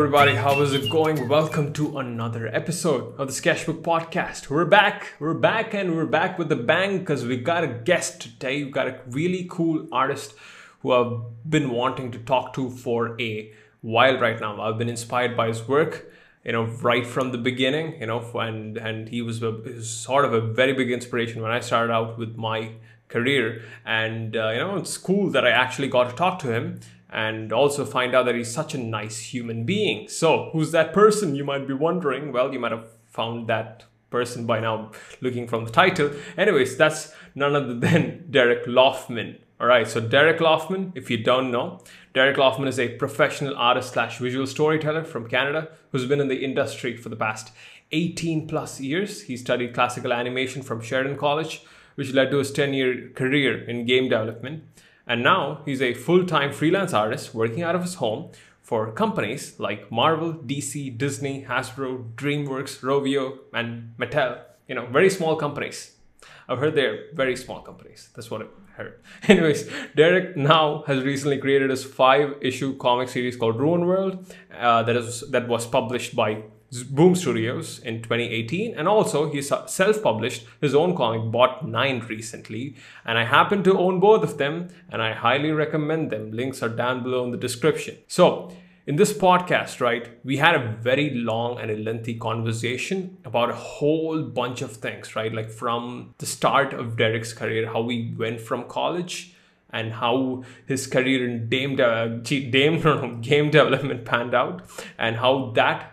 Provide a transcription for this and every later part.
everybody, how is it going? Welcome to another episode of the Sketchbook Podcast. We're back, we're back, and we're back with a bang because we got a guest today. We got a really cool artist who I've been wanting to talk to for a while right now. I've been inspired by his work, you know, right from the beginning, you know, and and he was, a, he was sort of a very big inspiration when I started out with my career. And uh, you know, it's cool that I actually got to talk to him and also find out that he's such a nice human being. So, who's that person? You might be wondering. Well, you might have found that person by now looking from the title. Anyways, that's none other than Derek Laufman. All right, so Derek Laufman, if you don't know, Derek Laufman is a professional artist slash visual storyteller from Canada who's been in the industry for the past 18 plus years. He studied classical animation from Sheridan College, which led to his 10 year career in game development. And now he's a full time freelance artist working out of his home for companies like Marvel, DC, Disney, Hasbro, DreamWorks, Rovio, and Mattel. You know, very small companies. I've heard they're very small companies. That's what I've heard. Anyways, Derek now has recently created his five issue comic series called Ruin World uh, that, is, that was published by Boom Studios in 2018, and also he self published his own comic, Bot 9, recently. And I happen to own both of them, and I highly recommend them. Links are down below in the description. So, in this podcast, right, we had a very long and a lengthy conversation about a whole bunch of things, right? Like from the start of Derek's career, how we went from college and how his career in game, de- game, game development panned out, and how that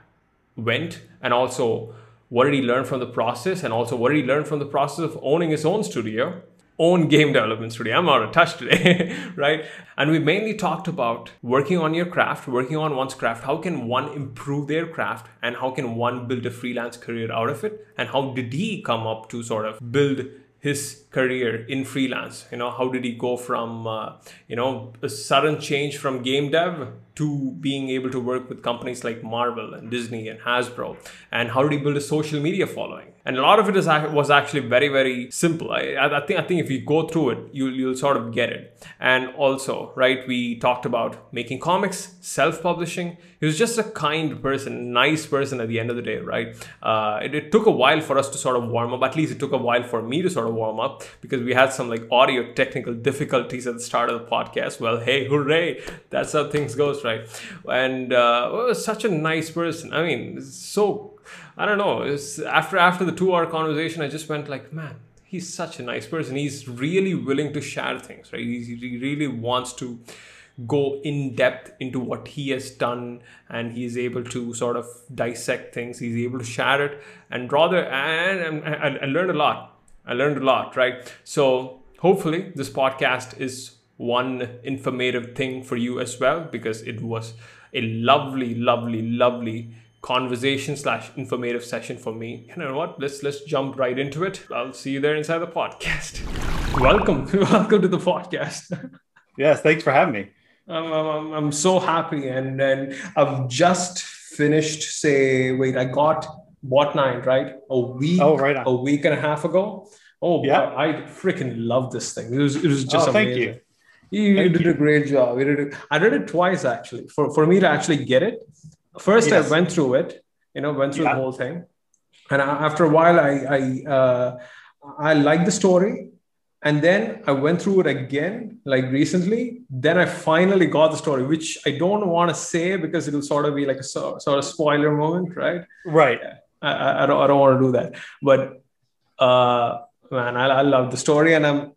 went and also what did he learn from the process and also what did he learn from the process of owning his own studio own game development studio. I'm out of touch today right? And we mainly talked about working on your craft working on one's craft. How can one improve their craft and how can one build a freelance career out of it? And how did he come up to sort of build his career in freelance? You know how did he go from uh, you know a sudden change from game dev to being able to work with companies like Marvel and Disney and Hasbro? And how did he build a social media following? And a lot of it is, was actually very, very simple. I, I, think, I think if you go through it, you'll, you'll sort of get it. And also, right, we talked about making comics, self publishing. He was just a kind person, nice person at the end of the day, right? Uh, it, it took a while for us to sort of warm up. At least it took a while for me to sort of warm up because we had some like audio technical difficulties at the start of the podcast. Well, hey, hooray! That's how things goes, right? And uh, such a nice person. I mean, so I don't know. after after the two hour conversation, I just went like, man, he's such a nice person. He's really willing to share things, right? He, he really wants to go in depth into what he has done and he's able to sort of dissect things he's able to share it and draw the and, and, and I learned a lot i learned a lot right so hopefully this podcast is one informative thing for you as well because it was a lovely, lovely, lovely conversation slash informative session for me. You know what? Let's let's jump right into it. I'll see you there inside the podcast. Welcome, welcome to the podcast. yes, thanks for having me. I'm, I'm, I'm so happy, and and I've just finished. Say, wait, I got what Nine right a week. Oh, right. On. A week and a half ago. Oh, yeah. I freaking love this thing. It was it was just oh, amazing. Thank you. You, you did you. a great job. You did it. I read it twice actually. For for me to actually get it, first yes. I went through it. You know, went through yeah. the whole thing, and after a while, I I uh, I liked the story, and then I went through it again, like recently. Then I finally got the story, which I don't want to say because it'll sort of be like a sort of spoiler moment, right? Right. I, I, don't I don't want to do that, but uh, man, I, I love the story, and I'm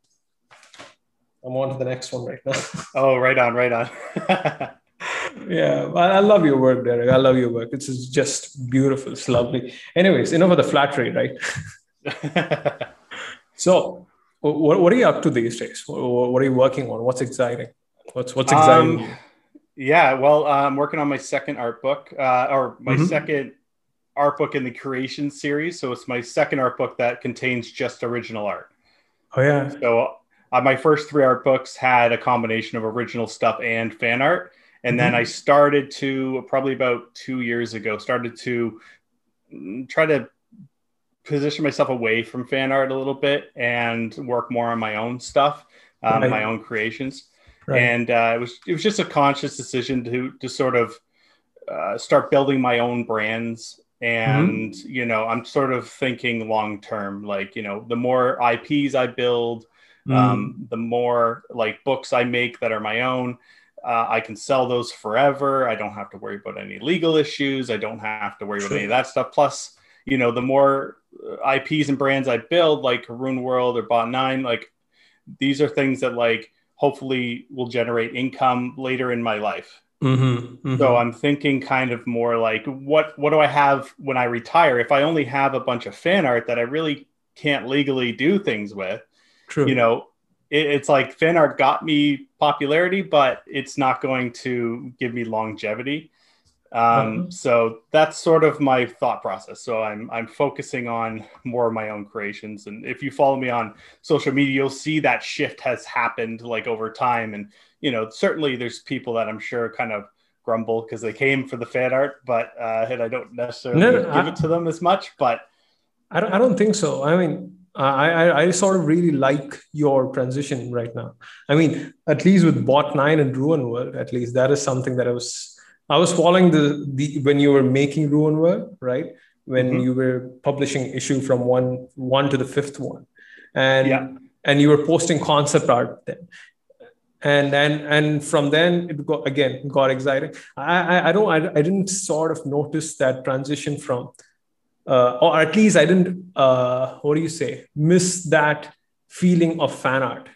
I'm on to the next one right now. oh, right on, right on. yeah, I love your work, Derek. I love your work. It's just beautiful. It's lovely. Anyways, enough of the flattery, right? so, what, what are you up to these days? What are you working on? What's exciting? What's what's exciting? Um, yeah, well, I'm working on my second art book, uh, or my mm-hmm. second art book in the creation series. So it's my second art book that contains just original art. Oh yeah. So uh, my first three art books had a combination of original stuff and fan art and mm-hmm. then i started to probably about two years ago started to mm, try to position myself away from fan art a little bit and work more on my own stuff um, right. my own creations right. and uh, it was it was just a conscious decision to to sort of uh, start building my own brands and mm-hmm. you know i'm sort of thinking long term like you know the more ips i build mm. um, the more like books i make that are my own uh, i can sell those forever i don't have to worry about any legal issues i don't have to worry about any of that stuff plus you know the more uh, ips and brands i build like ruin world or bot 9 like these are things that like hopefully will generate income later in my life Mm-hmm, mm-hmm. So I'm thinking kind of more like what what do I have when I retire? If I only have a bunch of fan art that I really can't legally do things with, True. you know, it, it's like fan art got me popularity, but it's not going to give me longevity. Um, mm-hmm. So that's sort of my thought process. So I'm I'm focusing on more of my own creations, and if you follow me on social media, you'll see that shift has happened like over time, and you know, certainly there's people that I'm sure kind of grumble because they came for the fan art, but uh, and I don't necessarily no, no, give I, it to them as much. But I don't, I don't think so. I mean, I, I, I sort of really like your transition right now. I mean, at least with Bot Nine and Ruin World, at least that is something that I was I was following the the when you were making Ruin World, right? When mm-hmm. you were publishing issue from one one to the fifth one, and yeah. and you were posting concept art then and and and from then it got again got exciting i i, I don't I, I didn't sort of notice that transition from uh, or at least i didn't uh, what do you say miss that feeling of fan art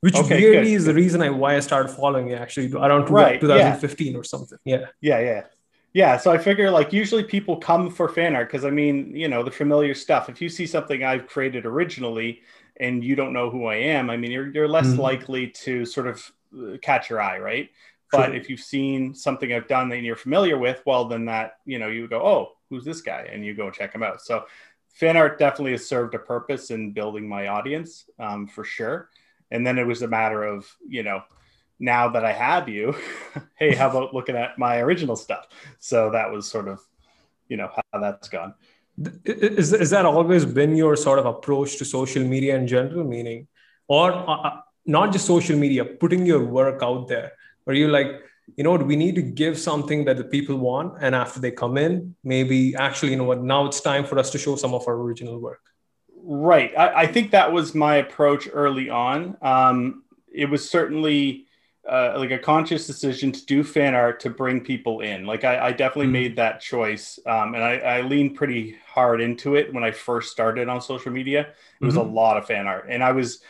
which okay, really good, is the reason I, why i started following you actually around right, 2015 yeah. or something yeah yeah yeah yeah so i figure like usually people come for fan art because i mean you know the familiar stuff if you see something i've created originally and you don't know who I am, I mean, you're, you're less mm-hmm. likely to sort of uh, catch your eye, right? But if you've seen something I've done that you're familiar with, well, then that, you know, you go, oh, who's this guy? And you go check him out. So fan art definitely has served a purpose in building my audience um, for sure. And then it was a matter of, you know, now that I have you, hey, how about looking at my original stuff? So that was sort of, you know, how that's gone. Is, is that always been your sort of approach to social media in general? Meaning, or uh, uh, not just social media, putting your work out there? Or you like, you know what, we need to give something that the people want. And after they come in, maybe actually, you know what, now it's time for us to show some of our original work. Right. I, I think that was my approach early on. Um, it was certainly uh, like a conscious decision to do fan art to bring people in. Like I, I definitely mm-hmm. made that choice, um, and I, I, leaned pretty hard into it when I first started on social media. It mm-hmm. was a mm-hmm. lot of fan art, and I was,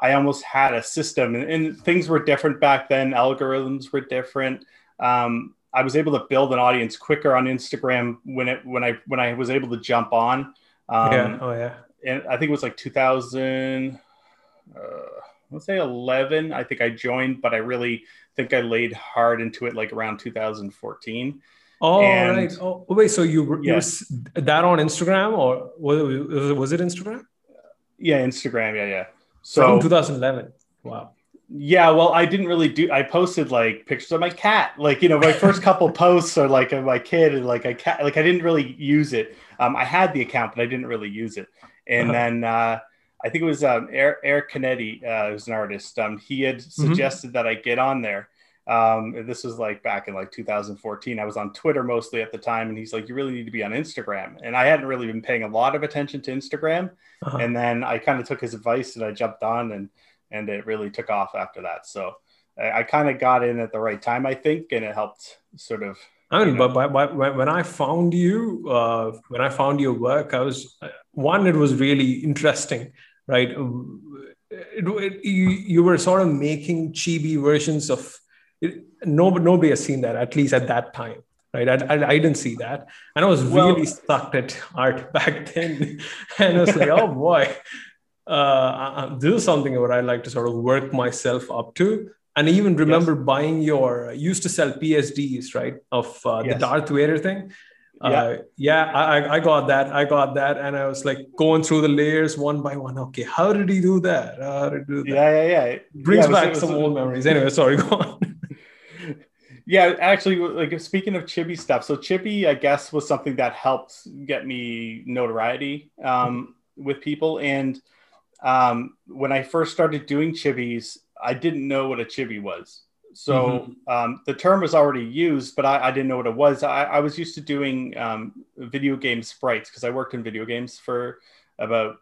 I almost had a system, and, and things were different back then. Algorithms were different. Um, I was able to build an audience quicker on Instagram when it when I when I was able to jump on. Um, yeah. Oh yeah. And I think it was like 2000. Uh, let's say 11 i think i joined but i really think i laid hard into it like around 2014 oh and, right oh wait so you, were that on instagram or was, was it instagram yeah instagram yeah yeah so from 2011 wow yeah well i didn't really do i posted like pictures of my cat like you know my first couple posts are like of my kid and like i cat like i didn't really use it um, i had the account but i didn't really use it and uh-huh. then uh I think it was um, Eric, Eric Canete, uh, who's an artist. Um, he had mm-hmm. suggested mm-hmm. that I get on there. Um, this was like back in like 2014. I was on Twitter mostly at the time, and he's like, "You really need to be on Instagram." And I hadn't really been paying a lot of attention to Instagram. Uh-huh. And then I kind of took his advice and I jumped on, and and it really took off after that. So I, I kind of got in at the right time, I think, and it helped sort of I mean, but, but, but, when I found you, uh, when I found your work, I was one. It was really interesting right? It, it, you, you were sort of making chibi versions of it, nobody, nobody has seen that, at least at that time. Right. I, I, I didn't see that. And I was well, really stuck at art back then. and I was like, oh boy, uh, this is something where I'd like to sort of work myself up to. And I even remember yes. buying your, used to sell PSDs, right? Of uh, yes. the Darth Vader thing yeah, uh, yeah I, I got that i got that and i was like going through the layers one by one okay how did he do that how did he do that yeah yeah yeah brings yeah, back was, some was, old memories anyway sorry go on yeah actually like speaking of chibi stuff so chibi i guess was something that helped get me notoriety um, with people and um, when i first started doing chibis i didn't know what a chibi was So mm-hmm. um, the term was already used, but I, I, didn't know what it was. I, I was used to doing um, video game sprites because I worked in video games for about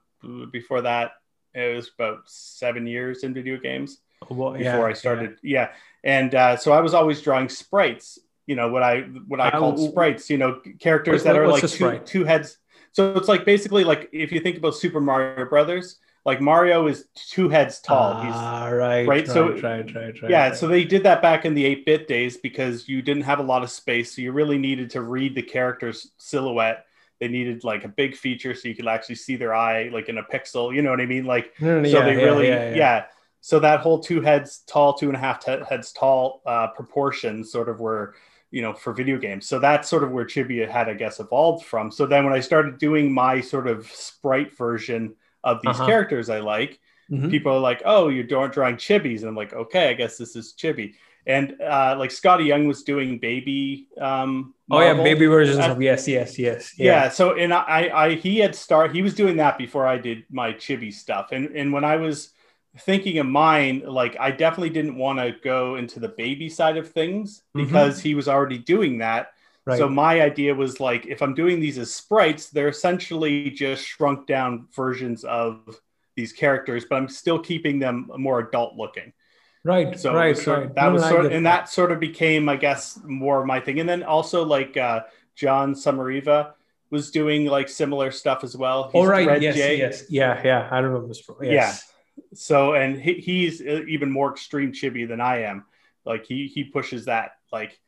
before that. It was about seven years in video games well, before yeah, I started. Yeah, yeah. and uh, so I was always drawing sprites. You know what I what I called sprites. You know characters that are like two, two heads. So it's like basically like if you think about Super Mario Brothers, like Mario is two heads tall. Ah, He's right, right. So right, right, right. Yeah, right. so they did that back in the 8-bit days because you didn't have a lot of space, so you really needed to read the character's silhouette. They needed like a big feature so you could actually see their eye, like in a pixel. You know what I mean? Like, so yeah, they really, yeah, yeah, yeah, So that whole two heads tall, two and a half heads tall uh, proportion sort of were you know for video games so that's sort of where chibi had i guess evolved from so then when i started doing my sort of sprite version of these uh-huh. characters I like. Mm-hmm. People are like, "Oh, you're drawing chibis," and I'm like, "Okay, I guess this is chibi." And uh, like Skottie Young was doing baby. Um, oh yeah, baby versions of yes, yes, yes. Yeah. yeah. So and I, I, he had start. He was doing that before I did my chibi stuff. And and when I was thinking of mine, like I definitely didn't want to go into the baby side of things mm-hmm. because mm-hmm. he was already doing that. Right. So my idea was like, if I'm doing these as sprites, they're essentially just shrunk down versions of these characters, but I'm still keeping them more adult looking. Right. So right, sort, right. that was sort of, and that sort of became, I guess, more of my thing. And then also like uh, John Samariva was doing like similar stuff as well. He's Red Yes. J. Yes. Yeah. Yeah. I remember this. Yes. Yeah. So, and he, he's even more extreme chibi than I am. Like he, he pushes that like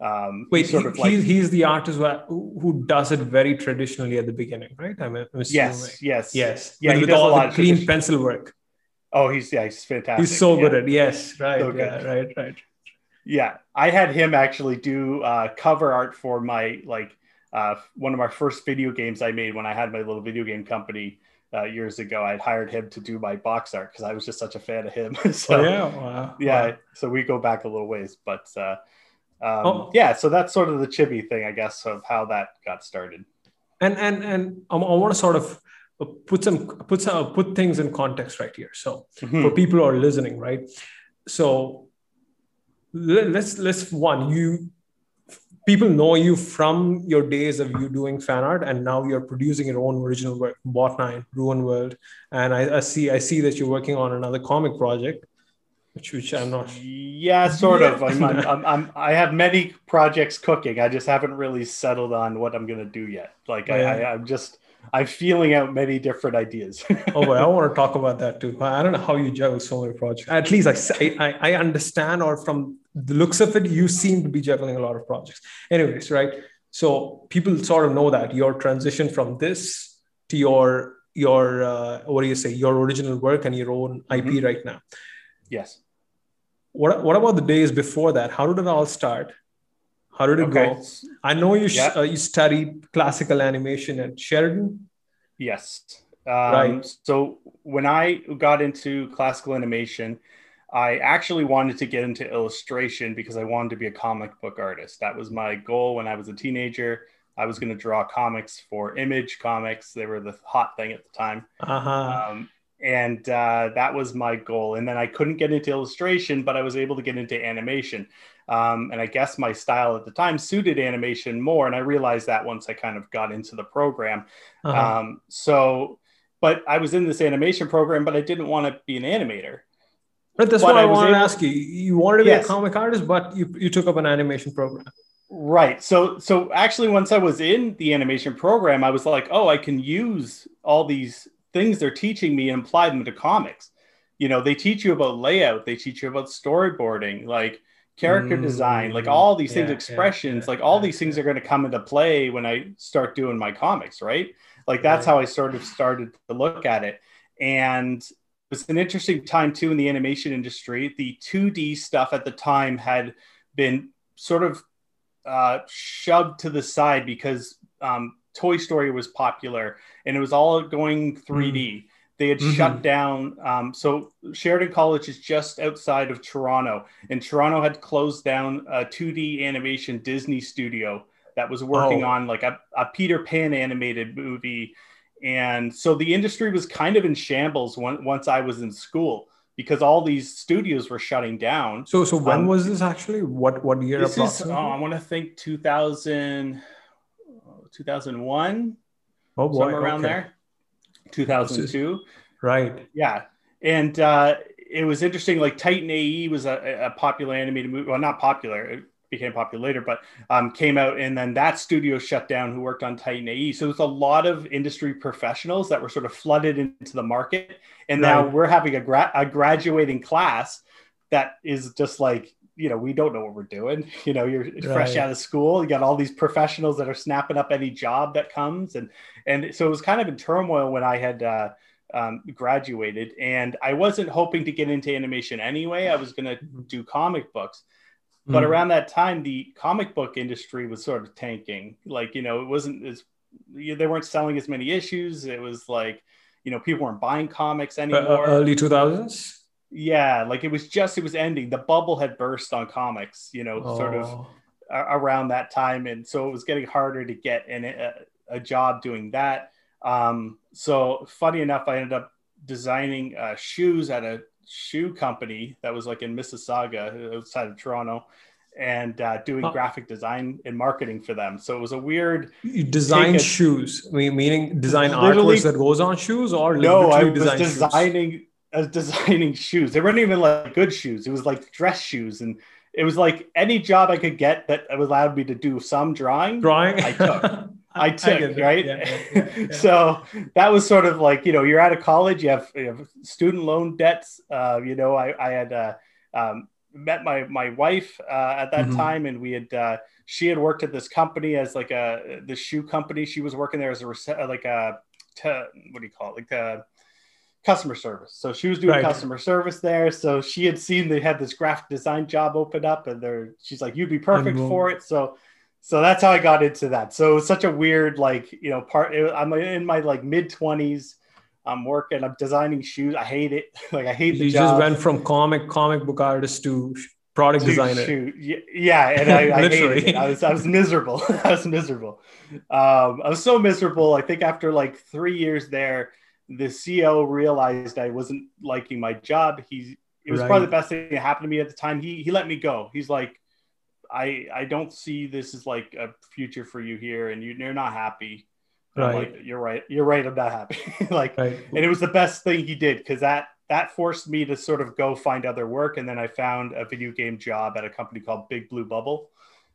um, Wait, sort he, of like, he's, he's the artist who, who does it very traditionally at the beginning, right? I mean, yes, yes, yes, yeah. With, with all the clean pencil work. Oh, he's yeah, he's fantastic. He's so yeah. good at yes, right, so yeah, right, right. Yeah, I had him actually do uh, cover art for my like uh, one of my first video games I made when I had my little video game company uh, years ago. I'd hired him to do my box art because I was just such a fan of him. so oh, yeah, wow. yeah. Wow. So we go back a little ways, but uh, um, oh. yeah so that's sort of the chibi thing i guess of how that got started and and and i, I want to sort of put some put some put things in context right here so mm-hmm. for people who are listening right so let's let's one you people know you from your days of you doing fan art and now you're producing your own original work bot 9 ruin world and I, I see i see that you're working on another comic project which, which I'm not. Yeah, sort of. I'm, I'm, I'm, i have many projects cooking. I just haven't really settled on what I'm going to do yet. Like oh, yeah. I, I, I'm just, I'm feeling out many different ideas. oh boy, I want to talk about that too. I don't know how you juggle so many projects. At least I, I, I understand, or from the looks of it, you seem to be juggling a lot of projects. Anyways, right? So people sort of know that your transition from this to your your uh, what do you say your original work and your own IP mm-hmm. right now. Yes what what about the days before that? How did it all start? How did it okay. go? I know you yeah. uh, you studied classical animation at Sheridan. Yes. Um, right. So when I got into classical animation, I actually wanted to get into illustration because I wanted to be a comic book artist. That was my goal when I was a teenager. I was going to draw comics for Image Comics. They were the hot thing at the time. Uh-huh. Um, and uh, that was my goal. And then I couldn't get into illustration, but I was able to get into animation. Um, and I guess my style at the time suited animation more. And I realized that once I kind of got into the program. Uh-huh. Um, so, but I was in this animation program, but I didn't want to be an animator. But that's what I, I wanted able... to ask you. You wanted to be yes. a comic artist, but you, you took up an animation program. Right. So so actually once I was in the animation program, I was like, oh, I can use all these things they're teaching me and apply them to comics. You know, they teach you about layout, they teach you about storyboarding, like character mm, design, like all these things, expressions, yeah, like all these things are going to come into play when I start doing my comics, right? Like that's right. how I sort of started to look at it. And it's an interesting time too in the animation industry. The 2D stuff at the time had been sort of uh, shoved to the side because um, Toy Story was popular and it was all going 3D. Mm. They had mm-hmm. shut down. Um, so Sheridan College is just outside of Toronto, and Toronto had closed down a 2D animation Disney studio that was working oh. on like a, a Peter Pan animated movie. And so the industry was kind of in shambles when, once I was in school because all these studios were shutting down. So, so when Um, was this actually? What what year This is, oh. I want to think 2000, 2001, oh boy, somewhere around okay. there. 2002. Right. Yeah. And uh, it was interesting. Like Titan AE was a, a popular animated movie. Well, not popular. Became popular later, but um, came out. And then that studio shut down who worked on Titan AE. So there's a lot of industry professionals that were sort of flooded into the market. And now we're having a, gra- a graduating class that is just like, you know, we don't know what we're doing. You know, you're fresh out of school. You got all these professionals that are snapping up any job that comes. And, and so it was kind of in turmoil when I had, uh, um, graduated and I wasn't hoping to get into animation anyway. I was going to do comic books. But Mm. around that time, the comic book industry was sort of tanking. Like, you know, it wasn't as, you- they weren't selling as many issues. It was like, you know, people weren't buying comics Uh, anymore. early two thousands. yeah. Like it was just, it was ending. The bubble had burst on comics, you know, sort of Oh. around that time and so it was getting harder to get in a, a job doing that um, so funny enough i ended up designing uh, shoes at a shoe company that was like in mississauga outside of toronto and uh, doing Huh. graphic design and marketing for them so it was a weird You design a- shoes, I mean, meaning design Literally- artworks that goes on shoes, or no i was design shoes? designing I was designing shoes they weren't even like good shoes it was like dress shoes and it was like any job i could get that allowed me to do some drawing drawing. I took. I took, it. right? Yeah, yeah, yeah, so that was sort of like, you know, you're out of college, you have, you have student loan debts. Uh, you know, I, I had uh, um, met my, my wife uh, at that Mhm. time and we had, uh, she had worked at this company as like a, the shoe company. She was working there as a, like a, to, what do you call it? Like a customer service. So she was doing Right. customer service there. So she had seen they had this graphic design job open up and they're, she's like, you'd be perfect for it. So so that's how I got into that. So it was such a weird, like, you know, part. I'm in my like mid 20s. I'm working. I'm designing shoes. I hate it. like I hate the you just went from comic comic book artist to product to designer. shoot. Yeah, and I, I hated it. I was I was miserable. I was miserable. Um, I was so miserable. I think after like three years there, the CEO realized I wasn't liking my job. He it was probably the best thing that happened to me at the time. He he let me go. He's like, I I don't see this as like a future for you here, and you, you're not happy. Right. like, you're right. You're right. I'm not happy. like Right. and it was the best thing he did because that that forced me to sort of go find other work and then i found a video game job at a company called big blue bubble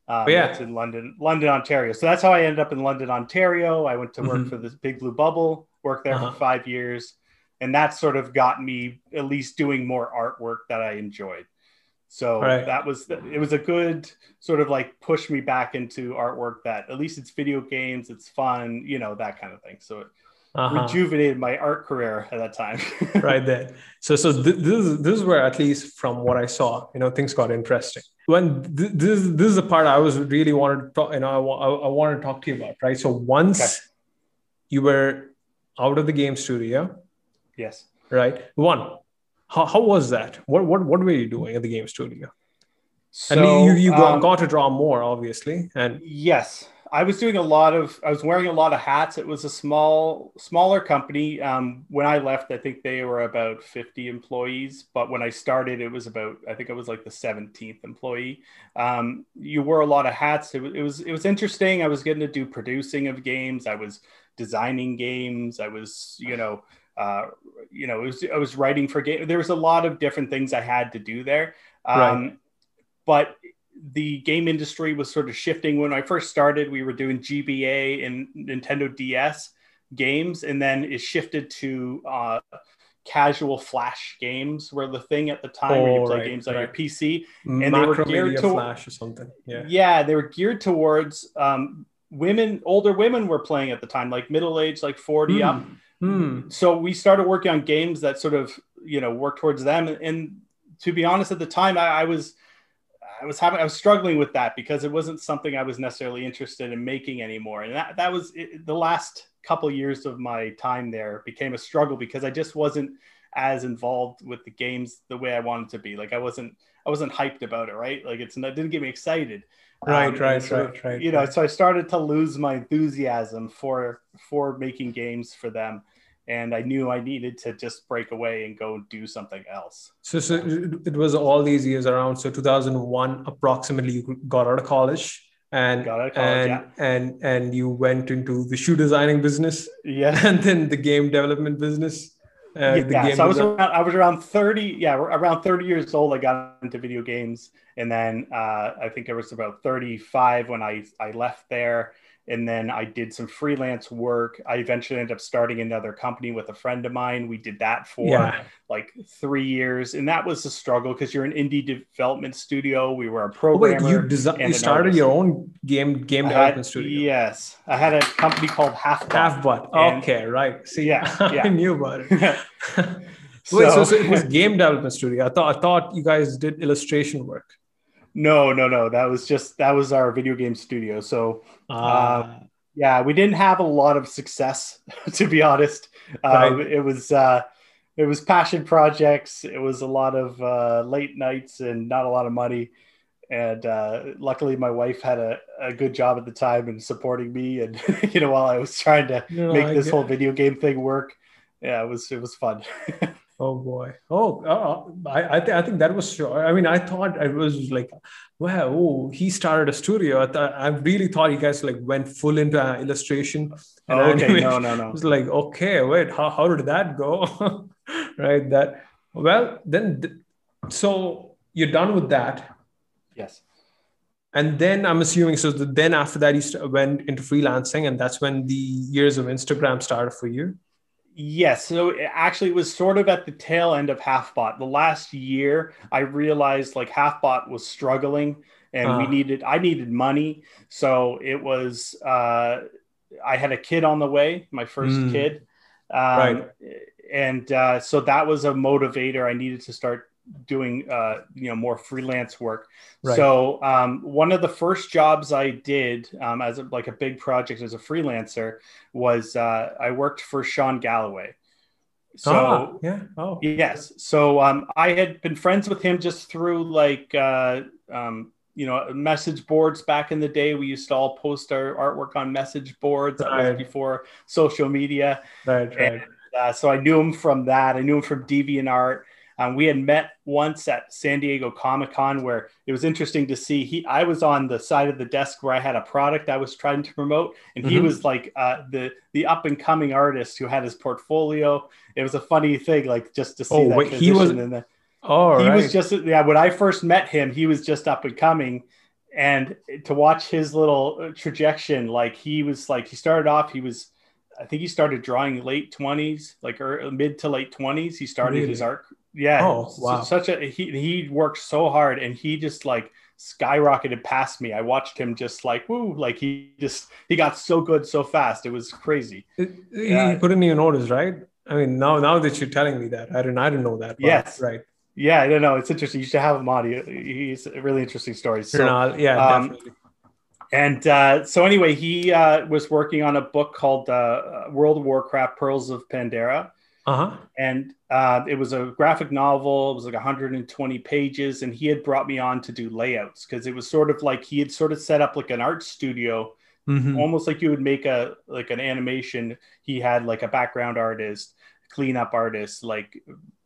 um, Oh, yeah. it's in london london ontario so that's how i ended up in london ontario i went to work Mhm. for this big blue bubble worked there Uh-huh. for five years and that sort of got me at least doing more artwork that i enjoyed so Right. that was it was a good sort of like push me back into artwork that at least it's video games it's fun you know that kind of thing so it Uh-huh. rejuvenated my art career at that time. right there. So, so th- this is this is where, at least from what I saw, you know, things got interesting. When th- this this is the part I was really wanted to talk, you know, I, wa- I, I wanted to talk to you about, right? So once Okay. you were out of the game studio, yes. right? One, how, how was that? What what what were you doing at the game studio? So, and you you got, um, got to draw more, obviously, and yes, I was doing a lot of. I was wearing a lot of hats. It was a small, smaller company. Um, when I left, I think they were about fifty employees. But when I started, it was about. I think it was like the seventeenth employee. Um, you wore a lot of hats. It it was. It was interesting. I was getting to do producing of games. I was designing games. I was, you know. Uh, you know, it was, I was writing for game. There was a lot of different things I had to do there. Um, Right. But the game industry was sort of shifting. When I first started, we were doing GBA and Nintendo DS games, and then it shifted to uh, casual flash games were the thing at the time where you Oh, play right, games on your PC and they were geared to- Flash or something. Yeah. Yeah, they were geared towards um, women, older women were playing at the time, like middle age, like 40 up. Hmm. So we started working on games that sort of, you know, work towards them. And to be honest, at the time, I, I was, I was having, I was struggling with that because it wasn't something I was necessarily interested in making anymore. And that, that was it, the last couple years of my time there became a struggle because I just wasn't as involved with the games the way I wanted to be. Like I wasn't, I wasn't hyped about it, right? Like it's, it didn't get me excited. Right, Um, right, right, right, You know, right. so I started to lose my enthusiasm for for making games for them, and I knew I needed to just break away and go do something else. So, so it was all these years around. So 2001, approximately, you got out of college and college, and yeah. and and you went into the shoe designing business Yeah. and then the game development business. Uh, the yeah, game so I was around, I was around 30, yeah, around 30 years old. I got into video games. And then uh, I think I was about 35 when I, I left there. And then I did some freelance work. I eventually ended up starting another company with a friend of mine. We did that for yeah, like three years. And that was a struggle because you're an indie development studio. We were a oh, wait, you desi- and you started artist. your own game game I had- development studio. Yes. I had a company called Half Halfbot. Okay, right. See, Yeah, I yeah. knew about it. so, Wait, so, so it was game development studio. I thought I thought you guys did illustration work. No, no, no. That was just that was our video game studio. So Ah, yeah, we didn't have a lot of success, to be honest. Um, Right. It was uh, it was passion projects. It was a lot of uh, late nights and not a lot of money. And uh, luckily, my wife had a, a good job at the time in supporting me. And you know, while I was trying to make this whole video game thing work, yeah, it was it was fun. Oh boy. Oh, uh, I I, th- I think that was sure. I mean, I thought it was like, wow, oh, he started a studio. I, th- I really thought you guys like went full into uh, illustration. and Oh, okay, no, no, no. was like, okay, wait, how, how did that go? right. That well, then th- so you're done with that. Yes. And then I'm assuming so. The, then after that, you st- went into freelancing, and that's when the years of Instagram started for you. Yes. So it actually, it was sort of at the tail end of Halfbot. The last year, I realized like Halfbot was struggling, and we Ah. needed. I needed money, so it was. Uh, I had a kid on the way, my first Mm. kid, um, Right. and uh, so that was a motivator. I needed to start doing, uh, you know, more freelance work. Right. So um, one of the first jobs I did um, as a, like a big project as a freelancer was uh, I worked for Sean Galloway. So Ah, yeah. Oh, yes, so um, I had been friends with him just through like uh, um, you know message boards back in the day. We used to all post our artwork on message boards. That Right. was before social media. right, right. Uh, so I knew him from that. I knew him from DeviantArt. Um, we had met once at San Diego Comic Con, where it was interesting to see. He, I was on the side of the desk where I had a product I was trying to promote, and he Mhm. was like uh, the the up and coming artist who had his portfolio. It was a funny thing, like just to see Oh, that wait, he was- and the- Oh, he right. was just yeah. When I first met him, he was just up and coming, and to watch his little trajectory, like he was like he started off. He was, I think he started drawing late twenties, like or mid to late twenties. He started his art. Yeah. Oh, wow. Such a he he worked so hard, and he just like skyrocketed past me. I watched him just like woo, like he just he got so good so fast. It was crazy. It- Yeah. You couldn't even notice, right? I mean, now now that you're telling me that, I didn't I didn't know that. but- Yes. Right. Yeah, I don't know. It's interesting. You should have him on. He- He's a really interesting story. So. Renal, yeah, um, definitely. And uh, so anyway, he uh, was working on a book called uh, World of Warcraft: Pearls of Pandaria, Uh-huh. and uh, it was a graphic novel. It was like 120 pages, and he had brought me on to do layouts because it was sort of like he had sort of set up like an art studio, Mhm. almost like you would make a like an animation. He had like a background artist, cleanup artist, like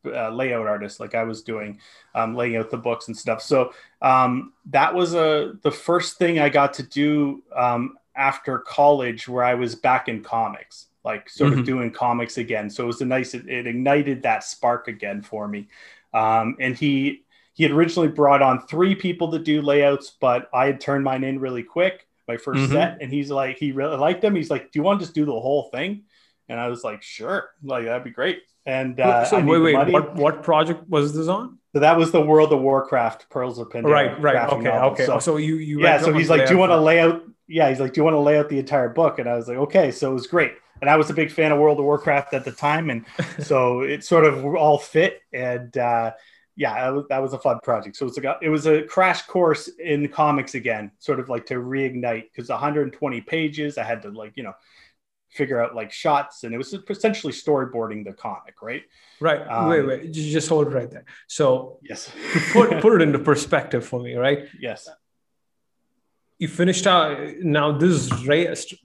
uh, layout artist, like I was doing, um, laying out the books and stuff. So um, that was a the first thing I got to do um, after college, where I was back in comics, like sort Mhm. of doing comics again. So it was a nice. It, it ignited that spark again for me. Um, and he he had originally brought on three people to do layouts, but I had turned mine in really quick, my 1st Mhm. set, and he's like, he really liked them. He's like, "Do you want to just do the whole thing?" And I was like, "Sure, like that'd be great." And uh, so wait, wait, what what project was this on? So that was the World of Warcraft Pearls of Pandaria. right, right. Okay, novel. okay. So, So, you you yeah, so he's like, "Do you want to lay out?" Yeah, he's like, "Do you want to lay out the entire book?" And I was like, "Okay." So it was great, and I was a big fan of World of Warcraft at the time, and so it sort of all fit. And uh, yeah, that was, that was a fun project. So it was a, it was a crash course in comics again, sort of like to reignite because 120 pages. I had to like you know figure out like shots, and it was essentially storyboarding the comic, right? Right. Um, wait, wait. Just hold it right there. So Yes. put put it into perspective for me, right? yes. You finished out now this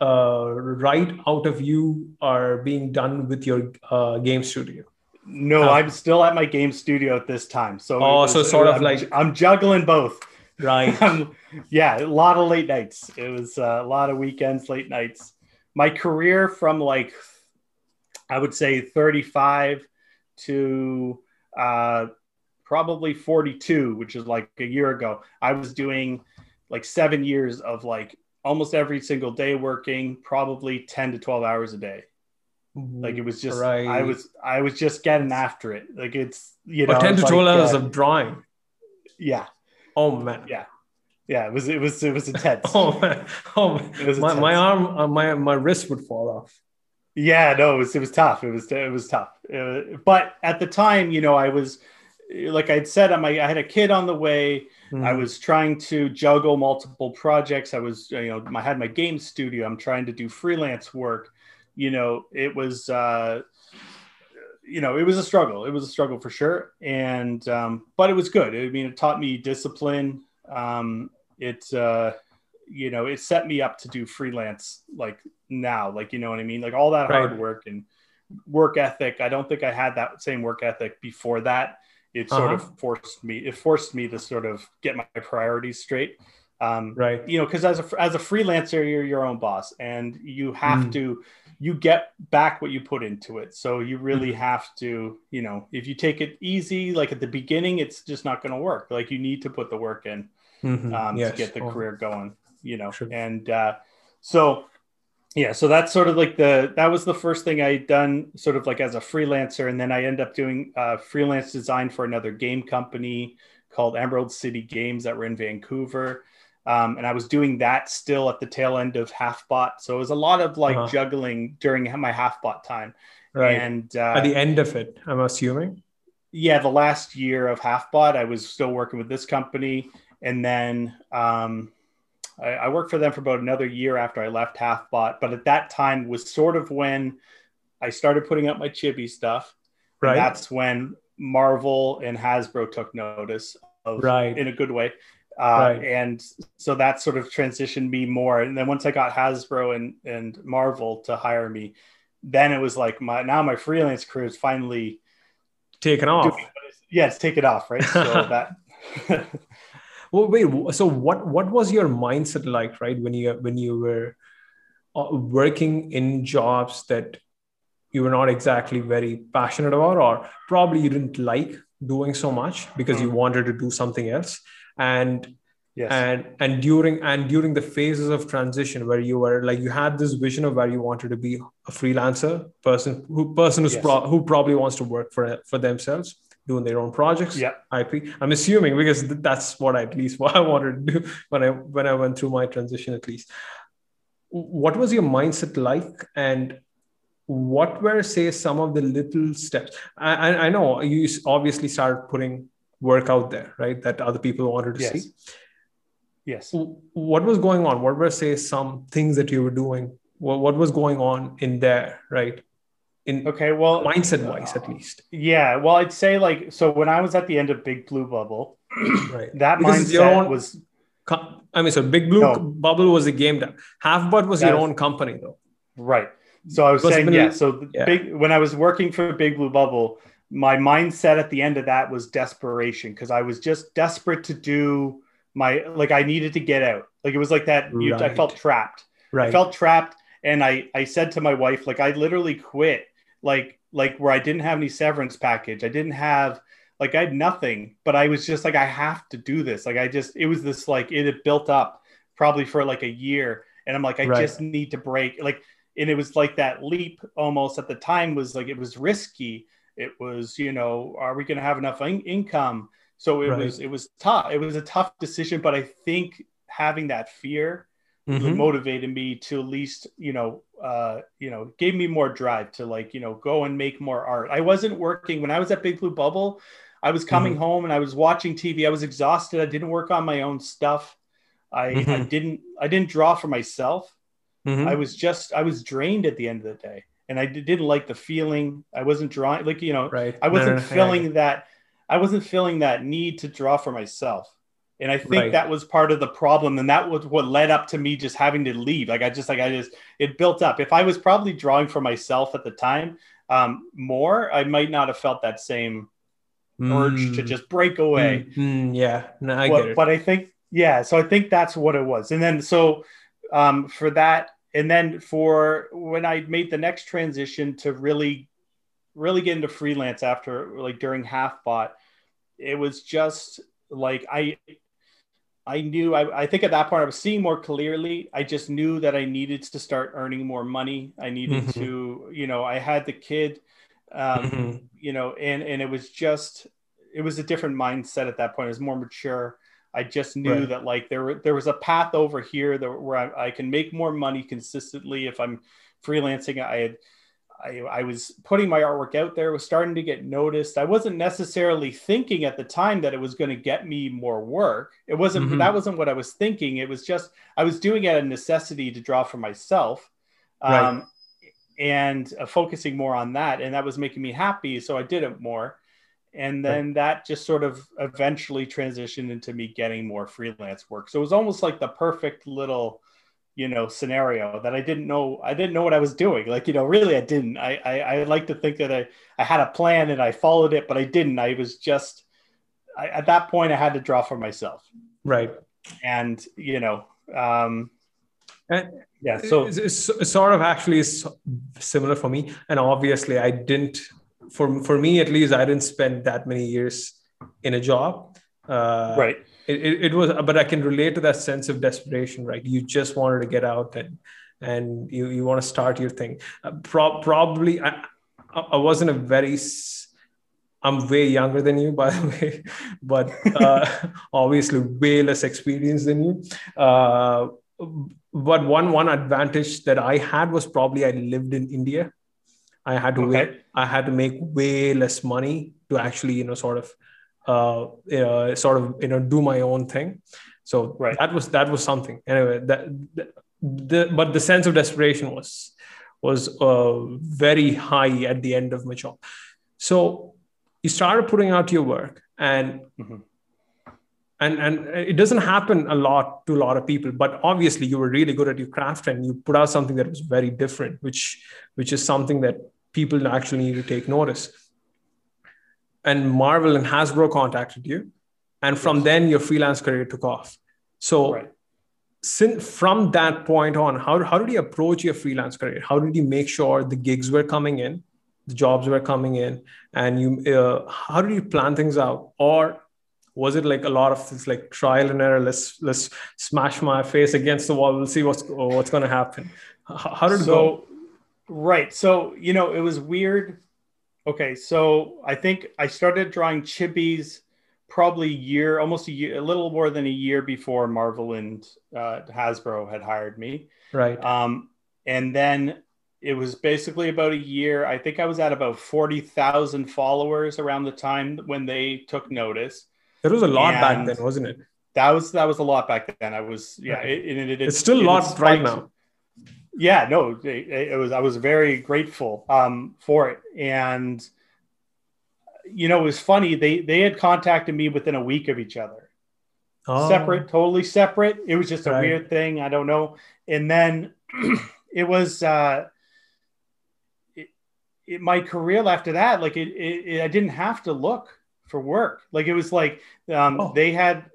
uh, right out of you are being done with your uh, game studio. No oh. i'm still at my game studio at this time. So oh was, so sort of I'm, like i'm juggling both. Right. Yeah a lot of late nights. It was uh, a lot of weekends late nights. My career from like i would say 35 to uh, probably 42 which is like a year ago i was doing like seven years of like almost every single day working, probably 10 to 12 hours a day. Like it was just, right. I was, I was just getting after it. Like it's, you know, 10 to 12 like, hours uh, of drawing. Yeah. Oh man. Yeah. Yeah. It was, it was, it was intense. oh man. Oh man. My, intense. my arm, uh, my, my wrist would fall off. Yeah, no, it was, it was tough. It was, it was tough. Uh, but at the time, you know, I was, like I'd said, I'm, I had a kid on the way Mm-hmm. I was trying to juggle multiple projects. I was, you know, I had my game studio. I'm trying to do freelance work. You know, it was, uh, you know, it was a struggle. It was a struggle for sure. And, um, but it was good. I mean, it taught me discipline. Um, it, uh, you know, it set me up to do freelance like now, like, you know what I mean? Like all that right. hard work and work ethic. I don't think I had that same work ethic before that it sort uh-huh. of forced me it forced me to sort of get my priorities straight um, right you know because as a as a freelancer you're your own boss and you have mm. to you get back what you put into it so you really mm. have to you know if you take it easy like at the beginning it's just not going to work like you need to put the work in mm-hmm. um, yes. to get the oh. career going you know sure. and uh, so yeah so that's sort of like the that was the first thing i done sort of like as a freelancer and then i end up doing uh, freelance design for another game company called emerald city games that were in vancouver. Um, and i was doing that still at the tail end of halfbot. So it was a lot of like uh-huh. juggling during my halfbot time. Right. And uh, at the end of it i'm assuming? Yeah the last year of halfbot i was still working with this company. And then um, I, I, worked for them for about another year after I left Halfbot, but at that time was sort of when I started putting up my chibi stuff. Right. that's when Marvel and Hasbro took notice of, right, in a good way. Uh, right. And so that sort of transitioned me more. And then once I got Hasbro and, and Marvel to hire me, then it was like my now my freelance career is finally taken off. Doing, yeah, it's taken off, right? So that well wait so what what was your mindset like right when you when you were uh, working in jobs that you were not exactly very passionate about or probably you didn't like doing so much because mm-hmm. you wanted to do something else and yes. and and during and during the phases of transition where you were like you had this vision of where you wanted to be a freelancer person who person who's yes. pro- who probably wants to work for for themselves doing their own projects. Yeah. Ip i'm assuming because that's what I, at least what i wanted to do when i when i went through my transition at least. What was your mindset like? And what were say some of the little steps? I i know you obviously started putting work out there right that other people wanted to yes. see yes what was going on? What were say some things that you were doing? What, what was going on in there right in okay well mindset wise at least. Yeah well i'd say like so when i was at the end of big blue bubble right. that because mindset own, was i mean so big blue no. bubble was a game that Half halfbot was that your own company though. Right. So i was saying yeah so yeah. big when i was working for big blue bubble my mindset at the end of that was desperation because i was just desperate to do my like i needed to get out. Like it was like that you, i felt trapped. Right. i felt trapped and i i said to my wife like i literally quit like like where I didn't have any severance package. I didn't have like I had nothing, but I was just like I have to do this. Like I just it was this like it had built up probably for like a year and I'm like I right. just need to break like and it was like that leap almost at the time was like it was risky. It was, you know, are we going to have enough in- income? So it right. was it was tough. It was a tough decision, but I think having that fear mm-hmm. motivated me to at least you know uh, you know gave me more drive to like you know go and make more art. I wasn't working. When i was at big blue bubble i was coming mm-hmm. home and i was watching tv i was exhausted. I didn't work on my own stuff. I, mm-hmm. I didn't i didn't draw for myself. Mm-hmm. i was just i was drained at the end of the day. And i didn't like the feeling. I wasn't drawing like you know right. I wasn't no, no, no, feeling that i wasn't feeling that need to draw for myself And I think Right. that was part of the problem. And that was what led up to me just having to leave. Like I just like I just it built up. If I was probably drawing for myself at the time um, more, I might not have felt that same urge to Mm, just break away. mm, mm, yeah, no, I but, get it. but I think yeah, so I think that's what it was. And then so um, for that, and then for when I made the next transition to really, really get into freelance after like during Halfbot, it was just like I. I knew I, I think at that point I was seeing more clearly. I just knew that I needed to start earning more money. I needed Mhm. to, you know, I had the kid, um, Mhm. you know, and and it was just it was a different mindset at that point. It was more mature. I just knew Right. that like there there was a path over here that where I, I can make more money consistently if I'm freelancing. I had I, I was putting my artwork out there, was starting to get noticed. I wasn't necessarily thinking at the time that it was going to get me more work. It wasn't Mhm. that wasn't what I was thinking. It was just I was doing it a necessity to draw for myself. Right. Um, and uh, focusing more on that and that was making me happy so i did it more and then that just sort of eventually transitioned into me getting more freelance work so it was almost like the perfect little you know scenario that i didn't know i didn't know what i was doing. Like you know really i didn't. I i, I like to think that i i had a plan and i followed it but i didn't. I was just I, at that point i had to draw for myself. Right. and you know um And yeah so it's, it's, sort of actually is similar for me. And obviously i didn't for for me at least i didn't spend that many years in a job. Uh, right it, it, it was but i can relate to that sense of desperation right? You just wanted to get out and and you, you want to start your thing. Uh, pro- probably I, I wasn't a very i'm way younger than you by the way but uh, obviously way less experience than you. Uh, but one one advantage that i had was probably i lived in india. I had to Okay. wait i had to make way less money to actually you know sort of uh you know, sort of you know do my own thing so Right. that was that was something anyway that the, the but the sense of desperation was was uh, very high at the end of my job so you started putting out your work and Mhm. and and it doesn't happen a lot to a lot of people but obviously you were really good at your craft and you put out something that was very different which which is something that people actually need to take notice and marvel and hasbro contacted you and from Yes. then your freelance career took off. So right. since from that point on how, how did you approach your freelance career? How did you make sure the gigs were coming in the jobs were coming in and you uh, how did you plan things out? Or was it like a lot of this like trial and error let's let's smash my face against the wall we'll see what's what's going to happen? How, how did it go? Right. So you know it was weird okay so i think i started drawing chibis probably a year almost a year a little more than a year before marvel and uh, hasbro had hired me. Right. Um, and then it was basically about a year i think i was at about 40000 followers around the time when they took notice. There was a lot back then wasn't it? that was that was a lot back then. I was yeah Right. it, it, it, it's still a lot right now yeah no it, it was i was very grateful um, for it. And you know it was funny they they had contacted me within a week of each other. Oh, separate totally separate. It was just a Right. weird thing i don't know. And then it was uh it, it, my career after that like it, i didn't have to look for work. Like it was like um Oh. they had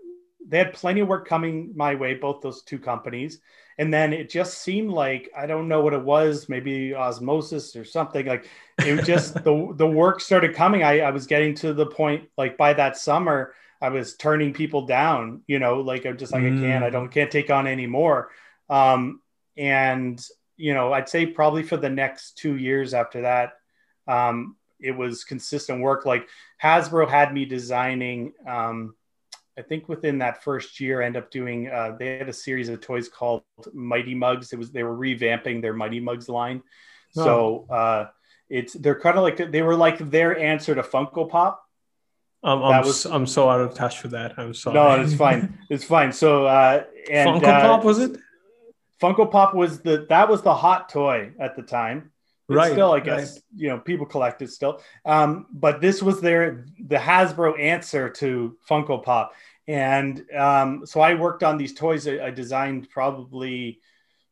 they had plenty of work coming my way both those two companies and then it just seemed like i don't know what it was maybe osmosis or something like it was just the the work started coming I, I was getting to the point like by that summer i was turning people down you know like i'm just like i can't i Mm. don't can't take on anymore. um and you know i'd say probably for the next two years after that um it was consistent work like hasbro had me designing um I think within that first year, end up doing. Uh, they had a series of toys called Mighty Muggs. It was they were revamping their Mighty Muggs line, so uh, it's they're kind of like they were like their answer to Funko Pop. I'm, that I'm, was- I'm so out of touch with that i'm sorry No, it's fine. It's fine. So uh, and funko uh, pop was it Funko Pop was the that was the hot toy at the time. It's Right, Still, I right. guess you know people collect it still. Um, but this was their the Hasbro answer to Funko Pop, and um, so I worked on these toys. I, I designed probably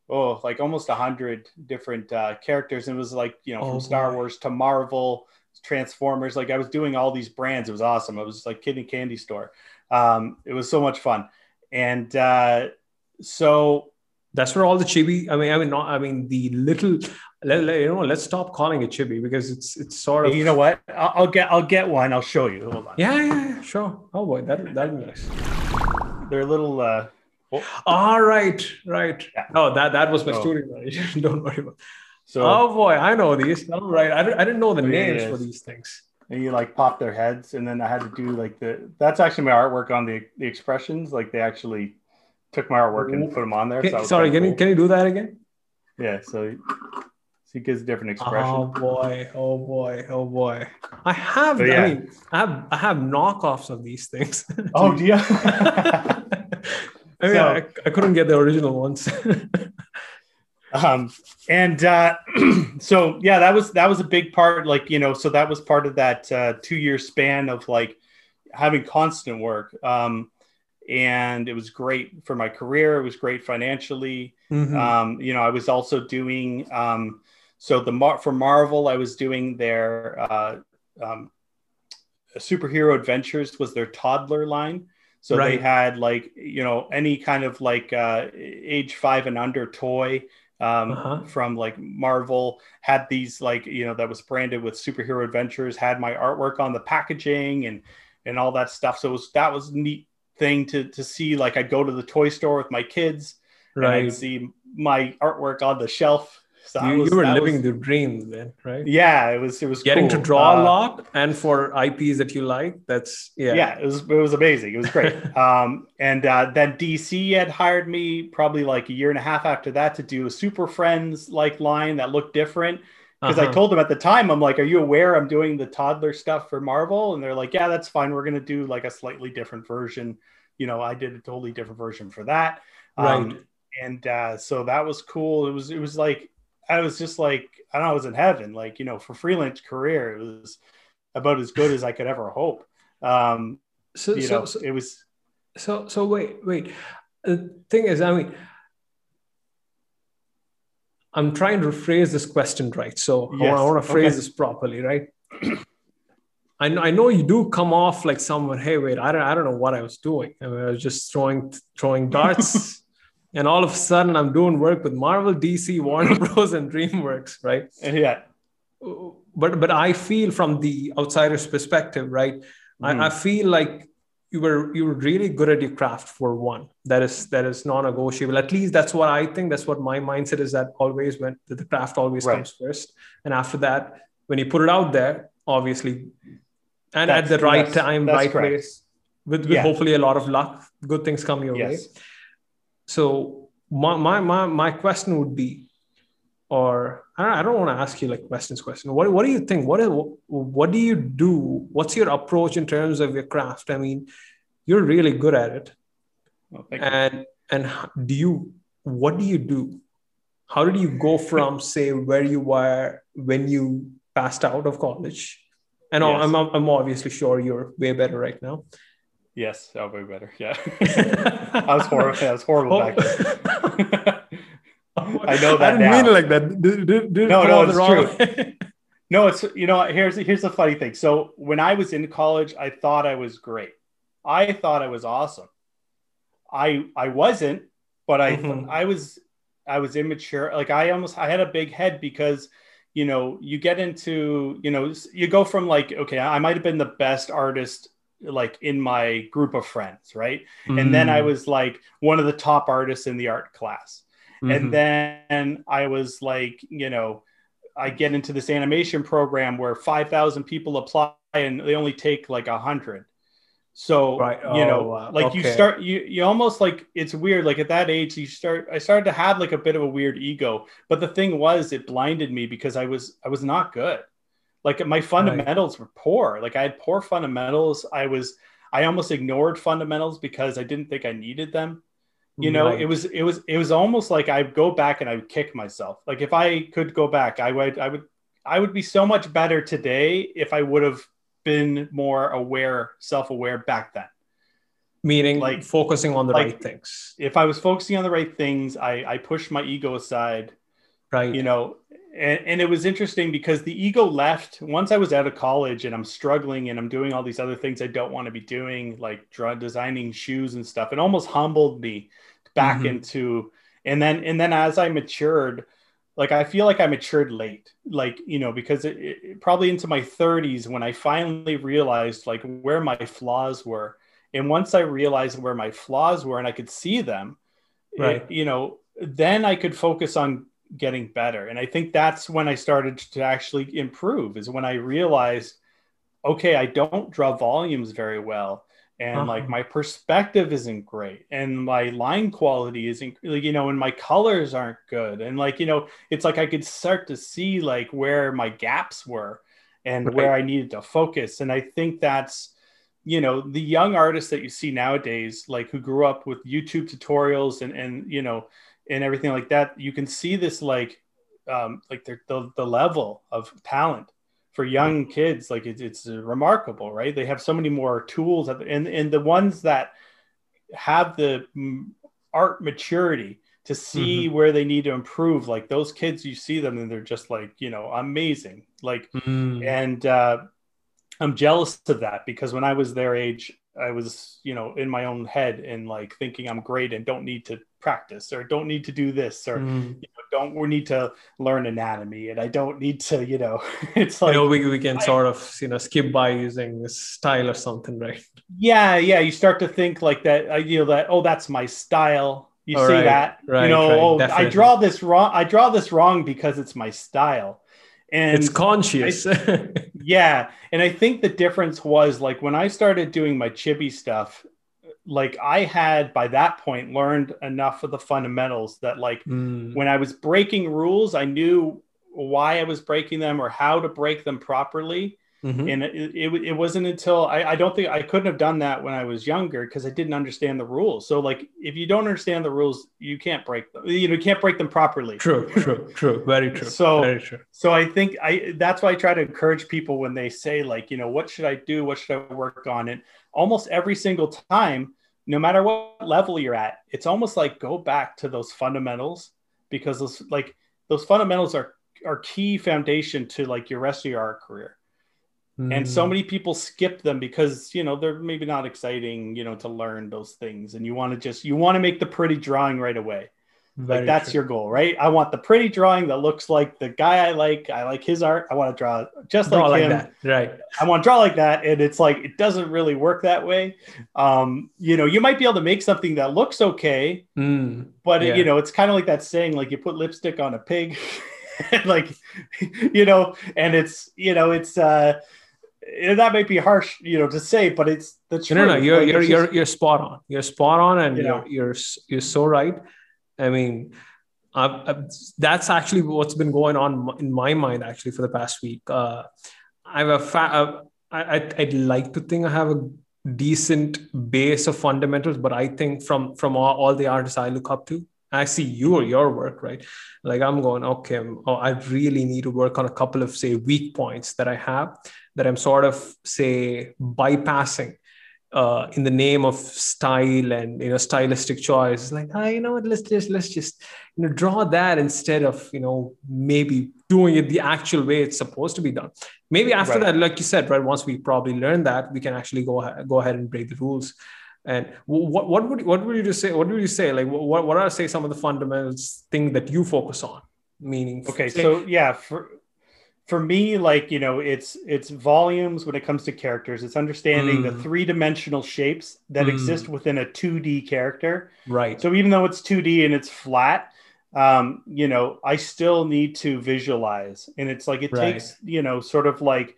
oh like almost a hundred different uh, characters, and it was like you know from Oh, Star boy. Wars to Marvel, Transformers. Like I was doing all these brands. It was awesome. It was like kid and candy store. Um, it was so much fun, and uh, so That's where all the chibi. I mean, I mean, not. I mean, the little. Let, let- you know, let's stop calling it chibi because it's it's sort of. you know what? I'll, I'll get I'll get one. I'll show you. Hold on. Yeah, yeah, yeah, sure. Oh boy, that that'd be nice. They're little. Uh, All right, right. Yeah. Oh, that that was my Oh. studio. Don't worry about. so oh boy, I know these. All right, I didn't, I didn't know the Yeah, names yes. for these things. and you like pop their heads and then i had to do like the that's actually my artwork on the the expressions like they actually took my artwork and put them on there Can- so sorry, kinda can you can you do that again? yeah so it gives different expression Oh boy, oh boy, oh boy. I have. Yeah. I mean, I have I have knockoffs of these things. oh do you I mean, So- I, I couldn't get the original ones. um and uh so yeah that was that was a big part like you know so that was part of that uh two year span of like having constant work um and it was great for my career it was great financially Mhm. um, you know, I was also doing um, so the Mar- for Marvel, I was doing their uh, um, superhero adventures was their toddler line. So they had like you know any kind of like uh, age five and under toy um, Uh-huh. from like Marvel had these like you know that was branded with superhero adventures had my artwork on the packaging and and all that stuff. So it was that was a neat thing to to see. Like I'd go to the toy store with my kids and. I'd see my artwork on the shelf. So you, was- you were living was- the dream then, right? yeah, it was it was Getting cool. to draw a Uh, lot and for IPs that you like. That's yeah. Yeah. it was it was amazing. It was great. um, and uh, then DC had hired me probably like a year and a half after that to do a Super Friends like line that looked different. Because I Uh-huh. told them at the time, I'm like, "Are you aware I'm doing the toddler stuff for Marvel?" And they're like, "Yeah, that's fine. We're gonna do like a slightly different version." You know, I did a totally different version for that. Um, Right. and uh, so that was cool. It was it was like I was just like I know, I was in heaven. Like you know, for freelance career, it was about as good as I could ever hope. Um, So, you so, know, so, it was so, so wait, wait. The thing is, I mean, I'm trying to phrase this question right. So I Yes, want, I want to phrase okay. this properly, right? I know, I know you do come off like someone. Hey, wait, I don't, I don't know what I was doing. I, mean, I was just throwing, throwing darts, and all of a sudden, I'm doing work with Marvel, DC, Warner Bros, and DreamWorks, right? yeah. but but I feel from the outsider's perspective, right? Mhm. I, I feel like you were you were really good at your craft for one. That is that is non-negotiable. At least that's what I think. That's what my mindset is. That always when that the craft always Right. comes first, and after that, when you put it out there, obviously, and That's- at the right time, right correct. place, with, with Yeah. hopefully a lot of luck, good things come your way. So my, my my my question would be, or I don't, I don't want to ask you like questions. Question. What what do you think? What is what do you do? What's your approach in terms of your craft? I mean, you're really good at it, Well, thank you. and and do you what do you do? How did you go from say where you were when you passed out of college? And Yes. I'm I'm obviously sure you're way better right now. Yes, that would be better. Yeah. I was horrible. That was horrible back then. I know that I didn't now. mean it like that. Did, did, did No, no, it's true. No, it's you know here's here's the funny thing. So when I was in college, I thought I was great. I thought I was awesome. I I wasn't, but I Mhm. I was I was immature. Like I almost I had a big head because you know you get into you know you go from like okay I might have been the best artist like in my group of friends right and then I Mm. was like one of the top artists in the art class Mhm. and then I was like, you know, I get into this animation program where 5,000 people apply and they only take like a hundred. So, Right. you know, wow. like you start, you, you almost like, it's weird. Like at that age, you start, I started to have like a bit of a weird ego, but the thing was it blinded me because I was, I was not good. Like my fundamentals were poor. Like I had poor fundamentals. I was, I almost ignored fundamentals because I didn't think I needed them you know Right. it was it was it was almost like i'd go back and i would kick myself like if i could go back i would i would i would be so much better today if i would have been more aware self-aware back then meaning like- like focusing on the like- right things if I was focusing on the right things, I, I pushed my ego aside, right you know, and, and it was interesting because the ego left once I was out of college and I'm struggling and I'm doing all these other things I don't want to be doing, like draw, designing shoes and stuff. It almost humbled me back Mhm. into, and then, and then as I matured, like I feel like I matured late, like, you know, because it, it probably into my 30s when I finally realized like where my flaws were. And once I realized where my flaws were and I could see them, it- Right. you know, then I could focus on getting better. And I think that's when I started to actually improve, is when I realized, okay, I don't draw volumes very well. And Uh-huh. like my perspective isn't great, and my line quality isn't, like, you know, and my colors aren't good. And like, you know, it's like I could start to see like where my gaps were and Right. where I needed to focus. And I think that's, you know the young artists that you see nowadays like who grew up with youtube tutorials and and you know and everything like that you can see this like um like the the, the level of talent for young kids. Like it's, it's remarkable right? They have so many more tools the, and and the ones that have the mm, art maturity to see where they need to improve like those kids you see them and they're just like you know amazing. Like Mm. and uh, I'm jealous of that because when I was their age, I was you know in my own head and like thinking I'm great and don't need to practice or don't need to do this or Mm. you know, don't we need to learn anatomy and I don't need to you know it's like you know we, we can I- sort of you know skip by using style or something right? Yeah yeah you start to think like that uh, you know that oh that's my style. You Oh, see right, that? Right, you know right, oh I draw this wrong I draw this wrong because it's my style. And it's conscious Yeah, and I think the difference was like when I started doing my chibi stuff, like I had by that point learned enough of the fundamentals that like Mm. when I was breaking rules, I knew why I was breaking them or how to break them properly. Mhm. And it, it, it wasn't until I, I don't think I couldn't have done that when I was younger because I didn't understand the rules. So like if you don't understand the rules, you can't break them. You know, you can't break them properly. true true true very true So- very true So I think I that's why I try to encourage people when they say like, you know, what should I do? What should I work on? And almost every single time, no matter what level you're at, it's almost like go back to those fundamentals because those like those fundamentals are are key foundation to like your rest of your art career. And so Mm. many people skip them because you know they're maybe not exciting, you know, to learn those things. And you want to just you want to make the pretty drawing right away. Very like that's true. your goal right? I want the pretty drawing that looks like the guy i like. I like his art. I want to draw just Draw like, like him. that right. I want to draw like that and it's like it doesn't really work that way. Um you know you might be able to make something that looks okay Mm. but it- you know it's kind of like that saying like you put lipstick on a pig. Like you know and it's you know it's uh and that might be harsh you know to say but it's the truth No, no, no. You're Like, you're it's you're you're spot on. You're spot on, and You you're know. you're you're so right. I mean, I've, I've, that's actually what's been going on in my mind actually for the past week. Uh, I have a fa- I, I I'd like to think I have a decent base of fundamentals, but I think from from all, all the artists I look up to, I see your your work right. Like I'm going, okay, oh, I really need to work on a couple of say weak points that I have that I'm sort of say bypassing uh, in the name of style and you know stylistic choice. It's like, ah, you know what? Let's just let's just you know draw that instead of you know maybe doing it the actual way it's supposed to be done. Maybe after Right. that, like you said, right? Once we probably learn that, we can actually go ahead, go ahead and break the rules. And what what would what would you just say? What would you say? Like what what are say some of the fundamentals thing that you focus on? Meaning, okay say- so yeah for for me like you know it's it's volumes when it comes to characters it's understanding the Mm. three-dimensional shapes that Mm. exist within a 2d character right, so even though it's 2d and it's flat um you know i still need to visualize and it's like it Right. takes you know sort of like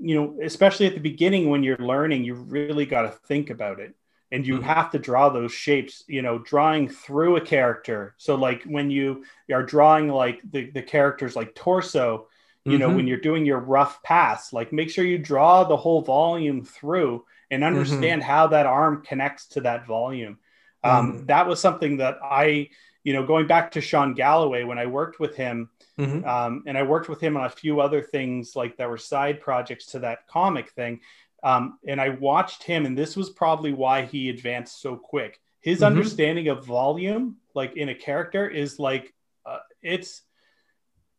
you know especially at the beginning when you're learning you really got to think about it and you Mhm. have to draw those shapes you know drawing through a character so like when you are drawing like the, the characters like torso you know Mhm. when you're doing your rough pass like make sure you draw the whole volume through and Mm-hmm. understand how that arm connects to that volume um, Mhm. that was something that i you know going back to sean galloway when i worked with him Mhm. um, and I worked with him on a few other things like that were side projects to that comic thing. Um, and I watched him, and this was probably why he advanced so quick. His Mhm. understanding of volume, like in a character, is like uh, it's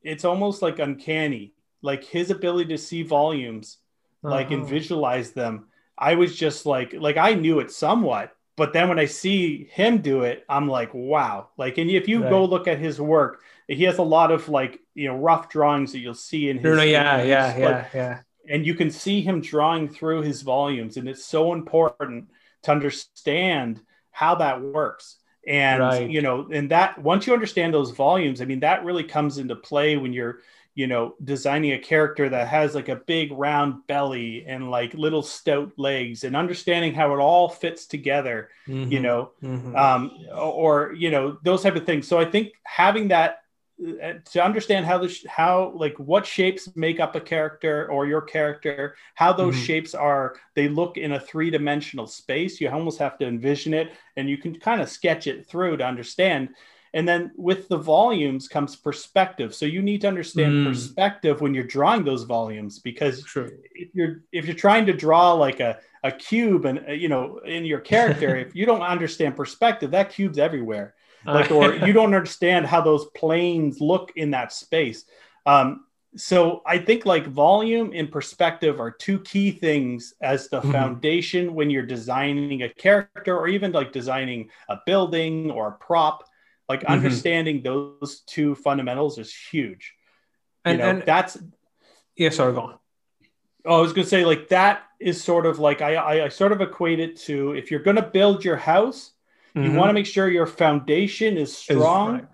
it's almost like uncanny. Like his ability to see volumes, like and Uh-huh. visualize them. I was just like, like I knew it somewhat, but then when I see him do it, I'm like, wow. Like, and if you go look at his work, he has a lot of like you know rough drawings that you'll see in his. Yeah, yeah, like, yeah, yeah. and you can see him drawing through his volumes and it's so important to understand how that works and Right. you know and that once you understand those volumes i mean that really comes into play when you're you know designing a character that has like a big round belly and like little stout legs and understanding how it all fits together you Mhm. know Mhm. um, or you know those type of things. So I think having that to understand how the sh- how like what shapes make up a character or your character, how those Mhm. shapes are they look in a three dimensional space. You almost have to envision it, and you can kind of sketch it through to understand. And then with the volumes comes perspective. So you need to understand Mm. perspective when you're drawing those volumes because if you're if you're trying to draw like a a cube and uh, you know in your character if you don't understand perspective that cube's everywhere like or you don't understand how those planes look in that space um so i think like volume and perspective are two key things as the Mhm. foundation when you're designing a character or even like designing a building or a prop like Mhm. understanding those two fundamentals is huge and, you know and that's yeah, sorry, go on. Oh, I was going to say like that is sort of like I, I I sort of equate it to if you're going to build your house, you Mhm. want to make sure your foundation is strong, right.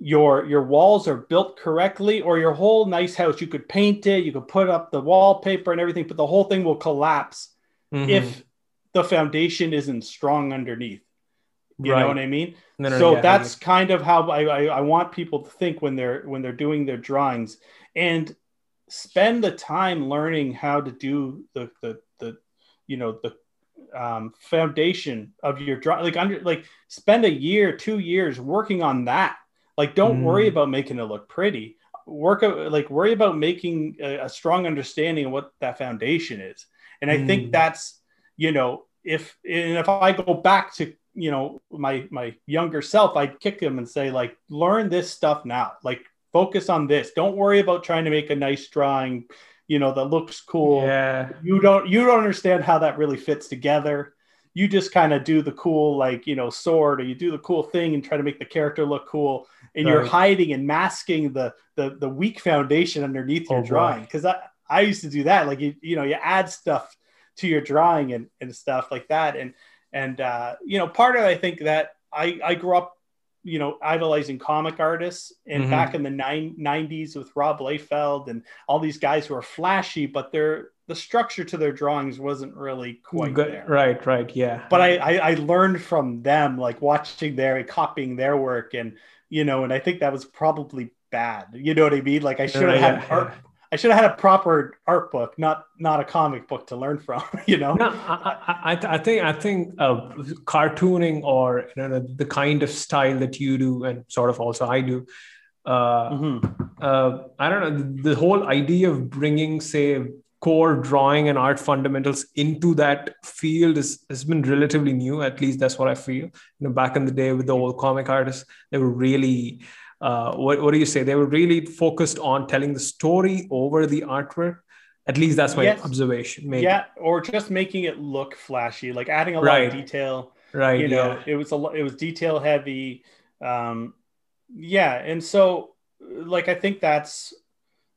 your your walls are built correctly, or your whole nice house you could paint it, you could put up the wallpaper and everything, but the whole thing will collapse Mhm. if the foundation isn't strong underneath. You Right. know what I mean? No, no, so yeah, that's kind of how I, I, I want people to think when they're when they're doing their drawings and spend the time learning how to do the the, the you know the um, foundation of your draw like under like spend a year two years working on that. Like don't Mm. worry about making it look pretty. Work like worry about making a, a strong understanding of what that foundation is. And i Mm. think that's you know if and if i go back to you know my my younger self i'd kick him and say like learn this stuff now. Like focus on this. Don't worry about trying to make a nice drawing you know that looks cool. Yeah. you don't you don't understand how that really fits together. You just kind of do the cool like you know sword or you do the cool thing and try to make the character look cool. And you're hiding and masking the the, the weak foundation underneath your Oh, boy. drawing. Because I, I used to do that. Like you you know you add stuff to your drawing and, and stuff like that. And and uh, you know part of i think that i i grew up you know idolizing comic artists and Mhm. back in the nine, 90s with rob Liefeld and all these guys who are flashy but their the structure to their drawings wasn't really quite Good. there Right, right, yeah. but I, I I learned from them like watching their copying their work and you know and I think that was probably bad you know what I mean like I should have Yeah, had yeah, art I should have had a proper art book not not a comic book to learn from you know No, I, I, I- think I think uh, cartooning or you know, the kind of style that you do and sort of also I do. Uh, Mhm. uh, I don't know the whole idea of bringing, say, core drawing and art fundamentals into that field is has been relatively new. At least that's what I feel. You know, back in the day with the old comic artists, they were really. Uh, what, what do you say? They were really focused on telling the story over the artwork. At least that's my Yes. observation. Maybe. yeah or just making it look flashy like adding a lot of detail Right. you know yeah. it was a it was detail heavy um yeah and so like i think that's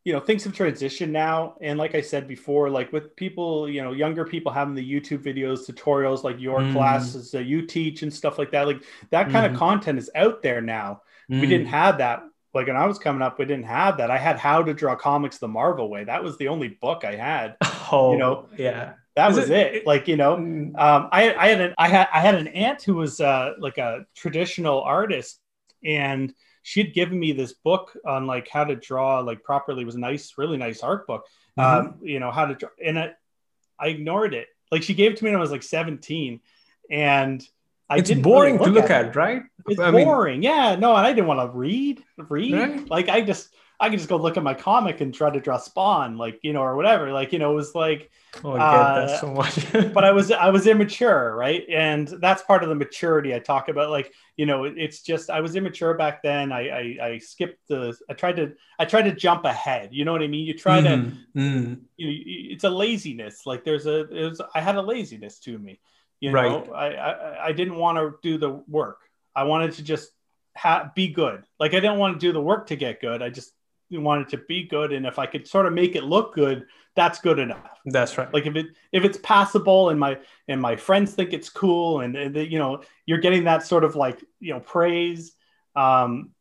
you know things have transitioned now and like i said before like with people you know younger people having the youtube videos tutorials like your Mm. classes that you teach and stuff like that like that kind Mhm. of content is out there now we Mm. didn't have that like when i was coming up we didn't have that i had how to draw comics the marvel way that was the only book i had Oh, you know, yeah. that Is was it- it, like you know Mm. um, I, I had an I had I had an aunt who was uh, like a traditional artist, and she'd given me this book on like how to draw like properly. It was a nice, really nice art book. Um, you know how to draw, and I, I ignored it. Like she gave it to me when I was like seventeen, and I It's boring really to look it. at, right? It's I mean- boring. yeah, no, and I didn't want to read. Read Right. like I just I can just go look at my comic and try to draw Spawn, like you know, or whatever. Like you know, it was like Oh, I get Uh, that so much. but I was I was immature, right? And that's part of the maturity I talk about. Like you know, it's just I was immature back then. I I, I skipped the. I tried to I tried to jump ahead. You know what I mean? You try to. Mhm, mhm. You, you- it's a laziness. Like there's a there's I had a laziness to me. You know, Right. I, I I didn't want to do the work. I wanted to just ha- be good. Like I didn't want to do the work to get good. I just wanted to be good, and if I could sort of make it look good, that's good enough That's right. like if it if it's passable and my and my friends think it's cool and, and you know you're getting that sort of like you know praise um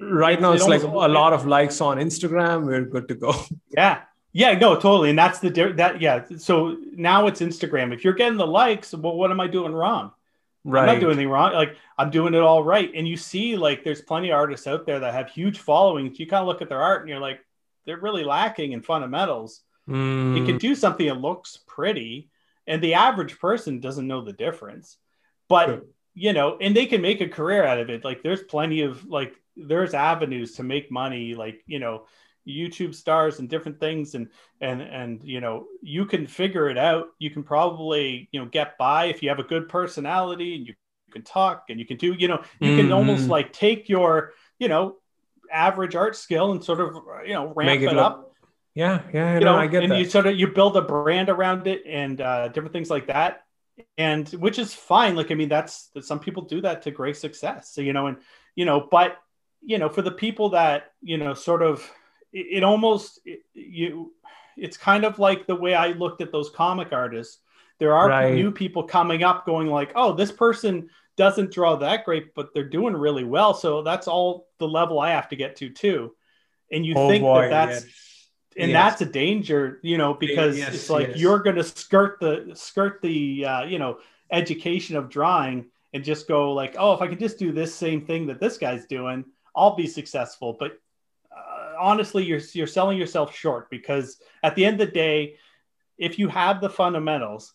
right now it it's like a lot of likes on instagram we're good to go yeah yeah no totally and that's the that yeah so now it's instagram. If you're getting the likes well what am i doing wrong? Right i'm not doing anything wrong like i'm doing it all right and you see like there's plenty of artists out there that have huge followings. You kind of look at their art and you're like they're really lacking in fundamentals. Mm, it can do something that looks pretty and the average person doesn't know the difference but True. you know and they can make a career out of it. Like there's plenty of like there's avenues to make money like you know youtube stars and different things and and and you know you can figure it out you can probably you know get by if you have a good personality and you can talk and you can do you know you can Mhm. almost like take your you know average art skill and sort of you know ramp it it, look- up yeah yeah you no, know, i get and that you sort of you build a brand around it and uh, different things like that, and which is fine. Like I mean, that's that some people do that to great success. So you know, and you know, but you know, for the people that you know, sort of, it, it almost it, you, it's kind of like the way I looked at those comic artists. There are Right. new people coming up, going like, oh, this person doesn't draw that great, but they're doing really well. So that's all the level I have to get to too. And you Oh, think boy, that that's yes. and Yes. that's a danger you know because Yes, it's like you're going to skirt the skirt the uh, you know education of drawing and just go like oh if i can just do this same thing that this guy's doing i'll be successful but honestly you're you're selling yourself short because at the end of the day if you have the fundamentals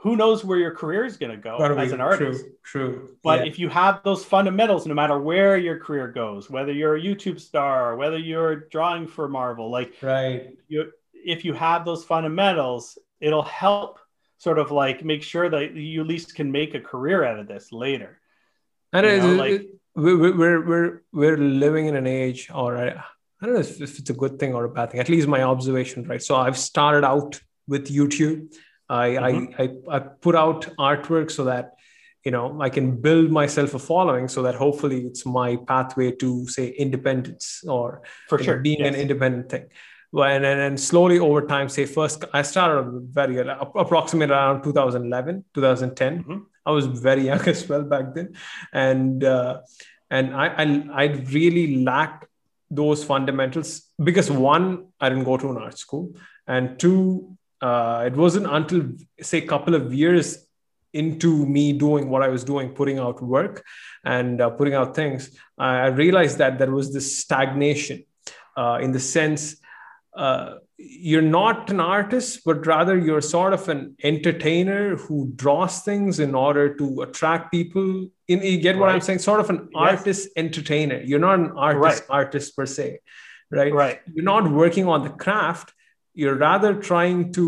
who knows where your career is going to go Gotta as be an artist true true but yeah. if you have those fundamentals, no matter where your career goes, whether you're a YouTube star, whether you're drawing for Marvel, like right you, if you have those fundamentals, it'll help sort of like make sure that you at least can make a career out of this later. and You it's, know, like- we- we- we're we're we're living in an age or I, don't know if, if it's a good thing or a bad thing at least my observation right so i've started out with youtube I, Mhm. I I I put out artwork so that you know I can build myself a following so that hopefully it's my pathway to say independence or For you know, sure. being Yes. an independent thing. And, and, and slowly over time, say first, I started very young, approximately around 2011, 2010. Mhm. I was very young as well back then, and uh, and I, I I really lacked those fundamentals because one, I didn't go to an art school, and two, uh, it wasn't until say a couple of years into me doing what I was doing, putting out work and uh, putting out things, I realized that there was this stagnation uh, in the sense uh, you're not an artist, but rather you're sort of an entertainer who draws things in order to attract people. In you get what I'm saying? Sort of an Yes. artist entertainer. You're not an artist artist per se, right? Right. You're not working on the craft. You're rather trying to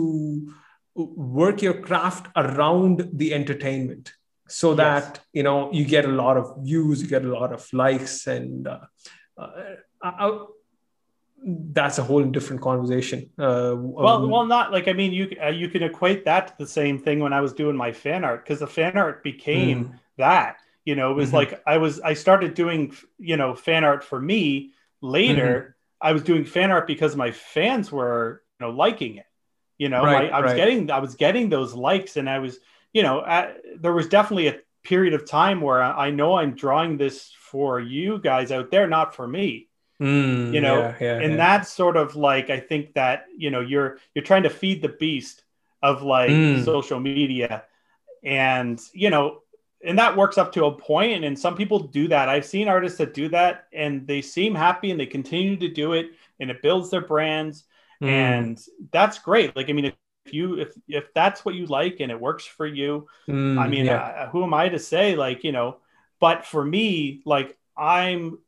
work your craft around the entertainment so Yes. that you know you get a lot of views you get a lot of likes and uh, uh, I- that's a whole different conversation uh, Well, um, well, not like I mean, you uh, you can equate that to the same thing when I was doing my fan art because the fan art became mm, that. You know, it was Mhm. like I was I started doing you know fan art for me later. Mm-hmm. I was doing fan art because my fans were you know liking it. You know, Right, I, I was right. getting I was getting those likes, and I was you know at, there was definitely a period of time where I, I know I'm drawing this for you guys out there, not for me mm, you know, yeah, yeah, and yeah. that's sort of like i think that you know you're you're trying to feed the beast of like Mm. social media and you know and that works up to a point and, and some people do that i've seen artists that do that and they seem happy and they continue to do it and it builds their brands Mm, and that's great like i mean if you if if that's what you like and it works for you mm, I mean, yeah. uh, who am I to say, like, you know, but for me, like, I'm,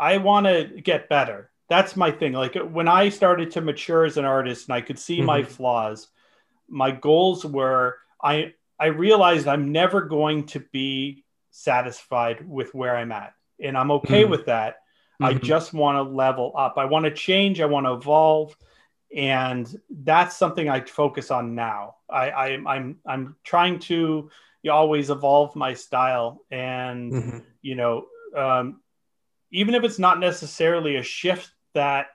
I want to get better. that's my thing. Like when I started to mature as an artist and I could see mm-hmm. my flaws, my goals were I I realized I'm never going to be satisfied with where I'm at. And I'm okay mm-hmm. with that. Mm-hmm. I just want to level up. I want to change, I want to evolve. And that's something I focus on now. I, I I'm I'm trying to always evolve my style and mm-hmm. you know um, even if it's not necessarily a shift that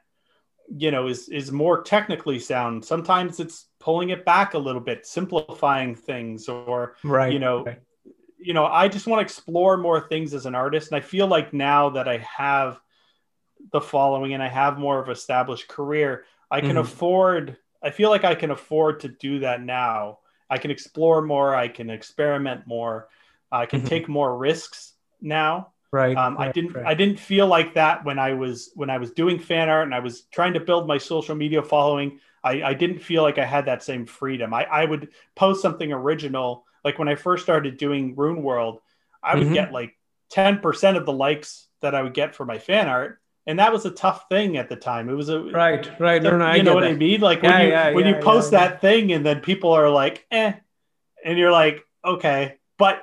you know is is more technically sound sometimes it's pulling it back a little bit simplifying things or right you know right. you know i just want to explore more things as an artist and i feel like now that i have the following and i have more of established career i can mm-hmm. afford i feel like i can afford to do that now i can explore more i can experiment more i can mm-hmm. take more risks now Right. Um, right I didn't. right. I didn't feel like that when I was when I was doing fan art and I was trying to build my social media following. I, I didn't feel like I had that same freedom. I, I would post something original. Like when I first started doing Ruin World, I would mm-hmm. get like ten percent of the likes that I would get for my fan art, and that was a tough thing at the time. It was a right, right. No, no, you know what that. I mean? Like yeah, when you yeah, when yeah, you post that thing, and then people are like, "eh," and you're like, "Okay," but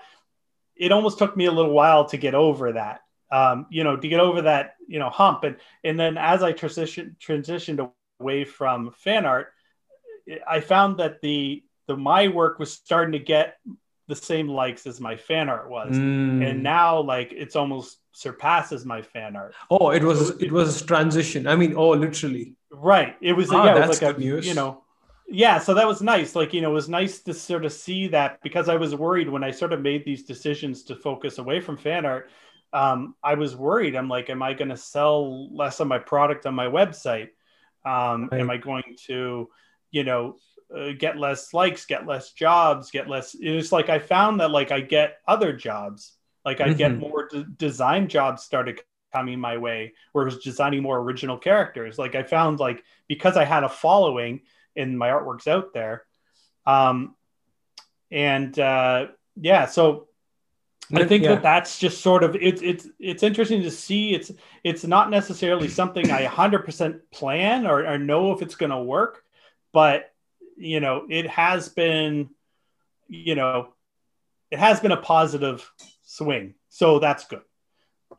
it almost took me a little while to get over that. Um, you know, to get over that, you know, hump. And and then as I transition transitioned away from fan art, I found that the the my work was starting to get the same likes as my fan art was. Mm. And now like it's almost surpasses my fan art. Oh, it was it was a transition. I mean, oh literally. Right. It was oh, yeah, it was like a news. you know, yeah so that was nice like you know it was nice to sort of see that because i was worried when i sort of made these decisions to focus away from fan art um, i was worried i'm like am i going to sell less of my product on my website um, right. am i going to you know uh, get less likes get less jobs get less it's like i found that like i get other jobs like i mm-hmm. get more d- design jobs started coming my way where it was designing more original characters like i found like because i had a following in my artworks out there. Um, and uh, yeah, so I think yeah. that that's just sort of it's it's it's interesting to see. It's it's not necessarily something I 100% plan or, or know if it's going to work, but you know it has been, you know, it has been a positive swing, so that's good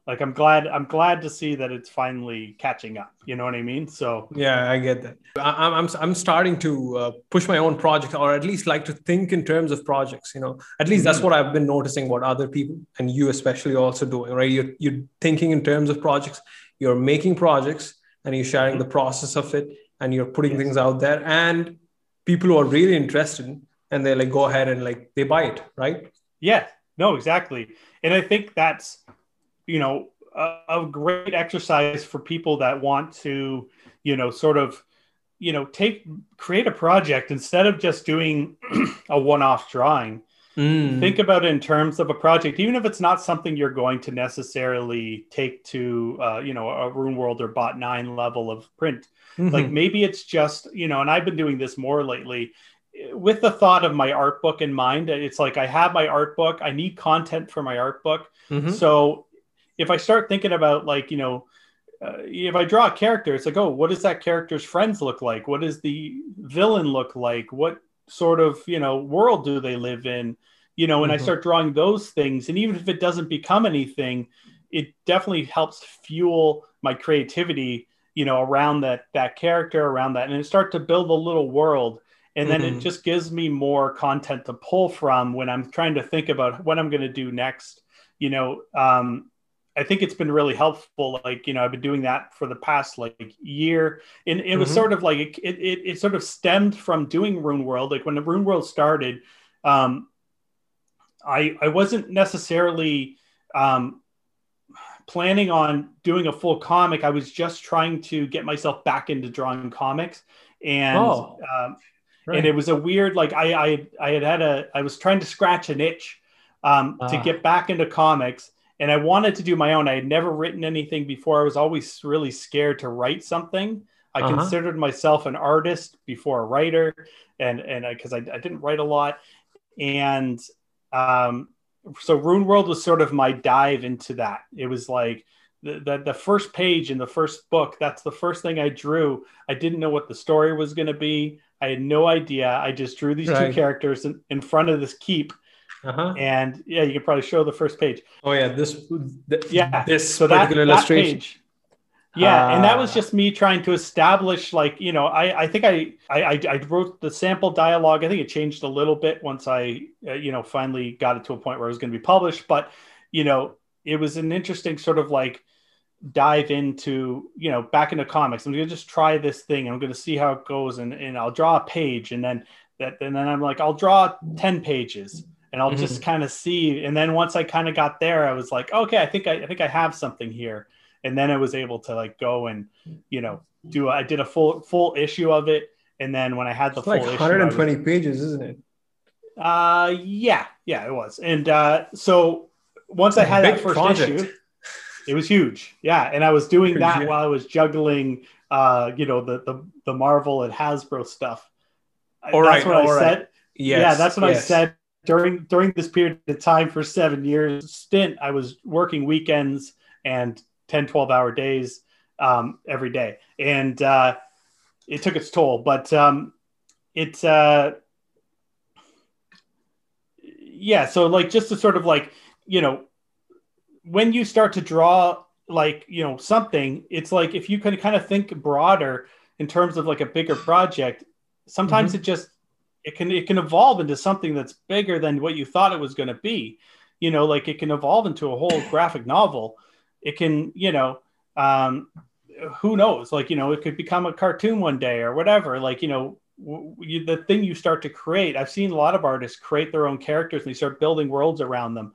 like i'm glad i'm glad to see that it's finally catching up you know what i mean? So yeah i get that. I'm i'm, I'm starting to uh, push my own project or at least like to think in terms of projects you know? At least that's mm-hmm. what i've been noticing what other people and you especially also doing right? You're, you're thinking in terms of projects you're making projects and you're sharing the process of it and you're putting yes. things out there and people who are really interested and they like go ahead and like they buy it right? Yeah. No exactly. And i think that's you know a, a great exercise for people that want to you know sort of you know take create a project instead of just doing a one-off drawing mm. think about it in terms of a project even if it's not something you're going to necessarily take to uh, you know a ruin world or bot 9 level of print mm-hmm. like maybe it's just you know and i've been doing this more lately with the thought of my art book in mind it's like i have my art book i need content for my art book mm-hmm. so if I start thinking about like you know uh, if I draw a character, it's like, oh, what does that character's friends look like? What does the villain look like? What sort of you know world do they live in? You know, and mm-hmm. I start drawing those things, and even if it doesn't become anything, it definitely helps fuel my creativity. You know, around that that character, around that, and it start to build a little world. And then mm-hmm. it just gives me more content to pull from when I'm trying to think about what I'm going to do next. You know, um, I think it's been really helpful. Like, you know, I've been doing that for the past like year. And it was mm-hmm. sort of like it, it, it sort of stemmed from doing Ruin World. Like when the Ruin World started, um, I I wasn't necessarily um, planning on doing a full comic. I was just trying to get myself back into drawing comics. And oh, um, right. and it was a weird like I I I had had a I was trying to scratch an itch um, uh. to ah. get back into comics and I wanted to do my own. I had never written anything before. I was always really scared to write something. I uh-huh. considered myself an artist before a writer, and and because I, I, I, didn't write a lot, and um, so Ruin World was sort of my dive into that. It was like the, the, the first page in the first book, that's the first thing I drew. I didn't know what the story was going to be. I had no idea. I just drew these Right. two characters in, in front of this keep. Uh-huh. And yeah, you can probably show the first page. Oh yeah, this th- Yeah. this So that, particular that illustration. page. Yeah, and that was Ah. just me trying to establish, like, you know, I, I think I, I, I wrote the sample dialogue. I think it changed a little bit once I, uh, you know, finally got it to a point where it was going to be published. But, you know, it was an interesting sort of like dive into, you know, back into comics. I'm going to just try this thing. I'm going to see how it goes, and, and I'll draw a page, and then that, and then I'm like, I'll draw ten pages, and I'll just kind of see. And then once I kind of got there, I was like, okay, I think I, I think I have something here and then I was able to like go and you know do I did a full full issue of it, and then when I had the It's full like issue, 120 pages, isn't it? I uh, yeah, yeah, it was, and uh, so once I had that first project. issue, it was huge, yeah, and I was doing that Yeah. while I was juggling, uh, you know, the the the Marvel and Hasbro stuff. I- All that's right, what I all right. said. Yes. yeah, that's what I said during during this period of time for seven years stint. I was working weekends and 10, 12 hour days um, every day, and uh, it took its toll. But um, it, uh, yeah, so like just to sort of like you know, when you start to draw like you know something, it's like if you can kind of think broader in terms of like a bigger project. Sometimes it just it can it can evolve into something that's bigger than what you thought it was going to be. You know like it can evolve into a whole graphic novel. It can you know um who knows? Like you know it could become a cartoon one day or whatever. Like you know you, the thing you start to create i've seen a lot of artists create their own characters and they start building worlds around them.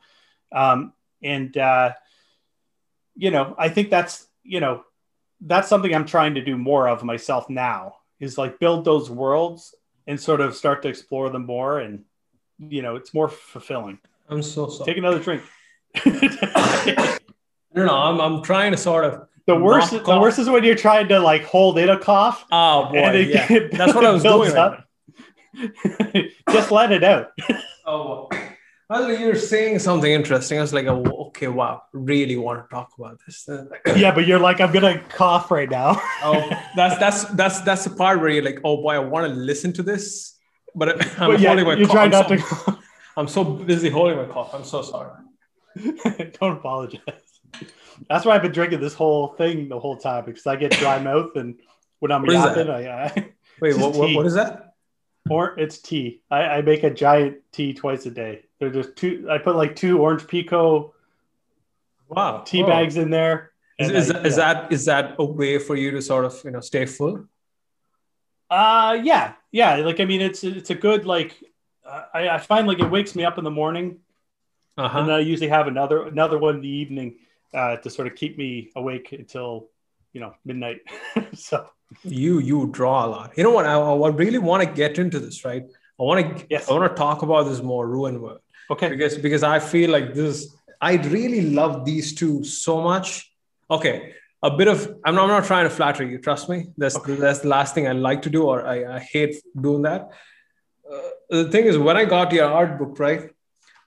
Um and uh you know i think that's you know that's something i'm trying to do more of myself now is like build those worlds and sort of start to explore them more and you know it's more fulfilling I'm so sorry. take another drink I don't know. I'm, I'm trying to sort of. the worst the off. worst is when you're trying to like hold in a cough Oh boy, it- yeah. it That's what I was doing. Right just let it out Oh, Like, you're saying something interesting. I was like, oh, okay, wow, really want to talk about this. Yeah but you're like i'm gonna cough right now oh, that's that's that's that's the part where you're like, oh boy, I want to listen to this, but I'm but yeah, holding my you're cough. trying I'm not so, to. I'm so busy holding my cough. I'm so sorry. don't apologize that's why i've been drinking this whole thing the whole time because i get dry mouth and when i'm What yapping I, I Wait, what, what, what is that? Or it's tea. I, I make a giant tea twice a day. They're just two. I put like two orange pekoe Wow, tea bags in there. Is, is, I- that, is yeah. that is that a way for you to sort of you know stay full? Uh, yeah, yeah. Like I mean, it's it's a good like. I, I find like it wakes me up in the morning, Uh-huh. and then I usually have another another one in the evening uh, to sort of keep me awake until you know midnight. so you you draw a lot. You know what? I, I really want to get into this, right? I want to Yes. I want to talk about this more, ruin world, okay, because because I feel like this. I really love these two so much. Okay, a bit of I'm not, I'm not trying to flatter you. Trust me. That's Okay. that's the last thing I like to do, or I, I hate doing that. Uh, the thing is, when I got your art book, right?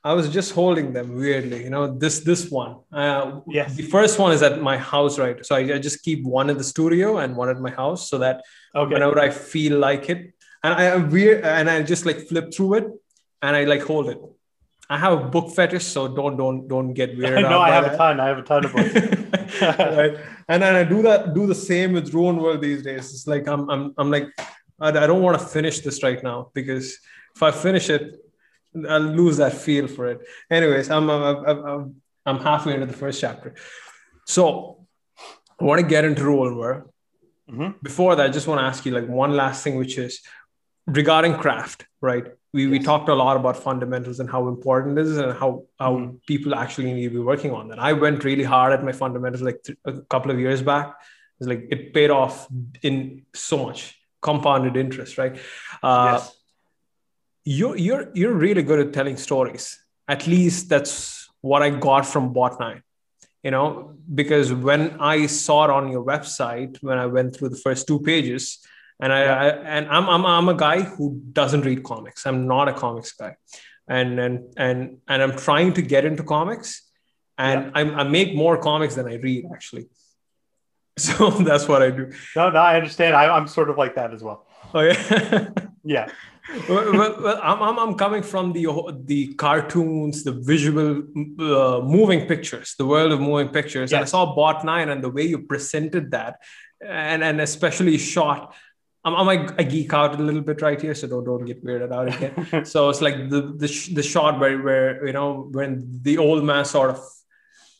I was just holding them weirdly, you know. This this one, uh, Yes. The first one is at my house, right? So I, I just keep one in the studio and one at my house, so that okay, whenever I feel like it, and I am weird, and I just like flip through it, and I like hold it. I have a book fetish, so don't don't don't get weird. no, I have that. a ton. I have a ton of books. right? And then I do that, do the same with Ruin World these days. It's like I'm, I'm, I'm like, I, I don't want to finish this right now because if I finish it, I'll lose that feel for it. Anyways, I'm, I'm, I'm, I'm, halfway into the first chapter. So I want to get into World. Mhm. Before that, I just want to ask you like one last thing, which is regarding craft, right? We, we talked a lot about fundamentals and how important it is and how, how Mhm. people actually need to be working on that. I went really hard at my fundamentals like th- a couple of years back. It's like it paid off in so much compounded interest, right? Uh, yes. You're you're you're really good at telling stories. At least that's what I got from Bot9. You know, because when I saw it on your website, when I went through the first two pages, and I, Yeah. I and I'm, I'm I'm a guy who doesn't read comics. I'm not a comics guy, and and and and I'm trying to get into comics, and Yeah. I'm, I make more comics than I read actually. So that's what I do. No, no, I understand. I, I'm sort of like that as well. Oh yeah. Yeah. Well, well, I'm, I'm, I'm coming from the the cartoons, the visual uh, moving pictures, the world of moving pictures. And I saw Bot Nine and the way you presented that, and and especially shot. I'm, I'm like, I geek out a little bit right here, so don't don't get weirded out again. so it's like the the, sh- the shot where where you know when the old man sort of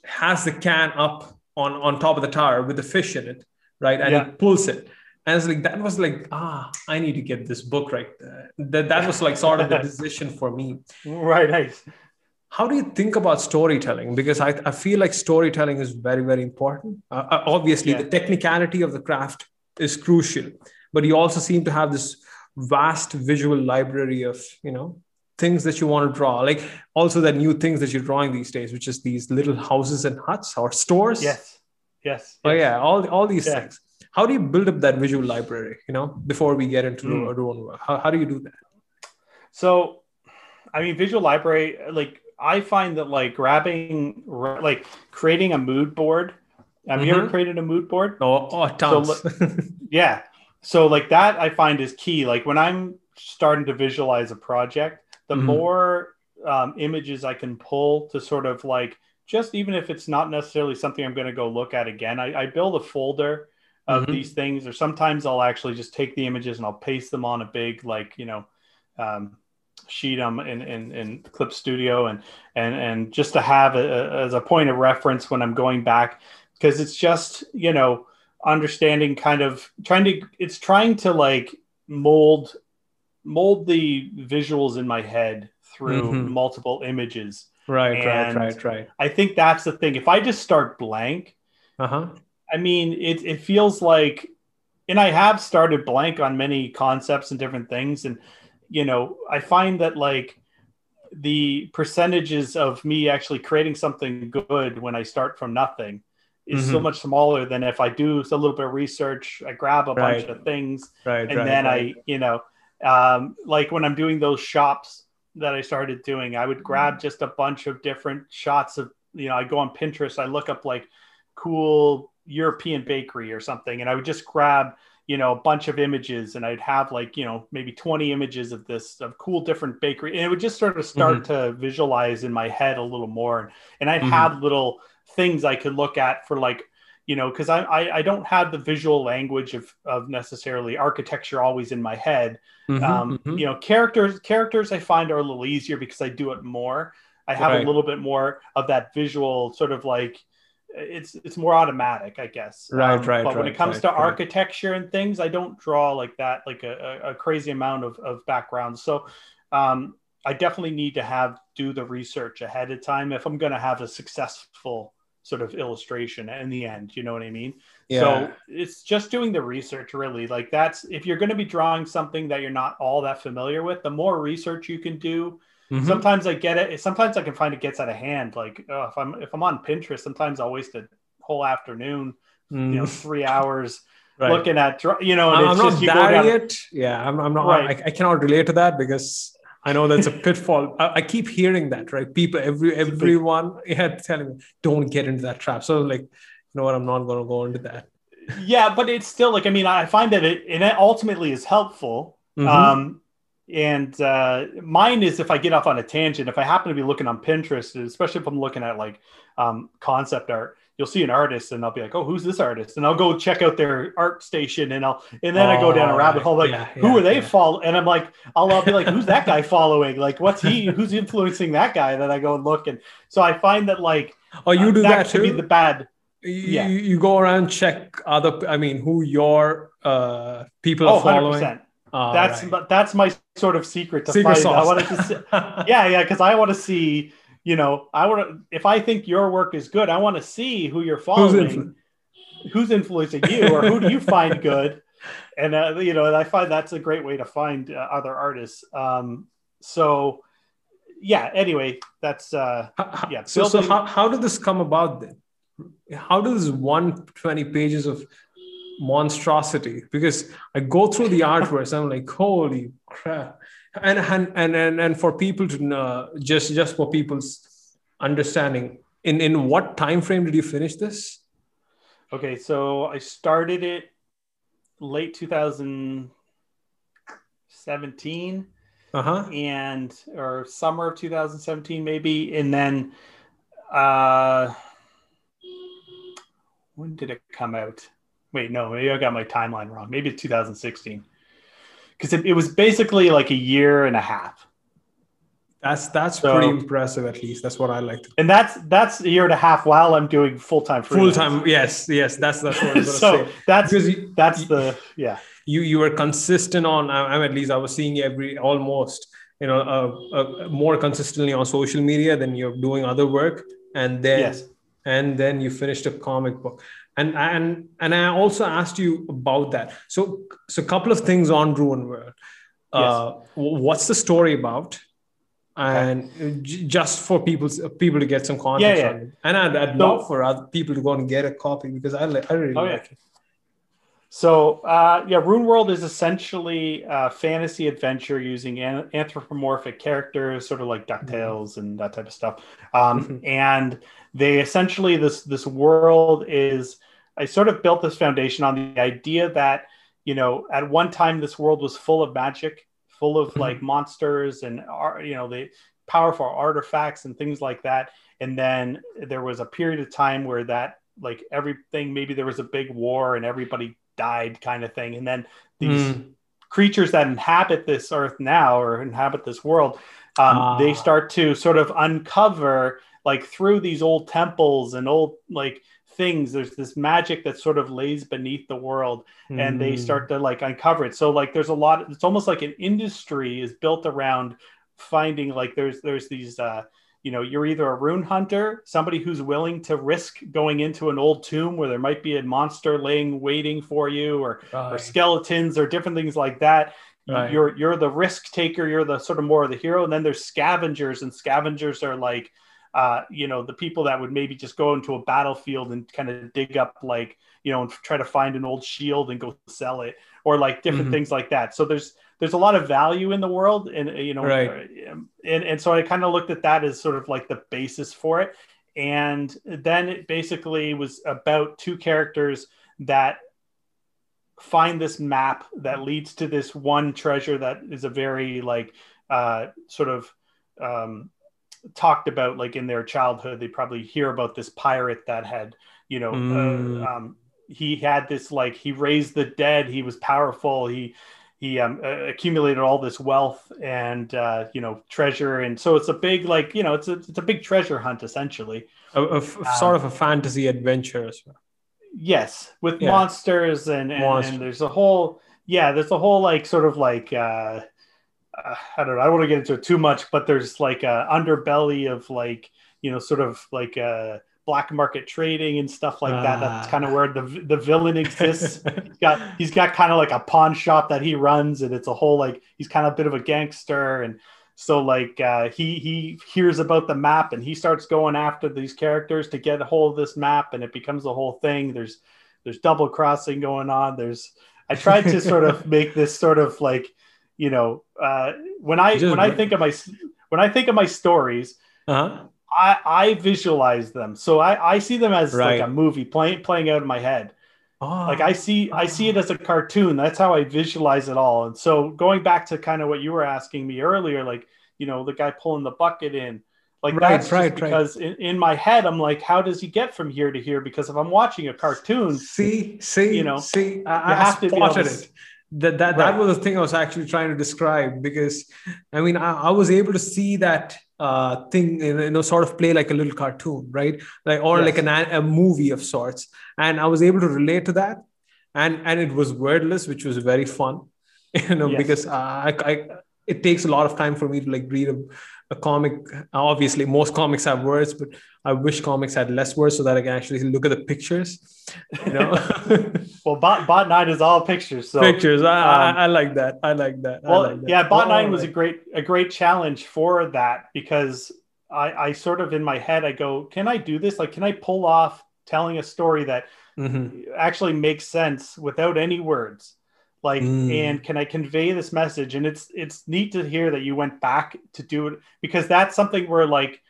has the can up on on top of the tower with the fish in it, right, and Yeah. he pulls it. And it's like that was like ah, I need to get this book right there. That that was like sort of the decision for me. Right. Nice. How do you think about storytelling? Because I, I feel like storytelling is very very important. Uh, uh, obviously, Yeah. the technicality of the craft is crucial, but you also seem to have this vast visual library of you know things that you want to draw. Like also the new things that you're drawing these days, which is these little houses and huts or stores. Yes. Yes. Oh yes. yeah, all all these Yeah. things. How do you build up that visual library? You know, before we get into Mm. our own work, how, how do you do that? So, I mean, visual library, like I find that like grabbing, like creating a mood board. Have you ever Mhm. created a mood board? Oh, oh tons. Yeah. So like that I find is key. Like when I'm starting to visualize a project, the Mhm. more um, images I can pull to sort of like just even if it's not necessarily something I'm going to go look at again, I, I build a folder of Mhm. these things, or sometimes I'll actually just take the images and I'll paste them on a big like you know um, sheet um, in, in in Clip Studio and and and just to have a, a- as a point of reference when I'm going back because it's just you know understanding kind of trying to it's trying to like mold mold the visuals in my head through Mhm. multiple images right, And- right, right, right. i think that's the thing if i just start blank Uh huh. I mean it, it feels like and i have started blank on many concepts and different things and you know i find that like the percentages of me actually creating something good when i start from nothing is so Mhm. much smaller than if i do a little bit of research i grab a bunch of things Right, and right, then right. I, you know, um, like when I'm doing those shops that I started doing, I would grab Mm-hmm. just a bunch of different shots of, you know, I go on Pinterest, I look up like cool European bakery or something, and I would just grab, you know, a bunch of images, and I'd have like, you know, maybe 20 images of this of cool different bakery, and it would just sort of start to visualize in my head a little more, and I'd Mhm. have little things I could look at for like you know because I, I i don't have the visual language of of necessarily architecture always in my head Mhm, um mhm. you know characters characters i find are a little easier because i do it more i have Right. a little bit more of that visual sort of like it's it's more automatic i guess Right, Um, right, but when it comes right, to right. architecture and things i don't draw like that like a, a a crazy amount of, of background so um i definitely need to have do the research ahead of time if i'm going to have a successful sort of illustration in the end you know what i mean yeah. so it's just doing the research really like that's if you're going to be drawing something that you're not all that familiar with the more research you can do Mhm. sometimes i get it sometimes i can find it gets out of hand like oh, if i'm if i'm on pinterest sometimes i'll waste a whole afternoon you know Mm, three hours right. looking at you know and I'm, it's not just you go there down yet. Yeah, I'm, I'm not. Right. I, I cannot relate to that because I know that's a pitfall. I, I keep hearing that, right? People, every everyone, yeah, telling me, don't get into that trap. So, like, you know what? I'm not going to go into that. yeah but it's still like i mean i find that it, it ultimately is helpful Mhm. Um, and uh, mine is if I get off on a tangent, if I happen to be looking on Pinterest, especially if I'm looking at like um, concept art, you'll see an artist and I'll be like, oh, who's this artist? And I'll go check out their art station and I'll, and then I go down a Oh, rabbit hole like, Yeah, who are they yeah. follow? And I'm like, I'll, I'll be like, who's that guy following? Like, what's he, who's influencing that guy? And then I go and look. And so I find that like, Oh, you uh, do that, could too? be the bad. you, yeah. you, you go around check other, I mean, who your uh, people Oh, are following. 100%. Oh, That's, right. that's my sort of secret to secret find. I wanted to see, yeah yeah because i want to see you know i want to if i think your work is good i want to see who you're Who's following influ- who's, influencing you or who do you find good and uh, you know i find that's a great way to find uh, other artists um so yeah anyway that's uh Yeah, So, so how, how did this come about then? How does 120 pages of monstrosity? Because I go through the artworks, and I'm like, holy crap! And and and and, and for people to know, just just for people's understanding, in in what time frame did you finish this? Okay, so I started it late 2017 Uh-huh. and or summer of 2017 maybe and then uh when did it come out wait no maybe i got my timeline wrong. Maybe it's 2016 because it, it was basically like a year and a half. That's that's So- pretty impressive at least. That's what I like to and that's that's a year and a half while i'm doing full-time Full time, yes yes that's that's what i was so say. That's because you, that's the yeah. You you were consistent on I- i'm at least i was seeing every almost you know uh, uh, more consistently on social media than you're doing other work. And then yes. and then you finished a comic book and and and i also asked you about that so so a couple of things on ruin world uh wh- what's the story about and j- just for people people to get some context Yeah, yeah. on it and i'd, I'd So- love for other people to go and get a copy because i, li- I really Oh, yeah. like it So, uh, yeah, Ruin World is essentially a fantasy adventure using an- anthropomorphic characters, sort of like Ducktales and that type of stuff. Um, Mhm. and they essentially this this world is. I sort of built this foundation on the idea that you know at one time this world was full of magic, full of Mhm. like monsters and you know the powerful artifacts and things like that. And then there was a period of time where that like everything maybe there was a big war and everybody died kind of thing and then these Mm. creatures that inhabit this earth now or inhabit this world um, Ah. they start to sort of uncover like through these old temples and old like things there's this magic that sort of lays beneath the world and they Mm. start to like uncover it so like there's a lot it's almost like an industry is built around finding like there's there's these uh you know you're either a rune hunter somebody who's willing to risk going into an old tomb where there might be a monster laying waiting for you or or skeletons or different things like that Right. you're you're the risk taker you're the sort of more of the hero and then there's scavengers and scavengers are like uh, you know the people that would maybe just go into a battlefield and kind of dig up like you know and try to find an old shield and go sell it or like different Mhm. things like that so there's there's a lot of value in the world and uh, you know Right. um, and and so i kind of looked at that as sort of like the basis for it and then it basically was about two characters that find this map that leads to this one treasure that is a very like uh sort of um talked about like in their childhood they probably hear about this pirate that had you know Mm. uh, um he had this like he raised the dead he was powerful he he um, uh, accumulated all this wealth and uh, you know treasure and so it's a big like you know it's a, it's a big treasure hunt essentially a, a f- sort of a fantasy adventure as well. yes with Yeah. monsters and and, Monster. and there's a whole yeah there's a whole like sort of like uh, uh i don't know i don't want to get into it too much but there's like a underbelly of like you know sort of like uh black market trading and stuff like that. That's Ah. kind of where the the villain exists. He's got he's got kind of like a pawn shop that he runs and it's a whole like he's kind of a bit of a gangster. And so like uh, he he hears about the map and he starts going after these characters to get a hold of this map and it becomes a whole thing. There's there's double crossing going on. There's i tried to sort of make this sort of like you know uh, when i when i think of my when i think of my stories uh-huh. I, I visualize them, so I, I see them as Right. like a movie playing playing out in my head. Oh, Like I see I see it as a cartoon. That's how I visualize it all. And so going back to kind of what you were asking me earlier, like you know the guy pulling the bucket in, like Right, that's right, right. because in, in my head I'm like, how does he get from here to here? Because if I'm watching a cartoon, see, see, you know, see, I, I have to be able to- it. That that, that was the thing I was actually trying to describe because, I mean, I, I was able to see that uh, thing, you know, sort of play like a little cartoon, right? Like or Yes. like an, a a movie of sorts, and I was able to relate to that, and and it was wordless, which was very fun, you know, Yes. because uh, I, I it takes a lot of time for me to like read a, a comic. Obviously, most comics have words, but I wish comics had less words so that I can actually look at the pictures. You know, well, Bot Bot Nine is all pictures. So pictures. I, um, I, I like that. I like that. I well, like that. yeah, Bot Oh, Nine was a great a great challenge for that because I, I sort of in my head I go, can I do this? Like, can I pull off telling a story that Mhm. actually makes sense without any words? Like, Mm. and can I convey this message? And it's it's neat to hear that you went back to do it because that's something where like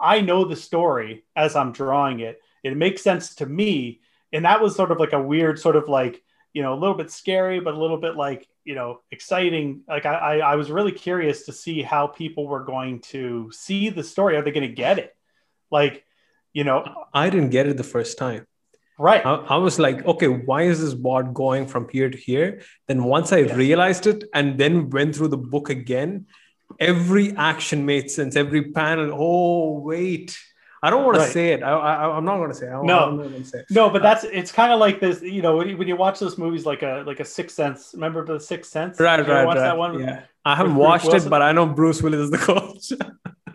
I know the story as I'm drawing it. It makes sense to me, and that was sort of like a weird sort of like you know a little bit scary, but a little bit like you know exciting. Like I I, I was really curious to see how people were going to see the story. Are they going to get it? Like you know, I didn't get it the first time. Right. I, I, was like, okay, why is this bot going from here to here? Then once I yes. realized it and then went through the book again, every action made sense. Every panel. Oh, wait. I don't want right. to say it. I, I, am not going to say. It. I, no, say no, but that's it's kind of like this. You know, when you, when you watch those movies, like a like a Sixth Sense. Remember the Sixth Sense? Right, right, right. That one? Yeah, I haven't watched it, but I know Bruce Willis is the coach.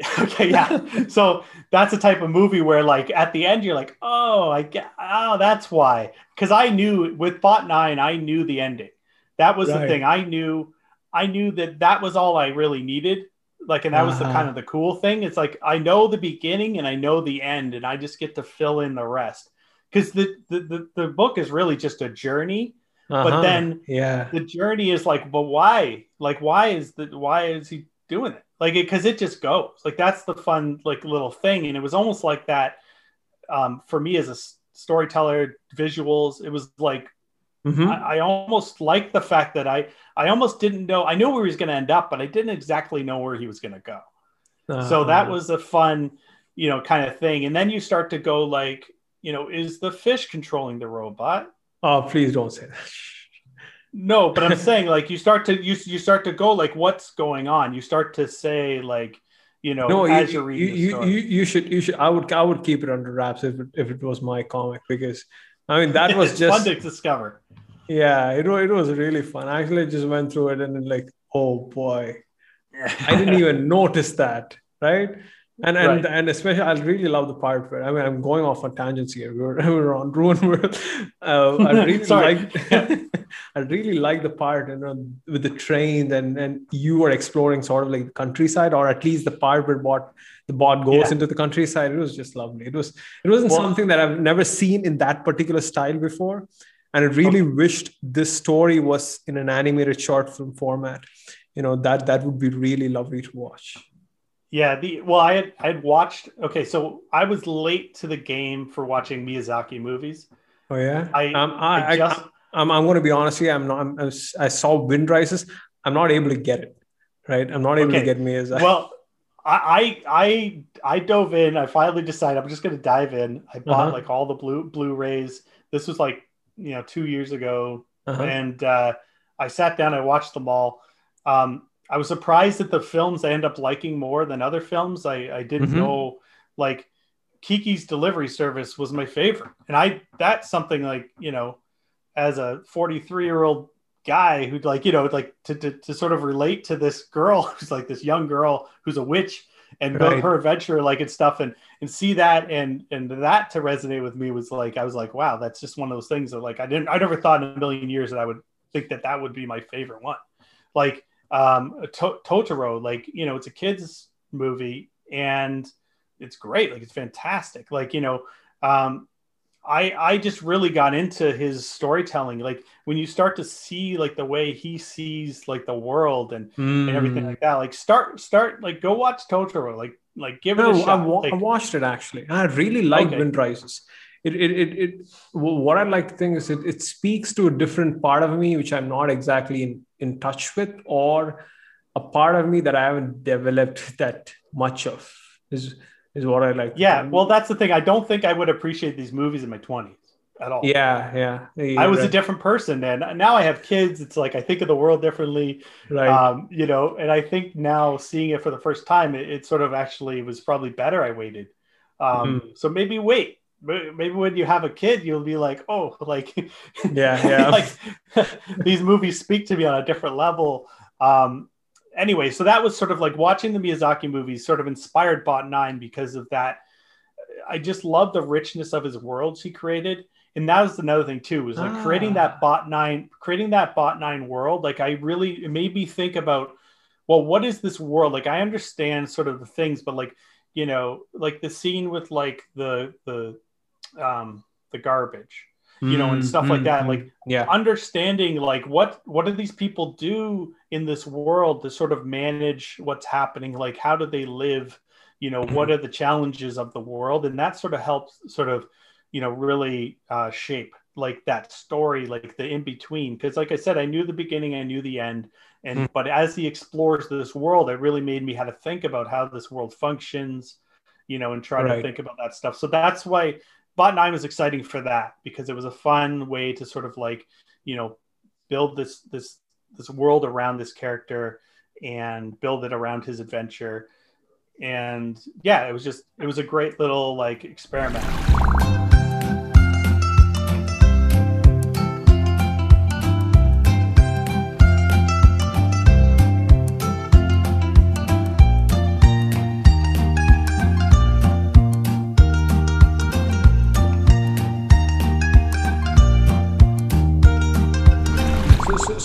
okay, yeah. So that's a type of movie where, like, at the end, you're like, oh, I get, oh, ah, that's why. Because I knew with Bot Nine, I knew the ending. That was right. the thing. I knew, I knew that that was all I really needed. Like, and that uh-huh. was the uh-huh. kind of the cool thing. It's like I know the beginning and I know the end, and I just get to fill in the rest. Because the, the the the book is really just a journey. Uh-huh. But then, yeah, the journey is like, but why? Like, why is the why is he doing it? like because it, it, just goes like that's the fun like little thing and it was almost like that um, for me as a storyteller visuals it was like mm-hmm. I, I, almost like the fact that i i almost didn't know i knew where he was going to end up but i didn't exactly know where he was going to go uh-huh. so that was a fun you know kind of thing and then you start to go like you know is the fish controlling the robot oh please don't say that no, but I'm saying like you start to you you start to go like what's going on. You start to say like you know no, you, you, you, you should you should I would I would keep it under wraps if it, if it was my comic because I mean that was just fun to discover. Yeah, it it was really fun. I actually just went through it and then like oh boy, I didn't even notice that right and and right. and especially I really love the part where I mean I'm going off on tangents here. We're, we're on Ruin World. Uh, I really like I really like the part you know with the train and and you were exploring sort of like the countryside or at least the part where bot the bot goes yeah. into the countryside. It was just lovely. It was it wasn't well, something that I've never seen in that particular style before, and I really wished this story was in an animated short film format. You know that that would be really lovely to watch. Yeah, the well, I had I had watched. Okay, so I was late to the game for watching Miyazaki movies. Oh yeah, I um, I, I just I, am I'm going to be honest here. I'm not. I'm, i saw Wind Rises. I'm not able to get it. Right, I'm not able okay. to get Miyazaki. Well, I I I dove in. I finally decided I'm just going to dive in. I bought uh-huh. like all the blue Blu-rays. This was like you know two years ago, uh-huh. and uh, I sat down. I watched them all. Um, I was surprised that the films I end up liking more than other films. I, I didn't mm-hmm. know like Kiki's Delivery Service was my favorite, and I that's something like you know, as a 43 year old guy who'd like you know like to, to, to sort of relate to this girl who's like this young girl who's a witch and right. her adventure like and stuff and and see that and and that to resonate with me was like I was like wow that's just one of those things that like I didn't I never thought in a million years that I would think that that would be my favorite one like um, to- Totoro, like you know, it's a kids movie and it's great. Like it's fantastic. Like you know, um, I I just really got into his storytelling. Like when you start to see like the way he sees like the world and, mm. and everything hmm. like that. Like start start like go watch Totoro. Like like give no, it a shot. I, wa- like, I watched it actually. I really like okay. Wind Rises it, it, it, it what I'd like to think is it, it speaks to a different part of me, which I'm not exactly in, in touch with, or a part of me that I haven't developed that much of is, is what I like. Yeah. Well, that's the thing. I don't think I would appreciate these movies in my twenties at all. Yeah. Yeah. I was right. a different person and now I have kids. It's like, I think of the world differently, right. Um, you know, and I think now seeing it for the first time, it, it sort of actually was probably better. I waited. Um, mm. so maybe wait, maybe when you have a kid you'll be like oh like yeah yeah like these movies speak to me on a different level um anyway so that was sort of like watching the miyazaki movies sort of inspired bot 9 because of that i just love the richness of his worlds he created and that was another thing too was like ah. creating that bot 9 creating that bot 9 world like i really it made me think about well what is this world like i understand sort of the things but like you know like the scene with like the the um, the garbage. You know, and stuff like that. Mm, Like yeah, understanding like what what do these people do in this world to sort of manage what's happening? Like how do they live? You know what are the challenges of the world? And that sort of helps sort of you know really uh, shape like that story like the in between because like i said i knew the beginning i knew the end and Mm. but as he explores this world it really made me how to think about how this world functions you know and try Right. to think about that stuff. So that's why bot 9 was exciting for that because it was a fun way to sort of like you know build this this this world around this character and build it around his adventure. And yeah it was just it was a great little like experiment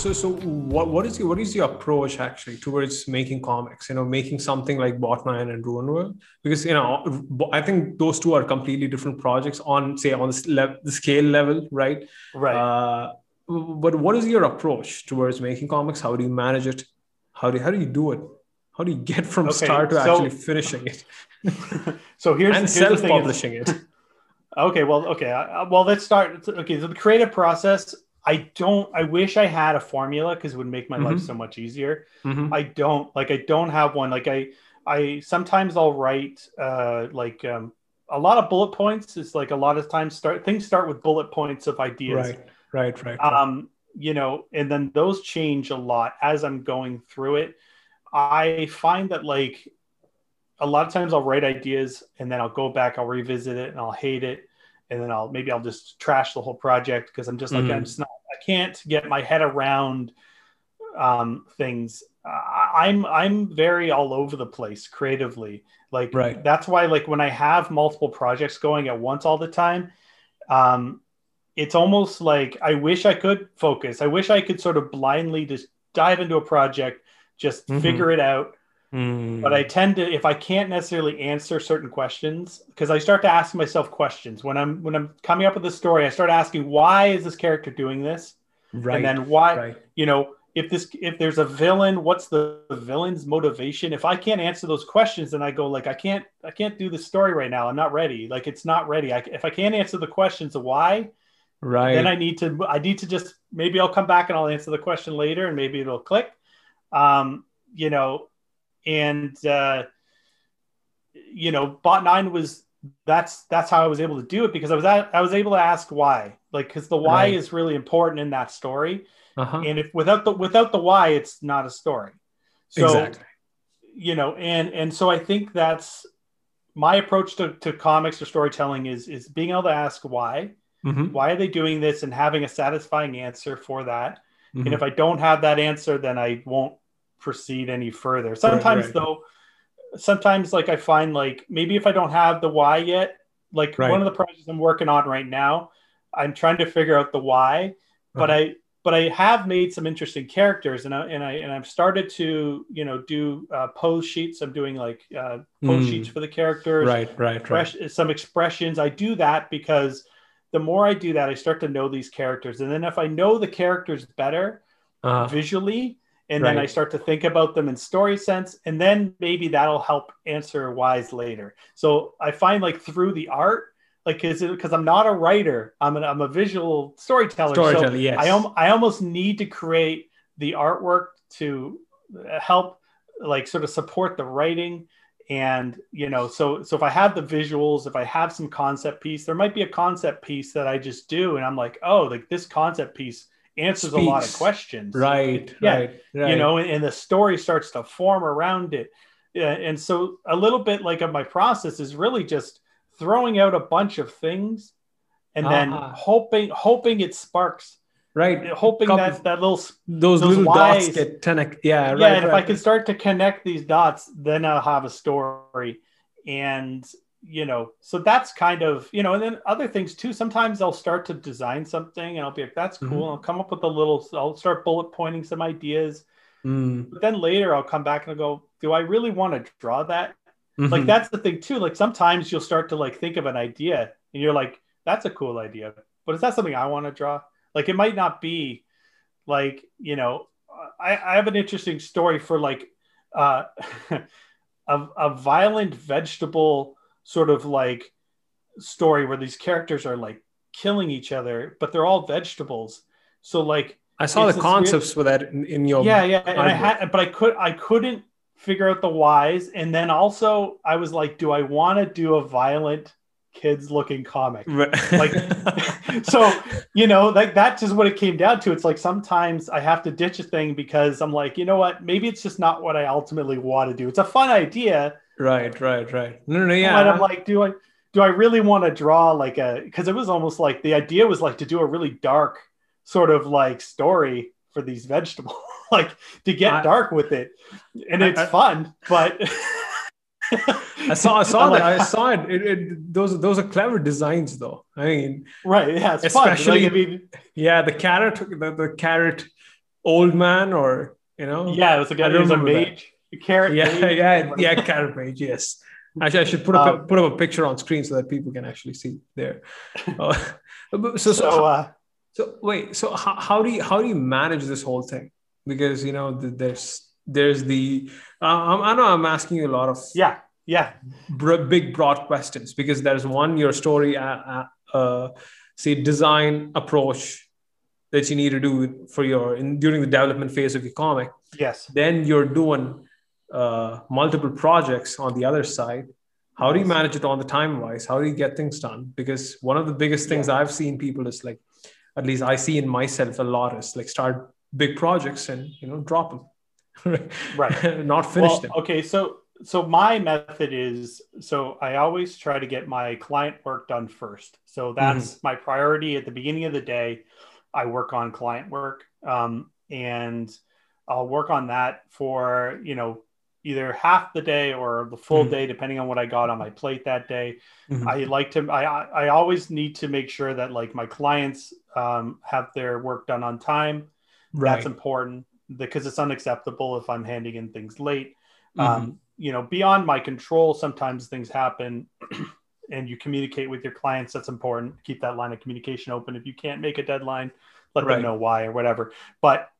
So, so, what, what is your, what is your approach actually towards making comics? You know, making something like Bot 9 and Ruin World, because you know, I think those two are completely different projects on, say, on the scale level, right? right Uh, but what is your approach towards making comics? How do you manage it? How do how do you do it? How do you get from Okay, start to so- actually finishing it so here's, and here's the thing is- self-publishing it? Okay, well, okay. Uh, well, let's start. Okay, so the creative process. I don't. I wish I had a formula because it would make my life Mhm. so much easier. Mhm. I don't. Like, I don't have one. Like, I, I sometimes I'll write uh, like um, a lot of bullet points. It's like a lot of times start things start with bullet points of ideas. Right, right, right. right. Um, you know, and then those change a lot as I'm going through it. I find that like a lot of times I'll write ideas and then I'll go back, I'll revisit it and I'll hate it. And then I'll maybe I'll just trash the whole project because I'm just like, Mhm. I'm just not, I can't get my head around um, things. I, I'm, I'm very all over the place creatively. Like Right. that's why like when I have multiple projects going at once all the time, um, it's almost like I wish I could focus. I wish I could sort of blindly just dive into a project, just Mhm. figure it out. Mm. But I tend to, if I can't necessarily answer certain questions, because I start to ask myself questions when I'm when I'm coming up with a story. I start asking, why is this character doing this? right, And then why, right. you know, if this if there's a villain, what's the villain's motivation? If I can't answer those questions, then I go like, I can't I can't do this story right now. I'm not ready. Like it's not ready. I, if I can't answer the questions of why, Right. then I need to I need to just maybe I'll come back and I'll answer the question later and maybe it'll click. Um, you know, and uh, you know, bot nine was that's that's how I was able to do it because I was at, I was able to ask why, like because the why Right. is really important in that story, uh-huh. and if without the without the why, it's not a story. So exactly. you know, and and so I think that's my approach to, to comics or storytelling is is being able to ask why Mhm, why are they doing this and having a satisfying answer for that mhm. and if i don't have that answer then i won't proceed any further sometimes right. though sometimes like i find like maybe if i don't have the why yet like Right. one of the projects i'm working on right now i'm trying to figure out the why but Uh-huh. i but i have made some interesting characters and i and i and i've started to you know do uh, pose sheets i'm doing like uh, pose Mm. sheets for the characters right, right, right. some expressions. I do that because the more I do that, I start to know these characters. And then if I know the characters better Uh, visually, and then I start to think about them in story sense, and then maybe that'll help answer whys later. So I find like through the art, like is it because I'm not a writer, I'm an, I'm a visual storyteller. storytelling, so yes. I, am, I almost need to create the artwork to help like sort of support the writing and you know so so if i have the visuals if i have some concept piece there might be a concept piece that i just do and i'm like oh like this concept piece answers a lot of questions right, Yeah. right, right. you know and, the story starts to form around it yeah, and so a little bit like of my process is really just throwing out a bunch of things and then Ah. hoping hoping it sparks right. hoping Couple- that that little those, those little dots get connect. Yeah, right. yeah and if right. i can start to connect these dots then i'll have a story and you know so that's kind of you know and then other things too sometimes i'll start to design something and i'll be like that's cool Mhm. i'll come up with a little i'll start bullet pointing some ideas Mm, but then later i'll come back and I'll go do i really want to draw that mhm. like that's the thing too like sometimes you'll start to like think of an idea and you're like that's a cool idea but is that something I want to draw? Like it might not be like, you know, I, I have an interesting story for like uh a, a violent vegetable sort of like story where these characters are like killing each other, but they're all vegetables. So like I saw the concepts weird... for that in, in, your yeah yeah, and I had but I could I couldn't figure out the whys, and then also I was like, do I want to do a violent kids looking comic? right. like so you know like that's just what it came down to. It's like sometimes I have to ditch a thing because I'm like, you know what, maybe it's just not what I ultimately want to do. It's a fun idea. Right, right, right. No, no, yeah. And I'm like, do I do I really want to draw like a because it was almost like the idea was like to do a really dark sort of like story for these vegetables, like to get I, dark with it, and it's I, fun. But I saw, I saw that. Like, I saw it. It, it. Those, those are clever designs, though. I mean, right? Yeah, it's especially. Like, I mean, yeah, the carrot, the, the carrot, old man, or you know, yeah, it was a guy. It was a mage. Carrot. Yeah, mage. yeah, yeah. Carrot mage. Yes. Actually, I should put up um, put up a picture on screen so that people can actually see there. Uh, so, so, so uh, so wait, so how, how do you how do you manage this whole thing? Because you know there's there's the uh, I know I'm asking you a lot of yeah yeah big broad questions because there's one your story uh, uh, uh, say design approach that you need to do for your in, during the development phase of your comic. Yes. Then you're doing uh, multiple projects on the other side. How do you manage it on the time wise? How do you get things done? Because one of the biggest things yeah. I've seen people is like at least I see in myself a lot is like start big projects and you know drop them, right? Not finish well, them. Okay, so so my method is so I always try to get my client work done first. So that's mm-hmm. my priority at the beginning of the day. I work on client work, um, and I'll work on that for you know either half the day or the full mm-hmm. day, depending on what I got on my plate that day. Mm-hmm. I like to, I, I always need to make sure that like my clients um, have their work done on time. Right. That's important because it's unacceptable if I'm handing in things late. Mm-hmm. Um, you know, beyond my control, sometimes things happen and you communicate with your clients. That's important. Keep that line of communication open. If you can't make a deadline, let right. them know why or whatever. But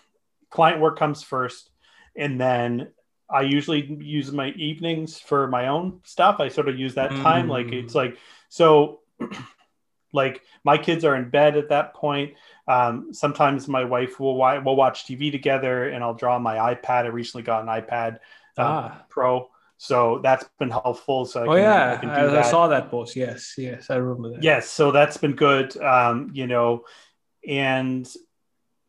client work comes first. And then I usually use my evenings for my own stuff. I sort of use that time. Mm. Like it's like so like my kids are in bed at that point. Um, sometimes my wife will will watch TV together and I'll draw on my iPad. I recently got an iPad uh, ah. Pro. So that's been helpful. So I oh can, yeah, I, I, I, saw that post. Yes, yes, I remember that. Yes, so that's been good. Um, you know, and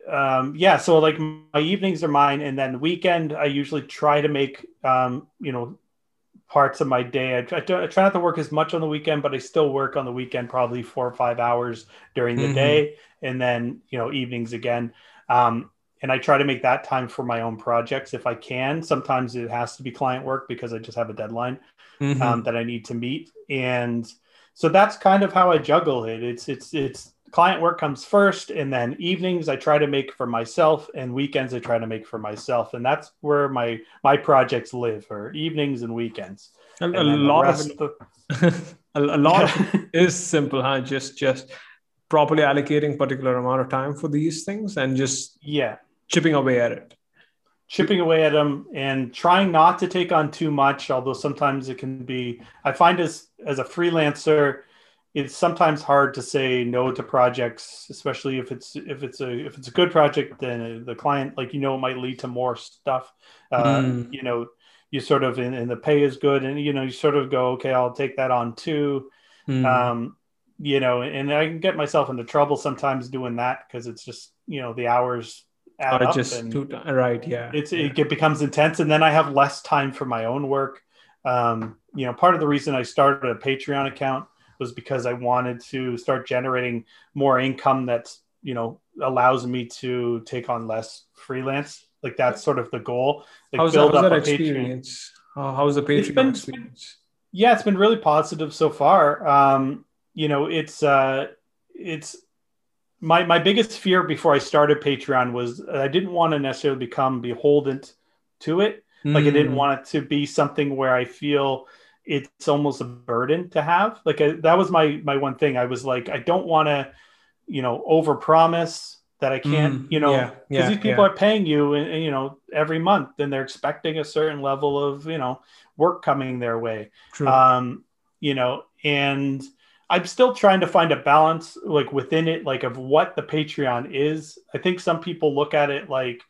um, yeah, so like my evenings are mine, and then the weekend I usually try to make um, you know parts of my day. I try, I try, not to work as much on the weekend, but I still work on the weekend probably four or five hours during the mm-hmm. day, and then you know evenings again. Um, and I try to make that time for my own projects if I can. Sometimes it has to be client work because I just have a deadline mm-hmm. um, that I need to meet, and so that's kind of how I juggle it. It's it's it's client work comes first and then evenings i try to make for myself and weekends i try to make for myself and that's where my my projects live or evenings and weekends. A, and a lot of the... a, lot is simple huh? Just just properly allocating particular amount of time for these things and just yeah. chipping away at it. Chipping away at them and trying not to take on too much although sometimes it can be i find as as a freelancer it's sometimes hard to say no to projects, especially if it's if it's a if it's a good project, then the client like you know it might lead to more stuff. Uh, mm. You know, you sort of and, and, the pay is good, and you know you sort of go, okay, I'll take that on too. Mm. Um, you know, and I can get myself into trouble sometimes doing that because it's just you know the hours add up just and too, right, yeah. It's yeah. it becomes intense, and then I have less time for my own work. Um, you know, part of the reason I started a Patreon account was because I wanted to start generating more income that you know allows me to take on less freelance. Like that's sort of the goal. Like how's build how's that experience? Patreon. how's the Patreon been, experience? Yeah, it's been really positive so far. Um, you know, it's uh, it's my my biggest fear before I started Patreon was I didn't want to necessarily become beholden to it. Mm. Like I didn't hmm. want it to be something where I feel it's almost a burden to have. Like I, that was my my one thing. I was like, I don't want to, you know, over promise that I can't, Mm, you know, yeah, because yeah, these people yeah. are paying you, and, and, you know, every month, and they're expecting a certain level of, you know, work coming their way. True. Um, you know, and I'm still trying to find a balance, like within it, like of what the Patreon is. I think some people look at it like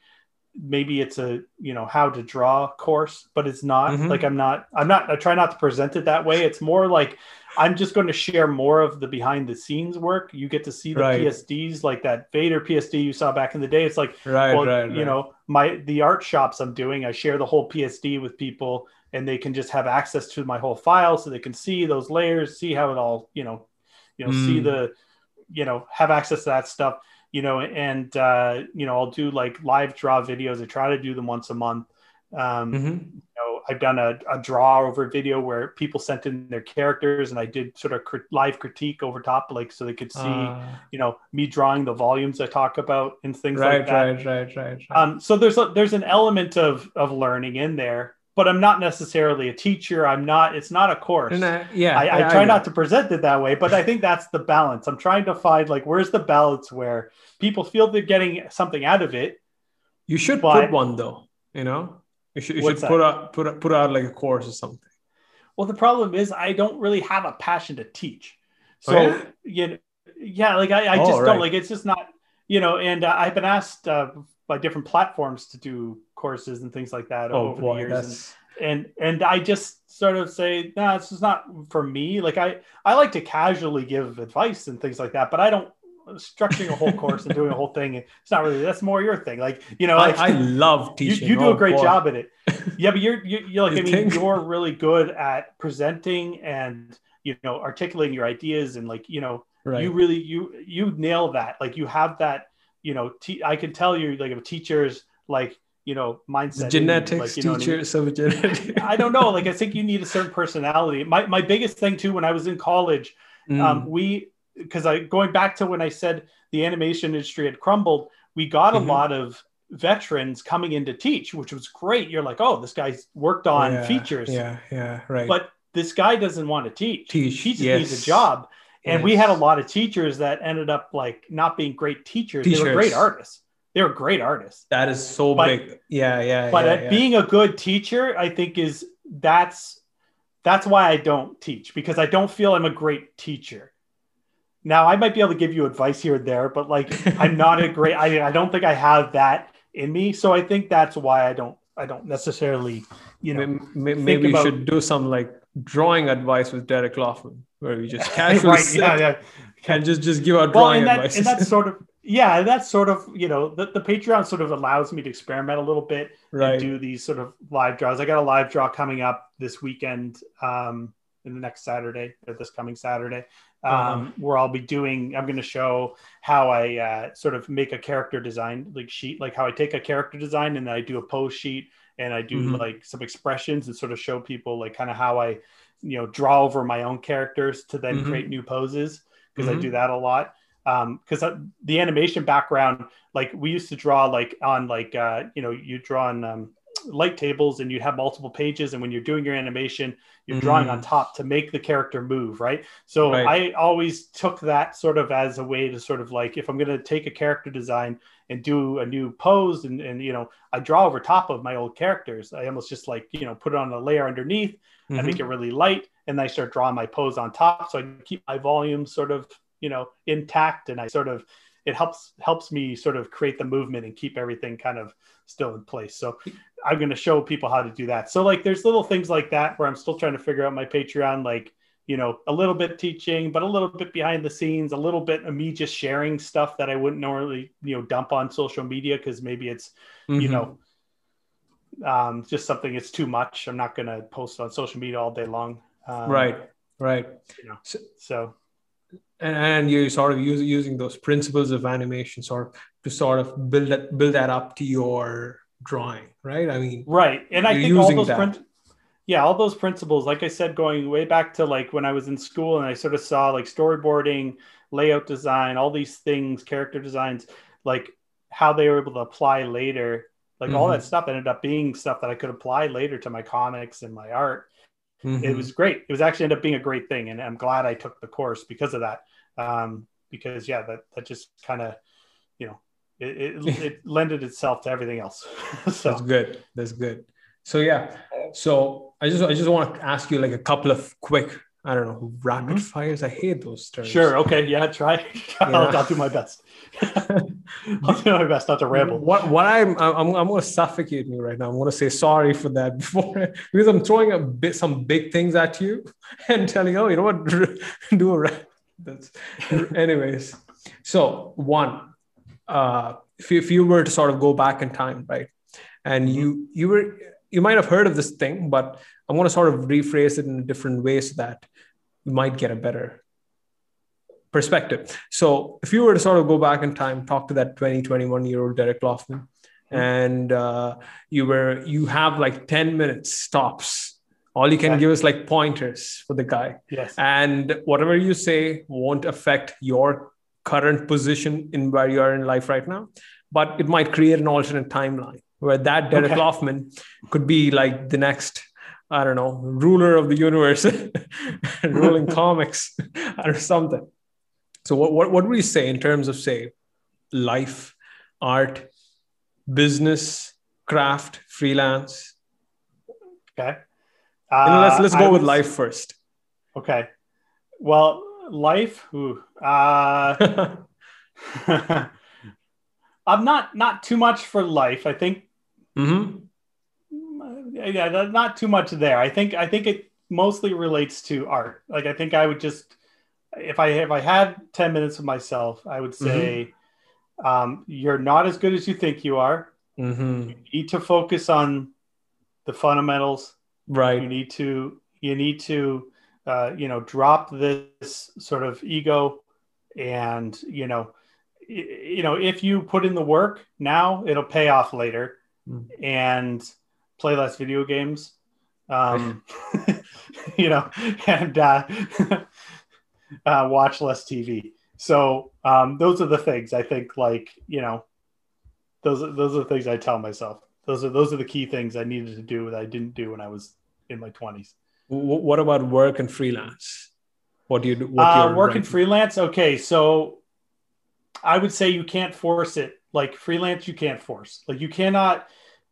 maybe it's a you know how to draw course but it's not Mhm. like i'm not i'm not i try not to present it that way it's more like i'm just going to share more of the behind the scenes work you get to see the Right. psds like that vader psd you saw back in the day it's like right, well right, you know my the art shops i'm doing i share the whole psd with people and they can just have access to my whole file so they can see those layers see how it all you know you know see Mm. the you know have access to that stuff you know and uh you know i'll do like live draw videos. I try to do them once a month. Um Mhm. you know i've done a, a draw over video where people sent in their characters and i did sort of crit- live critique over top like so they could see Ah, you know me drawing the volumes i talk about and things right, like that. right, right, right, right. um, so there's a, there's an element of of learning in there but i'm not necessarily a teacher i'm not it's not a course I- yeah, I, I yeah, try get not to present it that way, but I think that's the balance. I'm trying to find like where's the balance where people feel they're getting something out of it. You should but- put one though. You know, you should you should that? put out put put out like a course or something. Well, the problem is I don't really have a passion to teach. Oh, So yeah? you know, yeah, like I, I Oh, just right. don't like it's just not you know. And uh, I've been asked uh, by different platforms to do courses and things like that Oh over the years. And, and and I just sort of say, no, this is not for me. Like I I like to casually give advice and things like that, but I don't structuring a whole course and doing a whole thing. It's not really that's more your thing. Like you know, I, like I love teaching. you do Oh, a great boy. job at it. Yeah, but you're you, you're like You I mean think? you're really good at presenting and you know articulating your ideas and like you know Right. you really you you nail that. Like you have that you know te- I can tell you like a teacher's like you know mindset. in genetics like, you know what I mean? teacher, so genetics. I don't know. Like I think you need a certain personality. My my biggest thing too when I was in college, Mm. um, we because I going back to when I said the animation industry had crumbled, we got Mhm. a lot of veterans coming in to teach, which was great. You're like, oh, this guy's worked on Yeah, features, Yeah, yeah, right. but this guy doesn't want to teach. Teach, He just yes. needs a job. And we had a lot of teachers that ended up like not being great teachers. They were great artists. They were great artists that is so but- big. Yeah, yeah, but yeah, yeah. being a good teacher i think is that's that's why i don't teach because i don't feel i'm a great teacher now i might be able to give you advice here and there but like i'm not a great I, I don't think i have that in me so i think that's why i don't i don't necessarily you know May- may- maybe you about- should do some like drawing advice with Derek Laufman, where you just casually right sit yeah yeah and just just give out well drawing and, that, advice. and that's sort of yeah that's sort of you know the, the patreon sort of allows me to experiment a little bit right. and do these sort of live draws. I got a live draw coming up this weekend, um, in the next Saturday or this coming Saturday, um, Uh-huh. where I'll be doing. I'm going to show how I uh, sort of make a character design like sheet, like how I take a character design and then I do a pose sheet and I do Mhm. like some expressions and sort of show people like kind of how I, you know, draw over my own characters to then Mhm. create new poses because I Mhm. do that a lot because the animation background like we used to draw like on like uh you know you draw on um, light tables and you'd have multiple pages and when you're doing your animation you're drawing on Mm. top to make the character move right so Right. i always took that sort of as a way to sort of like if i'm going to take a character design and do a new pose and, and you know i draw over top of my old characters i almost just like you know put it on a layer underneath I Mhm. make it really light, and then I start drawing my pose on top, so I keep my volume sort of you know intact, and I sort of it helps helps me sort of create the movement and keep everything kind of still in place. So I'm going to show people how to do that. So like there's little things like that where I'm still trying to figure out my Patreon, like you know a little bit teaching, but a little bit behind the scenes, a little bit of me just sharing stuff that I wouldn't normally you know dump on social media because maybe it's you Mhm. know um, just something it's too much. I'm not going to post on social media all day long. Um, right, right. You know, so and, and you're sort of use, using those principles of animation sort of to sort of build that build that up to your drawing right i mean right, and I think all those prin- yeah, all those principles, like I said, going way back to like when I was in school and I sort of saw like storyboarding, layout design, all these things, character designs, like how they were able to apply later. Like all Mhm. that stuff ended up being stuff that I could apply later to my comics and my art. mm-hmm. it was great. It was actually ended up being a great thing, and I'm glad I took the course because of that. Um, because yeah, that that just kind of, you know, it, it, it lended itself to everything else. so that's good. That's good. So yeah, so I just I just want to ask you like a couple of quick I don't know rapid mm-hmm. fires. I hate those terms. Sure. Okay. Yeah. Try. I'll, I'll, do my best. I'll do my best not to ramble. What what I'm I'm I'm going to suffocate me right now. I'm going to say sorry for that before because I'm throwing a bit some big things at you and telling you, oh, you know what, do a rap. That's anyways. So one, uh, if you, if you were to sort of go back in time, right, and you you were you might have heard of this thing, but I'm going to sort of rephrase it in a different way so that you might get a better perspective. So if you were to sort of go back in time, talk to that 20, 21 year old Derek Laufman, and uh, you were you have like 10 minutes stops. All you can give is like pointers for the guy. Yes. And whatever you say won't affect your current position in where you are in life right now, but it might create an alternate timeline where that Derek okay. Laufman could be like the next, I don't know, ruler of the universe, ruling comics or something. So what, what, what would you say in terms of say life, art, business, craft, freelance? Okay. Uh, let's let's go with life first. Okay. Well, life. Ooh, uh, I'm not not too much for life. I think Mm-hmm. Yeah, not too much there. I think I think it mostly relates to art. Like I think I would just if I if I had ten minutes of myself, I would say mm-hmm. um, you're not as good as you think you are. Mm-hmm. You need to focus on the fundamentals. Right. You need to you need to uh, you know drop this sort of ego and you know you know if you put in the work now it'll pay off later mm. and play less video games. Um, you know, and uh, uh, watch less TV. So um, those are the things I think. Like you know, those are, those are the things I tell myself. Those are those are the key things I needed to do that I didn't do when I was in my twenties. What about work and freelance? What do you do? What uh, work and freelance. Okay, so I would say you can't force it like freelance you can't force like you cannot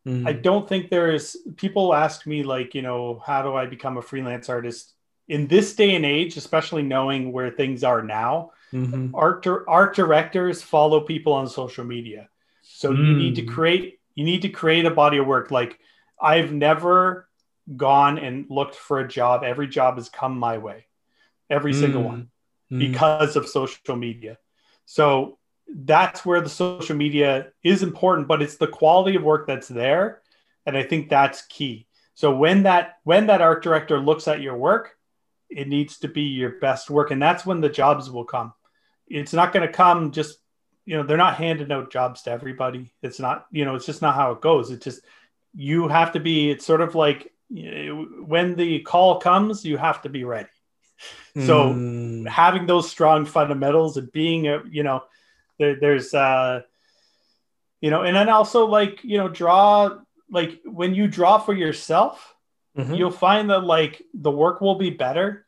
mm-hmm. i don't think there is people ask me like you know how do i become a freelance artist in this day and age especially knowing where things are now mm-hmm. art art directors follow people on social media so mm. you need to mm. create you need to create a body of work like i've never gone and looked for a job every job has come my way every mm. single one mm. because of social media so that's where the social media is important, but it's the quality of work that's there. And I think that's key. So when that when that art director looks at your work, it needs to be your best work. And that's when the jobs will come. It's not going to come just, you know, they're not handing out jobs to everybody. It's not, you know, it's just not how it goes. It just you have to be, it's sort of like when the call comes, you have to be ready. So mm. having those strong fundamentals and being a, you know, there, there's uh you know and then also like you know draw like when you draw for yourself mm-hmm. you'll find that like the work will be better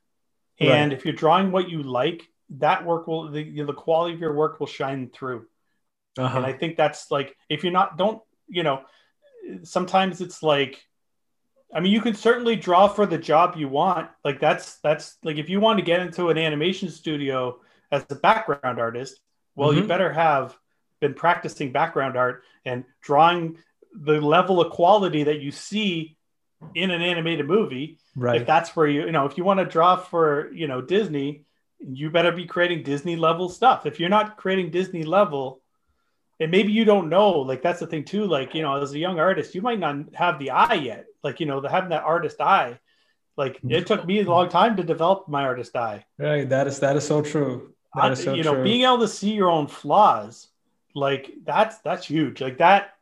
and right. if you're drawing what you like that work will the, the quality of your work will shine through uh-huh. and i think that's like if you're not don't you know sometimes it's like i mean you can certainly draw for the job you want like that's that's like if you want to get into an animation studio as a background artist well, mm-hmm. you better have been practicing background art and drawing the level of quality that you see in an animated movie. Right. If that's where you, you know, if you want to draw for, you know, Disney, you better be creating Disney level stuff. If you're not creating Disney level, and maybe you don't know, like that's the thing too. Like, you know, as a young artist, you might not have the eye yet. Like, you know, the, having that artist eye. Like it took me a long time to develop my artist eye. Right. That is that is so true. So you know, true. being able to see your own flaws, like that's that's huge. Like that,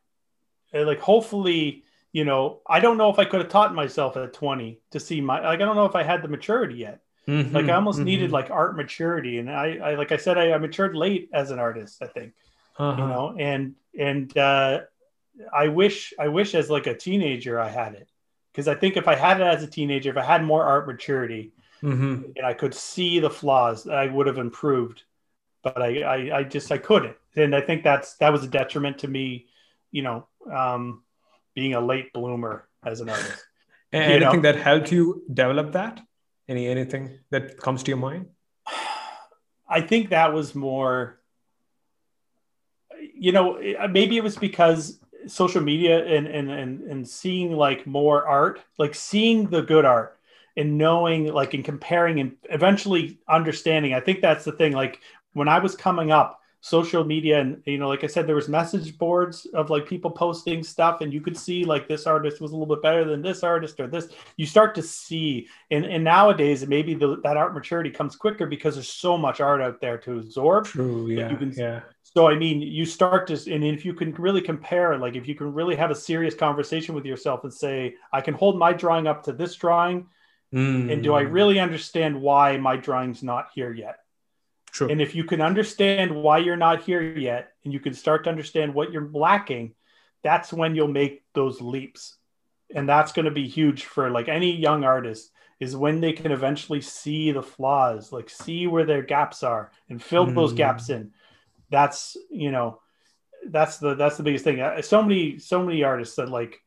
uh, like hopefully, you know, I don't know if I could have taught myself at 20 to see my like I don't know if I had the maturity yet. Mm-hmm, like I almost mm-hmm. needed like art maturity, and I, I like I said, I, I matured late as an artist. I think, uh-huh. you know, and and uh, I wish I wish as like a teenager I had it because I think if I had it as a teenager, if I had more art maturity Mm-hmm. and I could see the flaws, I would have improved. But I, I, I just I couldn't, and I think that's that was a detriment to me, you know, um, being a late bloomer as an artist. You know? Anything that helped you develop that? Any anything that comes to your mind? I think that was more, you know, maybe it was because social media and and and and seeing like more art, like seeing the good art and knowing like and comparing and eventually understanding. I think that's the thing. Like when I was coming up, social media and you know like i said there was message boards of like people posting stuff and you could see like this artist was a little bit better than this artist or this you start to see and, and nowadays maybe the, that art maturity comes quicker because there's so much art out there to absorb True. Yeah. you can- yeah. so i mean you start to and if you can really compare like if you can really have a serious conversation with yourself and say i can hold my drawing up to this drawing and do i Mm. really understand why my drawing's not here yet True. and if you can understand why you're not here yet, and you can start to understand what you're lacking, that's when you'll make those leaps. And that's going to be huge for like any young artist is when they can eventually see the flaws, like see where their gaps are and fill those Mm. gaps in. That's, you know, that's the that's the biggest thing. So many so many artists that like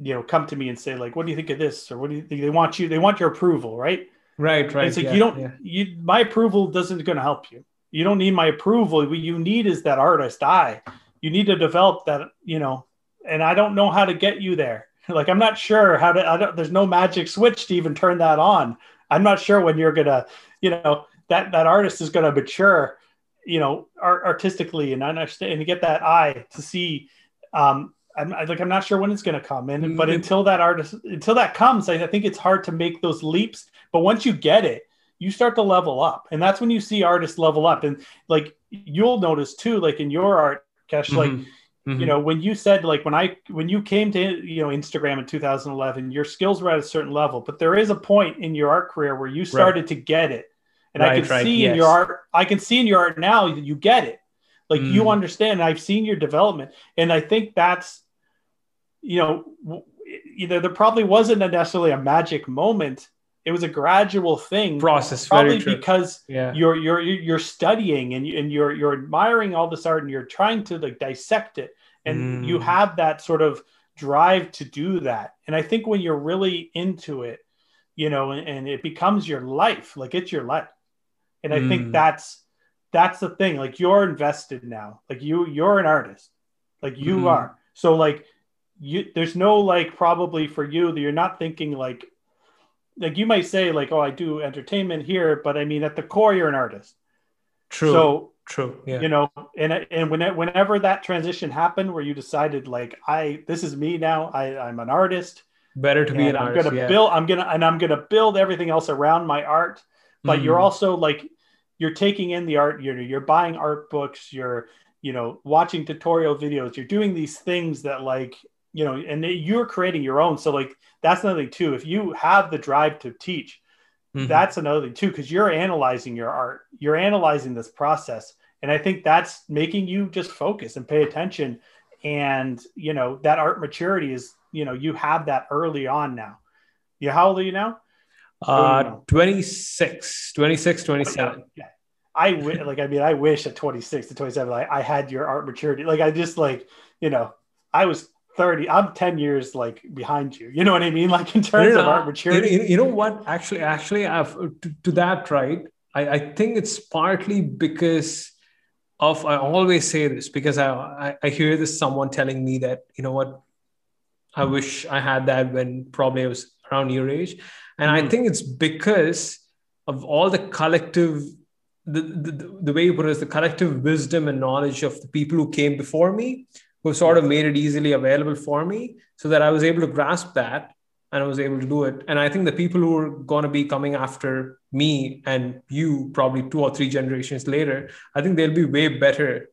you know come to me and say like what do you think of this or what do you think they want you they want your approval, right? Right. Right. it's like yeah, you don't yeah. you my approval doesn't going to help you you don't need my approval what you need is that artist eye you need to develop that you know and i don't know how to get you there like i'm not sure how to I don't, there's no magic switch to even turn that on i'm not sure when you're gonna you know that that artist is gonna mature you know art, artistically and understand and get that eye to see um I'm I- like I'm not sure when it's going to come, and but Mm, until that artist until that comes, I, I think it's hard to make those leaps. But once you get it, you start to level up, and that's when you see artists level up. And like you'll notice too, like in your art, Kesh, like Mhm. Mhm. you know when you said like when i when you came to you know instagram in 2011 your skills were at a certain level but there is a point in your art career where you started to get it and i can right, see in your art i can see in your art now that you get it like you Mm. understand i've seen your development and i think that's you know w- either there probably wasn't necessarily a magic moment it was a gradual thing process. probably because yeah. you're you're you're studying and, you, and you're you're admiring all this art and you're trying to like dissect it and you Mm. have that sort of drive to do that and i think when you're really into it you know and, and it becomes your life like it's your life and i Mm. think that's that's the thing like you're invested now like you you're an artist like you Mhm. are so like you there's no like probably for you that you're not thinking like like you might say like oh i do entertainment here but i mean at the core you're an artist True. so true. Yeah. you know and and when, whenever that transition happened where you decided like i this is me now i i'm an artist Better to be an i'm artist. gonna yeah. build i'm gonna and i'm gonna build everything else around my art but you're Mhm. also like you're taking in the art you're you're buying art books you're you know watching tutorial videos you're doing these things that like you know and you're creating your own so like that's another thing too if you have the drive to teach Mhm. that's another thing too because you're analyzing your art you're analyzing this process and i think that's making you just focus and pay attention and you know that art maturity is you know you have that early on now you how old are you now uh, know. 26, 26, 27. Yeah. I wi- like. I mean, I wish at 26 to 27, like I had your art maturity. Like I just like, you know, I was 30. I'm 10 years like behind you. You know what I mean? Like in terms No, of no, art you- maturity. You, know what? Actually, actually, I've to, to that right. I, I think it's partly because of I always say this because I, I I hear this someone telling me that you know what I wish I had that when probably I was around your age, and I Mhm. think it's because of all the collective. The, the, the way you put it is the collective wisdom and knowledge of the people who came before me who sort of made it easily available for me so that I was able to grasp that and I was able to do it. And I think the people who are going to be coming after me and you, probably two or three generations later, I think they'll be way better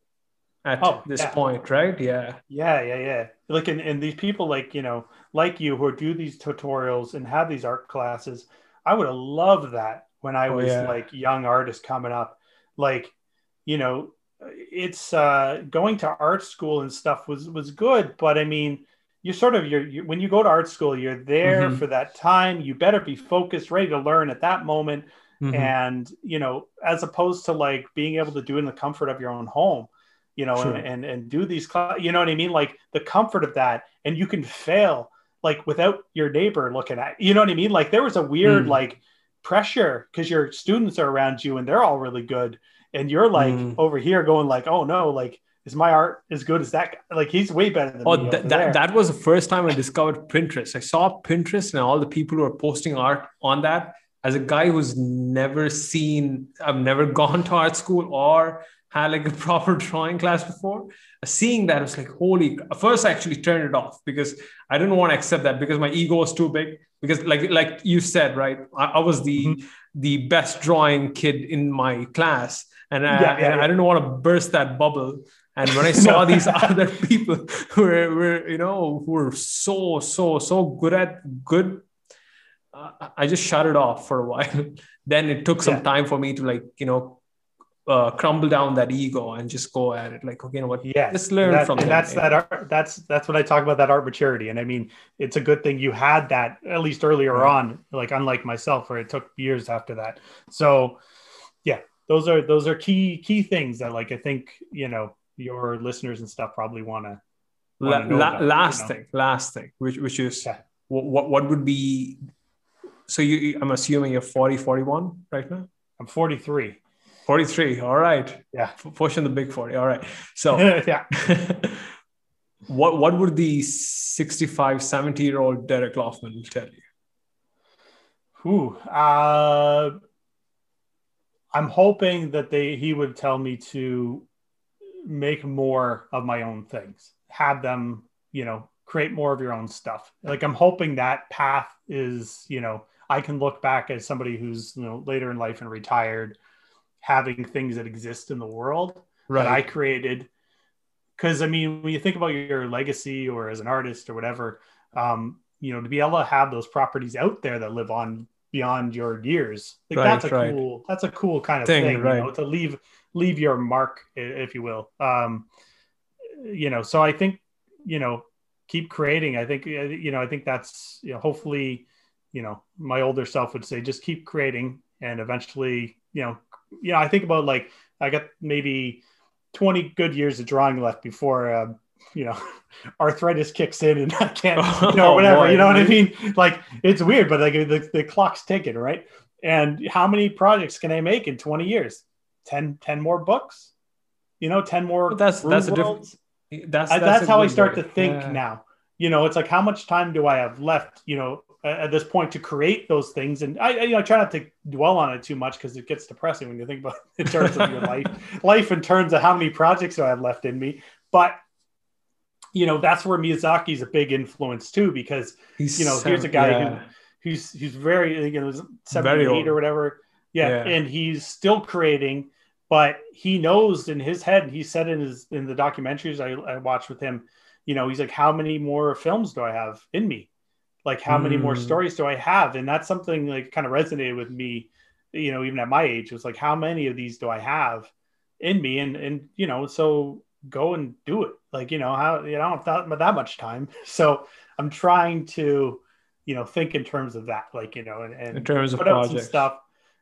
at Oh, this yeah. point, right? Yeah. Yeah, yeah, yeah. Like, and, and these people, like, you know, like you who do these tutorials and have these art classes, I would have loved that when I Oh, was yeah. like young artist coming up. Like, you know, it's uh, going to art school and stuff was was good, but I mean, you sort of you're you, when you go to art school, you're there Mhm. for that time. You better be focused, ready to learn at that moment. Mhm. And you know, as opposed to like being able to do it in the comfort of your own home, you know, True. and, and and do these, you know what I mean? Like the comfort of that, and you can fail like without your neighbor looking at, you know what I mean? Like there was a weird Mm. like pressure because your students are around you and they're all really good, and you're like Mm. over here going like, oh no, like is my art as good as that? guy? Like he's way better than Oh, me. th- that, that was the first time I discovered Pinterest. I saw Pinterest and all the people who are posting art on that. As a guy who's never seen, I've never gone to art school or had like a proper drawing class before. Seeing that, I was like, holy. First, I actually turned it off because I didn't want to accept that because my ego was too big. Because, like, like you said, right, I, I was the Mm-hmm. the best drawing kid in my class, and, I, Yeah, yeah, and yeah. I didn't want to burst that bubble. And when I saw these other people who were, were, you know, who were so, so, so good at good, uh, I just shut it off for a while. then it took some Yeah. time for me to like, you know, uh, crumble down that ego and just go at it. Like, okay, you know what? yeah Let's learn that, from and them, that's you that art that's that's what i talk about that art maturity and i mean it's a good thing you had that at least earlier Right. on like unlike myself where it took years after that so yeah those are those are key key things that like i think you know your listeners and stuff probably want to La- la- about, you last know. thing, last thing, which which is Yeah. what, what what would be? So you, I'm assuming you're 40, 41 right now. i'm 43 43. All right. Yeah. Pushing the big 40. All right. So yeah what what would the 65, 70 year old Derek Laufman tell you? Ooh, uh, I'm hoping that they he would tell me to make more of my own things, have them, you know, create more of your own stuff. Like I'm hoping that path is, you know, I can look back as somebody who's, you know, later in life and retired, having things that exist in the world that I created. Because I mean, when you think about your legacy or as an artist or whatever, um, you know, to be able to have those properties out there that live on beyond your years, like Right, that's a right. cool, that's a cool kind of Thing, thing, right. you know, to leave leave your mark, if you will. Um, you know, so I think, you know, keep creating. I think, uh, you know, I think that's, you know, hopefully, you know, my older self would say, just keep creating, and eventually, you know, you know, I think about like I got maybe 20 good years of drawing left before uh, you know arthritis kicks in and I can't you know Oh, whatever boy. you know what I mean like it's weird but like the, the clock's ticking right and how many projects can I make in 20 years 10 10 more books you know 10 more But that's- that's a diff- Worlds? That's that's, that's, how I start to think Yeah. now. You know, it's like how much time do I have left? You know, at, this point to create those things, and I, I you know, I try not to dwell on it too much because it gets depressing when you think about it in terms of your life, life in terms of how many projects do I have left in me. But you know, that's where Miyazaki's a big influence too, because He's you know, here's a guy yeah. who who's who's very you know seventy eight or whatever. Yeah, Yeah. and he's still creating, but he knows in his head. He said in his in the documentaries I, I watched with him, you know, he's like, how many more films do I have in me? Like, how many more Mm. stories do I have? And that's something like kind of resonated with me, you know, even at my age. It was like, how many of these do I have in me? And and you know, so go and do it. Like, you know, how you know, I don't have that, that much time. So I'm trying to, you know, think in terms of that, like, you know, and, and in terms of put out some projects. stuff.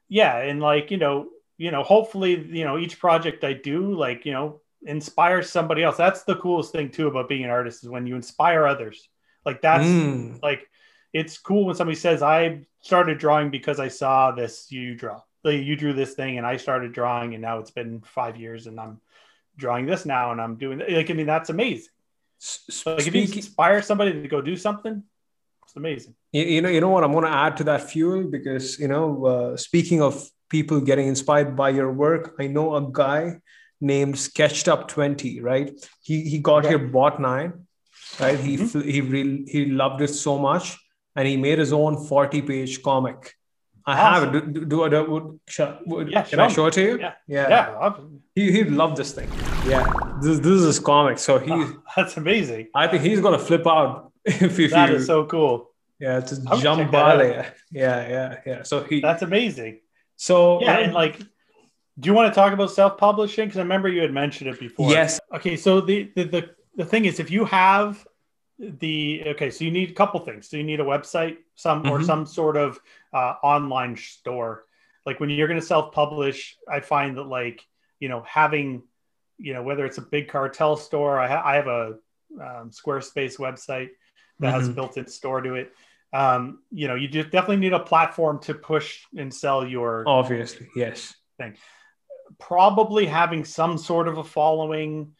Yeah, and like you know, you know, hopefully, you know, each project I do, like you know, inspires somebody else. That's the coolest thing too about being an artist is when you inspire others. Like that's Mm. like it's cool when somebody says, "I started drawing because I saw this you draw." Like you drew this thing, and I started drawing, and now it's been five years, and I'm drawing this now, and I'm doing like I mean, that's amazing. S- Like if you inspire somebody to go do something, it's amazing. you, you know you know what i'm going to add to that fuel because you know uh, speaking of people getting inspired by your work i know a guy named sketched up 20 right he he got Okay. here Bot 9 right he Mhm. fl- he really he loved it so much and he made his own 40 page comic i have do, do, do, do, Yeah, can i show it to you Yeah. yeah, Yeah, he he loved this thing yeah this, this is his comic so he oh, that's amazing. i think he's going to flip out if, if That you is so cool. yeah, it's a I would check Jambale. Yeah, yeah, yeah. So he, That's amazing. so Yeah, uh, and like, do you want to talk about self-publishing? Because I remember you had mentioned it before. yes, Okay, so the, the the the thing is, if you have the okay, so you need a couple things. So you need a website, some or Mhm. some sort of uh, online store. Like when you're going to self-publish, I find that like you know having you know whether it's a big cartel store, I, ha- I have a um, Squarespace website that has a Mhm. built-in store to it. Um, you know, you just definitely need a platform to push and sell your Obviously, yes. Thing probably having some sort of a following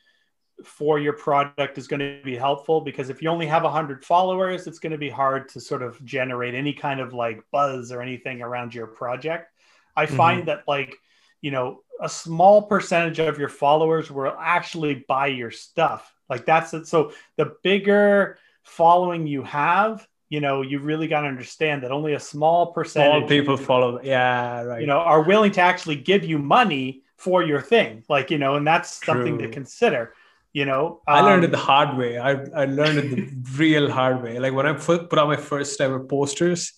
for your product is going to be helpful because if you only have 100 followers it's going to be hard to sort of generate any kind of like buzz or anything around your project. I mm-hmm. find that like you know a small percentage of your followers will actually buy your stuff. Like that's it. So the bigger following you have you know you really got to understand that only a small percentage All people follow. Yeah, right. you know are willing to actually give you money for your thing like you know and that's something to consider you know I learned it Um, the hard way. I, I learned it the real hard way. Like when I put out my first ever posters,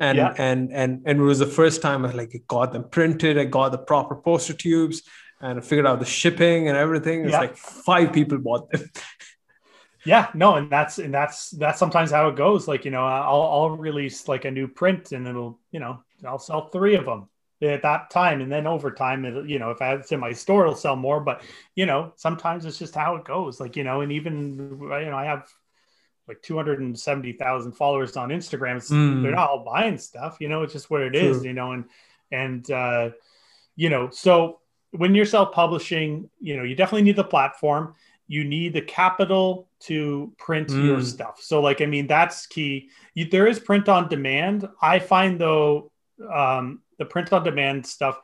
and Yeah. and and and it was the first time I like got them printed. I got the proper poster tubes, and I figured out the shipping and everything. It's Yeah. like five people bought them. yeah no and that's and that's that's sometimes how it goes like you know i'll i'll release like a new print and it'll you know i'll sell three of them at that time and then over time you know if I it's in my store it'll sell more but you know sometimes it's just how it goes like you know and even you know i have like 270,000 followers on Instagram. Mm. They're not all buying stuff, you know, it's just what it is, True. you know, and, and, uh, you know, so when you're self publishing, you know, you definitely need the platform. You need the capital to print your Mm. stuff. So, like, I mean, that's key. You, there is print on demand. I find, though, um, the print on demand stuff,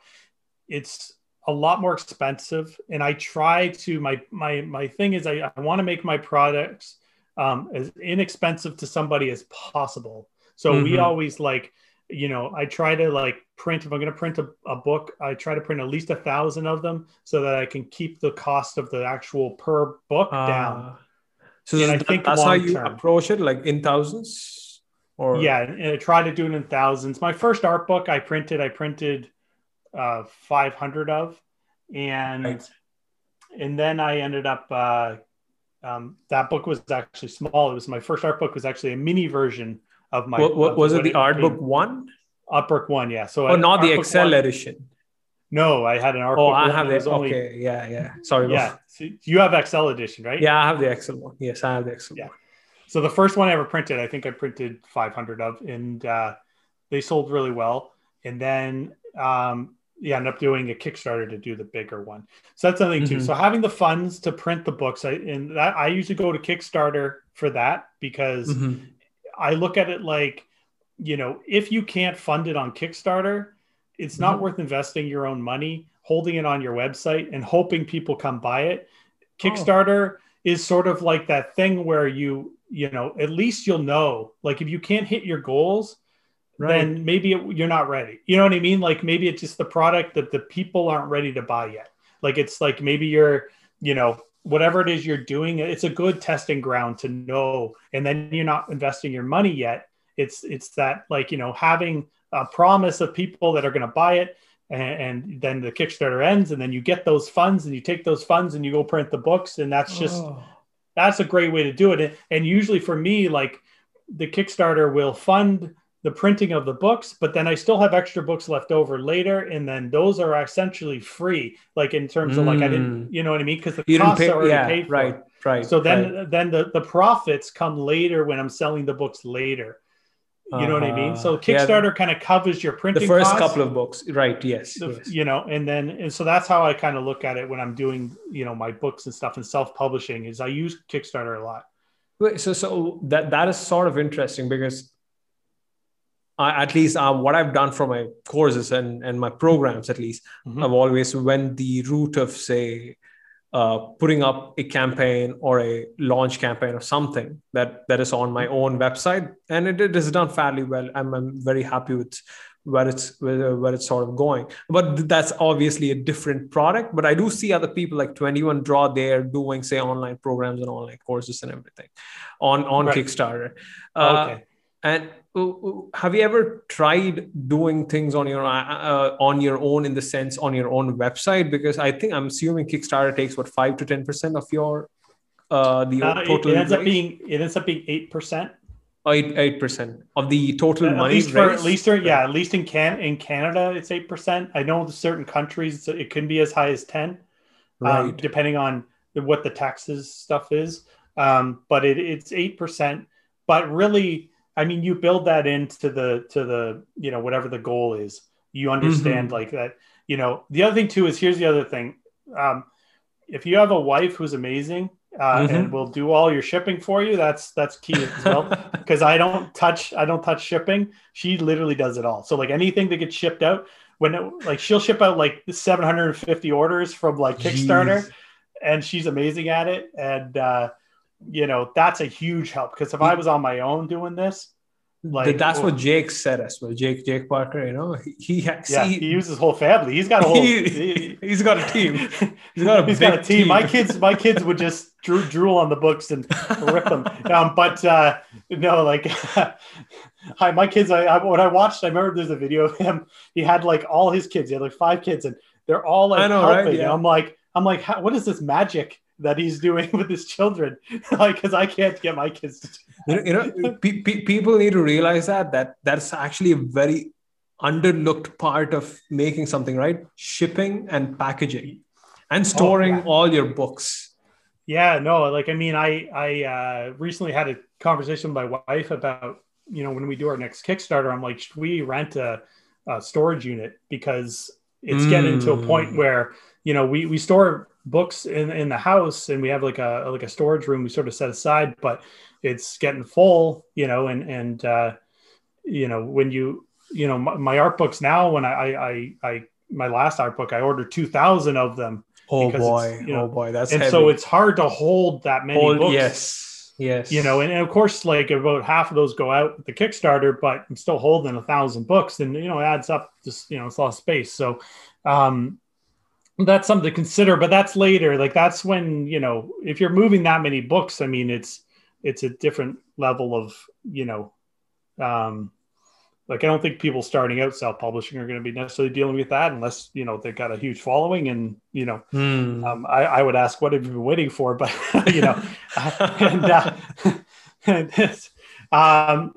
it's a lot more expensive. And I try to, my, my, my thing is, I, I want to make my products um, as inexpensive to somebody as possible. So we Mhm. always like, you know, I try to like print, if I'm going to print a, a book, I try to print at least a thousand of them so that I can keep the cost of the actual per book down. Uh, so And I think that's how you long-term. approach it, like in thousands, or Yeah. And I try to do it in thousands. My first art book I printed, I printed uh, 500 of. And, Right. and then I ended up, uh, um, that book was actually small. It was my first art book was actually a mini version of my. What, what was it? The art book one? Art book one, yeah. So Oh, not the XL one- edition. No, I had an art Oh, book. I have It only- okay. Yeah, yeah. Sorry. Yeah, so you have XL edition, right? Yeah, I have the XL one. Yes, I have the XL Yeah. one. So the first one I ever printed, I think I printed 500 of, and uh, they sold really well. And then, um, yeah, I ended up doing a Kickstarter to do the bigger one. So that's something too. Mhm. So having the funds to print the books, I and that I usually go to Kickstarter for that because Mhm. I look at it like, you know, if you can't fund it on Kickstarter, it's not Mhm. worth investing your own money, holding it on your website and hoping people come buy it. Kickstarter is sort of like that thing where you, you know, at least you'll know, like if you can't hit your goals, Right. then maybe it, you're not ready. You know what I mean? Like maybe it's just the product that the people aren't ready to buy yet. Like it's like maybe you're, you know, whatever it is you're doing, it's a good testing ground to know. And then you're not investing your money yet. It's it's that like you know having a promise of people that are going to buy it, and, and then the Kickstarter ends, and then you get those funds, and you take those funds and you go print the books, and that's just Oh. That's a great way to do it. And, usually for me, like the Kickstarter will fund the printing of the books, but then I still have extra books left over later, and then those are essentially free. Like in terms of like I didn't, mm. you know what I mean? Because the you costs pay. are already Yeah, paid for. right, right. So then right. then the the profits come later when I'm selling the books later. You know what I mean? So Uh-huh. Yeah, Kickstarter kind of covers your printing the first costs, couple of books, right? Yes, the- yes. you know, and then and so that's how I kind of look at it when I'm doing you know my books and stuff and self publishing. Is I use Kickstarter a lot. Wait, so so that that is sort of interesting because I, at least uh, what I've done for my courses and and my programs at least Mhm. I've always went the route of say uh, putting up a campaign or a launch campaign or something that that is on my own website. And it, it is done fairly well. I'm, I'm very happy with where it's where, where it's sort of going. But that's obviously a different product. But i do see other people like 21 draw there doing say online programs and online courses and everything on on Right. kickstarter. Uh, okay. and have you ever tried doing things on your uh, on your own in the sense on your own website? Because I think I'm assuming Kickstarter takes what five to ten percent of your uh, the Uh, total it ends up being it ends up being eight percent. eight eight percent of the total At money least for at least for- yeah, at least in can in Canada it's eight percent. I know certain countries it can be as high as ten, um, right. depending on what the taxes stuff is. Um, but it, it's eight percent. But really, I mean, you build that into the to the you know whatever the goal is. You understand Mm-hmm. like that. You know, the other thing too is here's the other thing. Um, if you have a wife who's amazing uh, Mhm. and will do all your shipping for you, that's that's key as well because I don't touch I don't touch shipping. She literally does it all. So like anything that gets shipped out, when it, like she'll ship out like 750 orders from like Kickstarter, Jeez. and she's amazing at it. And uh, you know that's a huge help because if I was on my own doing this, like that's what Jake said as well. Jake Jake Parker, you know, he, he yeah, see, he uses his whole family. He's got a whole. he, has got a team. He's got a He's got a team. team. My kids, my kids would just drool, drool on the books and rip them. Um, but uh, no, like, hi, my kids. I, I when I watched, I remember there's a video of him. He had like all his kids. He had like five kids, and they're all like I know, right? helping. And Yeah. I'm like, I'm like, how, what is this magic that he's doing with his children? like, because I can't get my kids. to you know, you know pe- pe- people need to realize that that that's actually a very underlooked part of making something right shipping and packaging and storing Oh, yeah. all your books Yeah, no, like I mean, I I uh, recently had a conversation with my wife about you know when we do our next Kickstarter, I'm like, should we rent a, a storage unit because it's getting to a point Mm. where you know we we store books in in the house and we have like a like a storage room we sort of set aside, but it's getting full, you know, and and uh, you know when you you know my, my art books now when I I I, my last art book I ordered two thousand of them oh boy you know, oh boy that's and heavy. so it's hard to hold that many Hold- books. yes yes You know, and, and of course, like about half of those go out with the Kickstarter, but I'm still holding a thousand books, and you know, it adds up. Just you know, it's a lot of space. So, um, that's something to consider. But that's later. Like that's when you know, if you're moving that many books, I mean, it's it's a different level of you know, um, like I don't think people starting out self publishing are going to be necessarily dealing with that unless you know they've got a huge following and you know Hmm. um, I, I would ask, what have you been waiting for? But you know, and, uh, and um,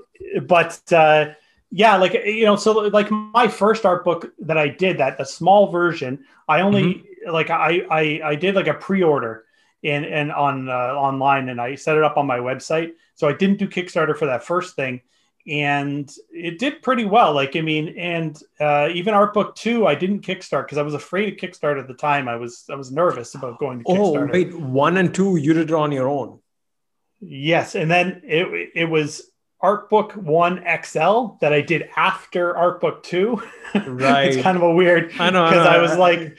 but uh, yeah, like you know, so like my first art book that I did, that the small version, I only like I, I I did like a pre-order and and on uh, online, and I set it up on my website. So I didn't do Kickstarter for that first thing. And it did pretty well. Like, I mean, and uh, even Art Book Two, I didn't kickstart because I was afraid of kickstart at the time. I was I was nervous about going to oh wait one and two you did it on your own Yes, and then it it was Art Book One XL that I did after Art Book Two. Right. it's kind of a weird I know, because know. I was like,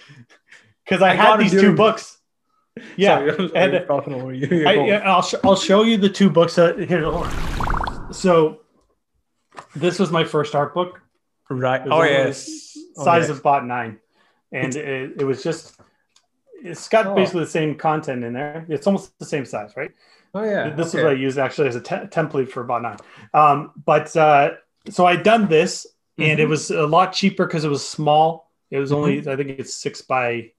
because I, I had these two books. Yeah, Sorry, and- sorry, talking over you You're I, going. yeah, I'll sh- I'll show you the two books. That, here. So, this was my first art book. right oh yes Oh, size yes. of Bot 9, and it, it was just. It's got Oh. basically the same content in there. It's almost the same size, right? Oh yeah this okay. is what I used actually as a te- template for Bot 9. Um, but uh, so I done this, and it Mhm. was a lot cheaper because it was small. It was only Mm-hmm. I think it's six by,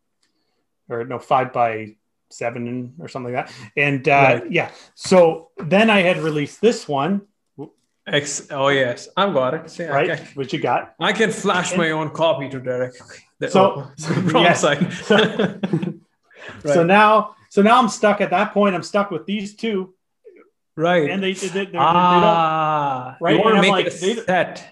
or no five by seven or something like that. And uh, Right. yeah, so then I had released this one, X, oh yes i've got it See, right? can- Which you got. I can flash my own copy to Derek. The- So- oh, wrong side. So, Right. so now, so now I'm stuck at that point. I'm stuck with these two, right. and they, they, they, they don't ah, right? You want to make like, it a set.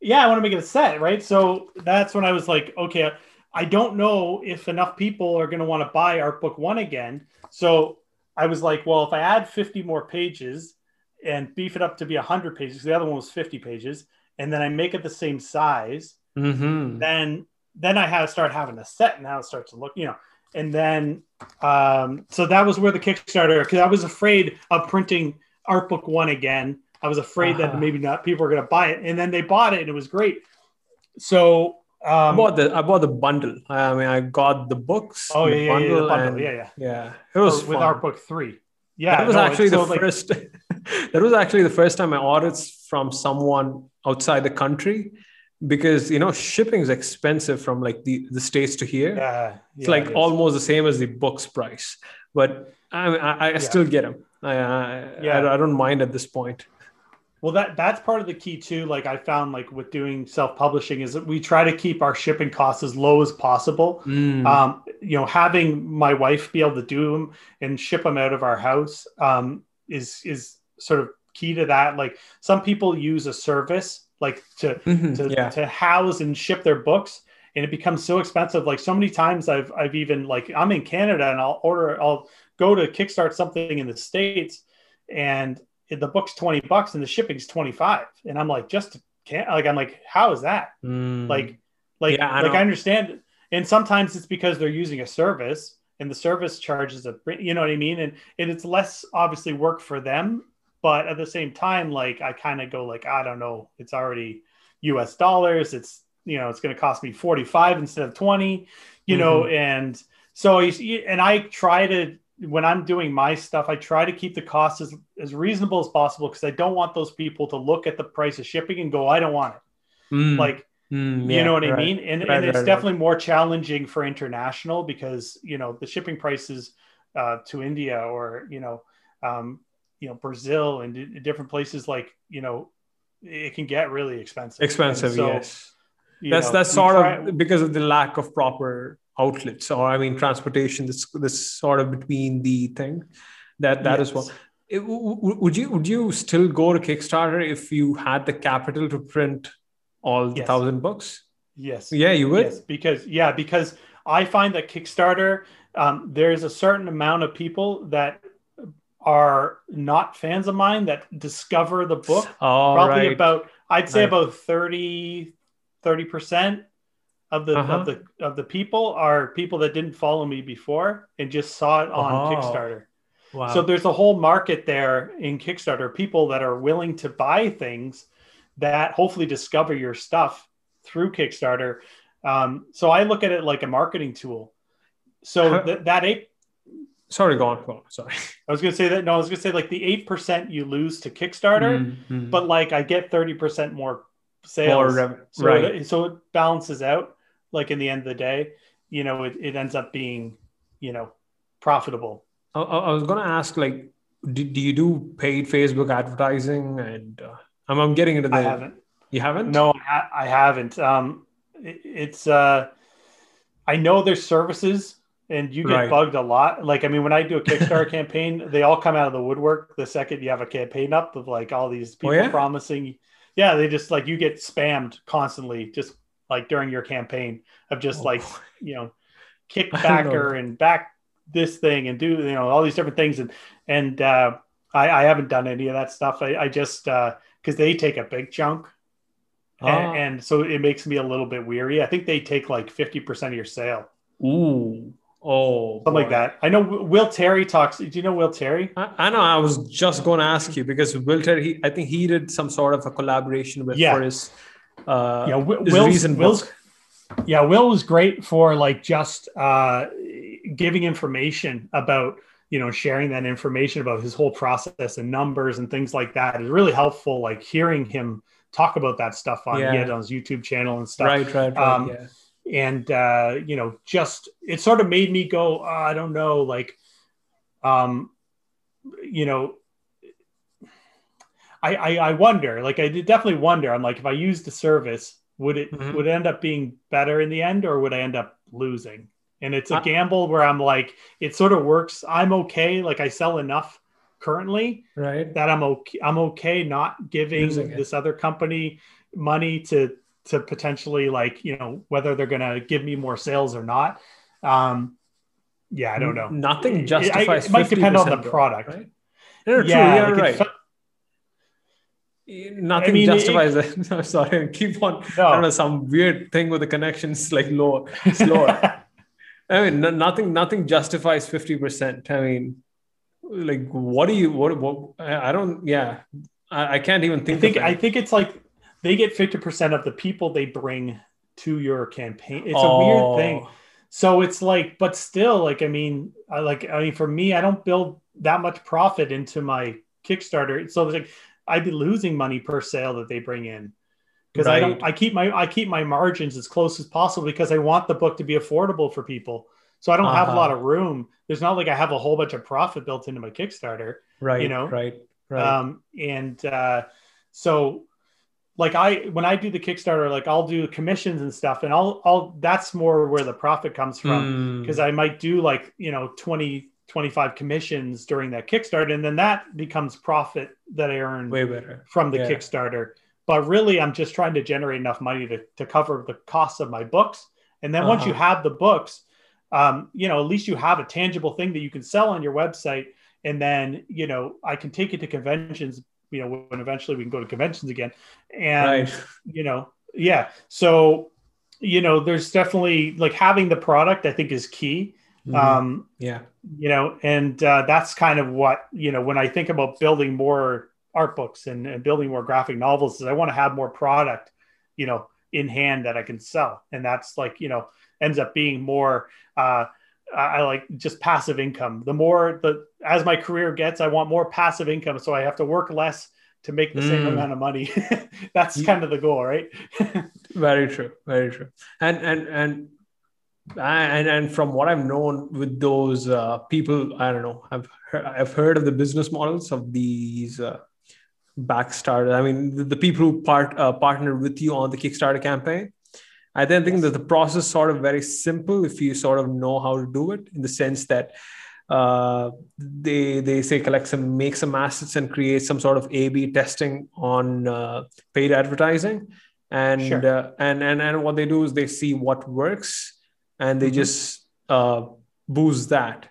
yeah, I want to make it a set, right? So that's when I was like, okay, I don't know if enough people are going to want to buy Art Book One again. So I was like, well, if I add 50 more pages and beef it up to be 100 pages, the other one was 50 pages, and then I make it the same size, Mm-hmm. then then I had to start having a set. Now it starts to look, you know, and then um, so that was where the Kickstarter because I was afraid of printing Art Book One again. I was afraid Uh-huh. that maybe not people were going to buy it, and then they bought it, and it was great. So I um, bought the I bought the bundle. I mean, I got the books. oh the yeah, yeah, yeah, bundle. and- yeah, yeah, yeah. It was Or with. Art Book Three. Yeah, that was no, actually the so, like, first. that was actually the first time I ordered from someone outside the country, because you know shipping is expensive from like the the states to here. Yeah, it's yeah, like it almost the same as the book's price but I I, I Yeah. still get them. I, I, Yeah. I, I don't mind at this point. Well, that that's part of the key too. Like I found, like with doing self publishing, is that we try to keep our shipping costs as low as possible. Mm. Um, you know, having my wife be able to do them and ship them out of our house um, is is sort of key to that. Like some people use a service like to Mhm, to, yeah. to house and ship their books and it becomes so expensive. Like so many times i've i've even like i'm in canada and i'll order i'll go to kickstart something in the states and the book's 20 bucks and the shipping's 25 and i'm like just can't like i'm like how is that? Mm. like like Yeah, I like i understand. And sometimes it's because they're using a service and the service charges a you know what i mean? And and it's less obviously work for them but at the same time like i kind of go like i don't know it's already us dollars it's you know it's going to cost me 45 instead of 20 you know and so you see- and i try to when i'm doing my stuff i try to keep the cost as, as reasonable as possible because i don't want those people to look at the price of shipping and go i don't want it Mm, like mm, you know what I mean? And, Right, and it's right, right. definitely more challenging for international because, you know, the shipping prices uh, to India or, you know, um, you know, Brazil and di- different places like, you know, it can get really expensive. Expensive, so, yes. That's know, that's sort try- of because of the lack of proper outlets, or I mean, transportation. This this sort of between the thing that that is Yes. what. It, w- w- would you would you still go to Kickstarter if you had the capital to print all the Yes. thousand books? Yes. Yeah, you would. Yes, because yeah, because I find that Kickstarter, um, there's a certain amount of people that are not fans of mine that discover the book All probably right. about i'd say Right. about 30 30% of the Uh-huh. of the of the people are people that didn't follow me before and just saw it on Oh. kickstarter wow. so there's a whole market there in kickstarter people that are willing to buy things that hopefully discover your stuff through kickstarter um, so i look at it like a marketing tool so th- that eight Sorry, go on. Go on. Sorry. i was gonna say that no i was gonna say like the 8% you lose to kickstarter Mm, mm. but like I get 30% more sales. More so, right. it, so it balances out. Like in the end of the day, you know, it, it ends up being, you know, profitable. I, I I was gonna ask, like, do, do you do paid Facebook advertising? And uh, I'm, I'm getting into the. I haven't. You haven't? No, I, I haven't. Um, it, it's, uh, I know there's services and you get Right. bugged a lot. Like, I mean, when I do a Kickstarter campaign, they all come out of the woodwork the second you have a campaign up of like all these people Oh, yeah? promising. Yeah, they just like you get spammed constantly, just like during your campaign of just Oh. like you know, kickbacker know. and back this thing and do you know all these different things and and uh, I, I haven't done any of that stuff. I, I just because they take a big chunk Ah, and, and so it makes me a little bit weary. I think they take like fifty percent of your sale, ooh, oh, something like that. I know Will Terry talks. Do you know Will Terry? I, I know. I was just going to ask you because Will Terry, he, I think he did some sort of a collaboration with Yeah. for his, uh, yeah, Will, his Will's, recent Will's book. yeah, Will was great for like just uh, giving information about you know sharing that information about his whole process and numbers and things like that is really helpful. Like hearing him talk about that stuff on Yeah. on his YouTube channel and stuff. Right, right, right. Um, yeah. And uh, you know, just it sort of made me go, oh, I don't know, like, um, you know, I, I I wonder, like, I did definitely wonder. I'm like, if I used the service, would it Mhm. would it end up being better in the end, or would I end up losing? And it's a Uh, gamble where I'm like, it sort of works. I'm okay. Like, I sell enough currently Right. that I'm okay. I'm okay not giving this other company money to to potentially like you know whether they're gonna give me more sales or not. Um, yeah, I don't know. Nothing It- it- justifies. it might depend on the product. right? No, no, true. yeah, You're like, right. Nothing mean, it- justifies it. No, sorry, keep on. I No. don't know some weird thing with the connections like lower, slower. I mean, no, nothing, nothing justifies fifty percent. I mean, like, what do you? What? What? I I don't. Yeah, I, I can't even I think. think of I think it's like they get fifty percent of the people they bring to your campaign. It's a Oh, weird thing. So it's like, but still, like, I mean, I like, I mean, for me, I don't build that much profit into my Kickstarter. So it's like, I'd be losing money per sale that they bring in because I don't, I keep my, I keep my margins as close as possible because I want the book to be affordable for people. So I don't have a Uh-huh. lot of room. There's not like I have a whole bunch of profit built into my Kickstarter. right you know, right right Um, and uh, so like I when I do the Kickstarter, like I'll do commissions and stuff, and I'll I'll that's more where the profit comes from Mm. because I might do like you know 20 25 commissions during that Kickstarter, and then that becomes profit that I earn way better from the Yeah. Kickstarter. But really, I'm just trying to generate enough money to, to cover the costs of my books. And then once you Uh-huh. have the books, um, you know, at least you have a tangible thing that you can sell on your website. And then, you know, I can take it to conventions, you know, when eventually we can go to conventions again. And, right you know, yeah. So, you know, there's definitely like having the product, I think is key. Mhm. Um, yeah you know and uh, that's kind of what you know when i think about building more art books and, and building more graphic novels is i want to have more product you know in hand that i can sell and that's like you know ends up being more uh, i like just passive income the more the as my career gets i want more passive income so i have to work less to make the same Mm. amount of money that's Ye- kind of the goal right very true very true and and and and and from what I've known with those uh, people, I don't know. I've heard, I've heard of the business models of these uh, backstarter. I mean, the, the people who part uh, partner with you on the Kickstarter campaign. I then think that the process sort of very simple if you sort of know how to do it in the sense that uh, they they say collect some make some assets and create some sort of A/B testing on uh, paid advertising, and Sure. uh, and and and what they do is they see what works and they Mhm. just uh, boost that.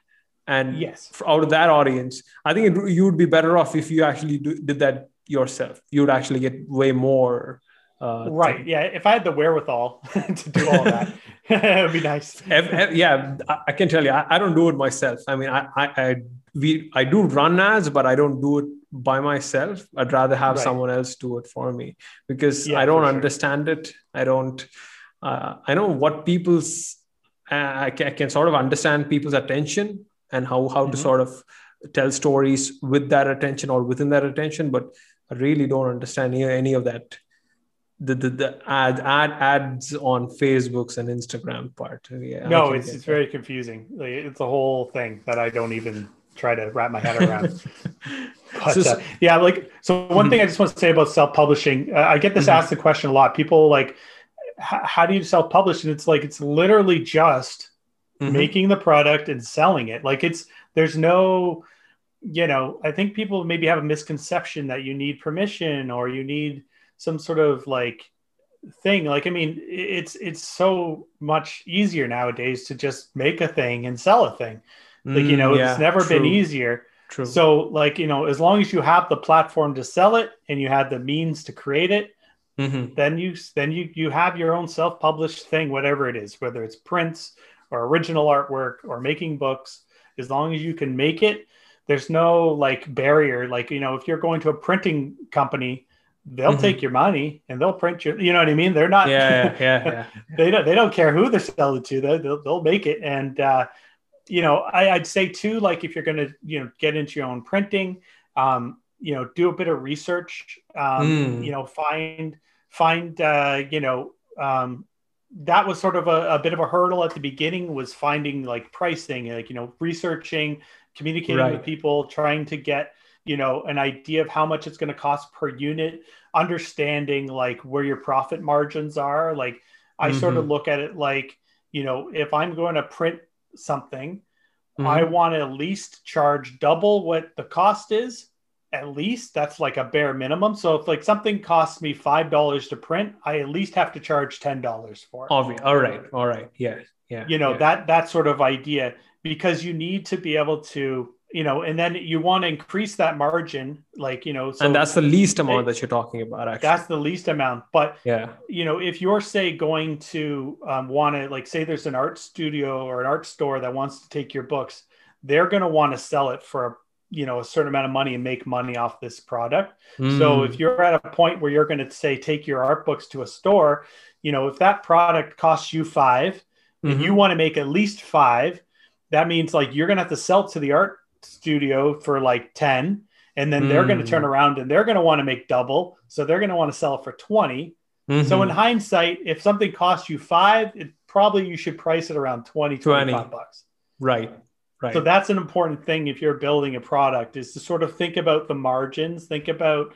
And yes out of that audience, I think it, you would be better off if you actually do, did that yourself. You would actually get way more. Uh, right yeah if i had the wherewithal to do all that it would be nice Ev- ev- yeah, I, can tell you, I, I don't do it myself. I mean, I, I, I, we, I do run ads, but I don't do it by myself. I'd rather have Right. someone else do it for me because Yeah, I don't for sure. understand it. I don't. Uh, I know what people's. Uh, I, can, I can sort of understand people's attention and how how to Mhm. sort of tell stories with that attention or within that attention, but I really don't understand any, any of that. The, the, the ad, ad ads on Facebooks and Instagram part. Yeah, no it's, it's that. very confusing like, it's a whole thing that i don't even try to wrap my head around but So- uh, yeah like so one Mhm. thing i just want to say about self-publishing uh, i get this Mhm. asked the question a lot people like how do you self-publish and it's like it's literally just Mhm. making the product and selling it like it's there's no you know i think people maybe have a misconception that you need permission or you need some sort of like thing. Like i mean it's it's so much easier nowadays to just make a thing and sell a thing. Like you Mm, know yeah, it's never been easier. True. so like you know as long as you have the platform to sell it and you have the means to create it Mhm. then you then you you have your own self-published thing whatever it is whether it's prints or original artwork or making books as long as you can make it there's no like barrier. Like you know if you're going to a printing company they'll Mhm. take your money and they'll print your you know what i mean they're not yeah, yeah, yeah, yeah. they don't they don't care who they're selling to they'll, they'll, they'll make it and uh you know I, i'd say too like if you're going to you know get into your own printing um you know do a bit of research um Mm. you know find find uh you know um that was sort of a, a bit of a hurdle at the beginning was finding like pricing like you know researching communicating with people trying to get you know an idea of how much it's going to cost per unit understanding like where your profit margins are like i sort of Mhm. look at it like you know if i'm going to print something Mhm. i want to at least charge double what the cost is at least that's like a bare minimum so if like something costs me five dollars to print i at least have to charge ten dollars for it Obvi- all right, all right, yeah, yeah. you know yeah. that that sort of idea because you need to be able to you know and then you want to increase that margin like you know so and that's the least amount that you're talking about, actually. that's the least amount but yeah. you know if you're say going to um, want to like say there's an art studio or an art store that wants to take your books they're going to want to sell it for you know a certain amount of money and make money off this product so Mm. if you're at a point where you're going to say take your art books to a store you know if that product costs you 5 and Mhm. you want to make at least five, that means like you're gonna have to sell to the art studio for like 10, and then they're gonna Mm. turn around and they're gonna want to make double. So they're gonna want to sell it for 20. So Mhm. in hindsight, if something costs you five, it probably you should price it around 20, 20. bucks. Right. Right. So that's an important thing if you're building a product is to sort of think about the margins, think about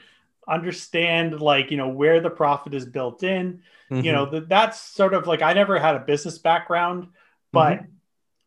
understand like, you know, where the profit is built in. Mhm. You know, that that's sort of like I never had a business background, but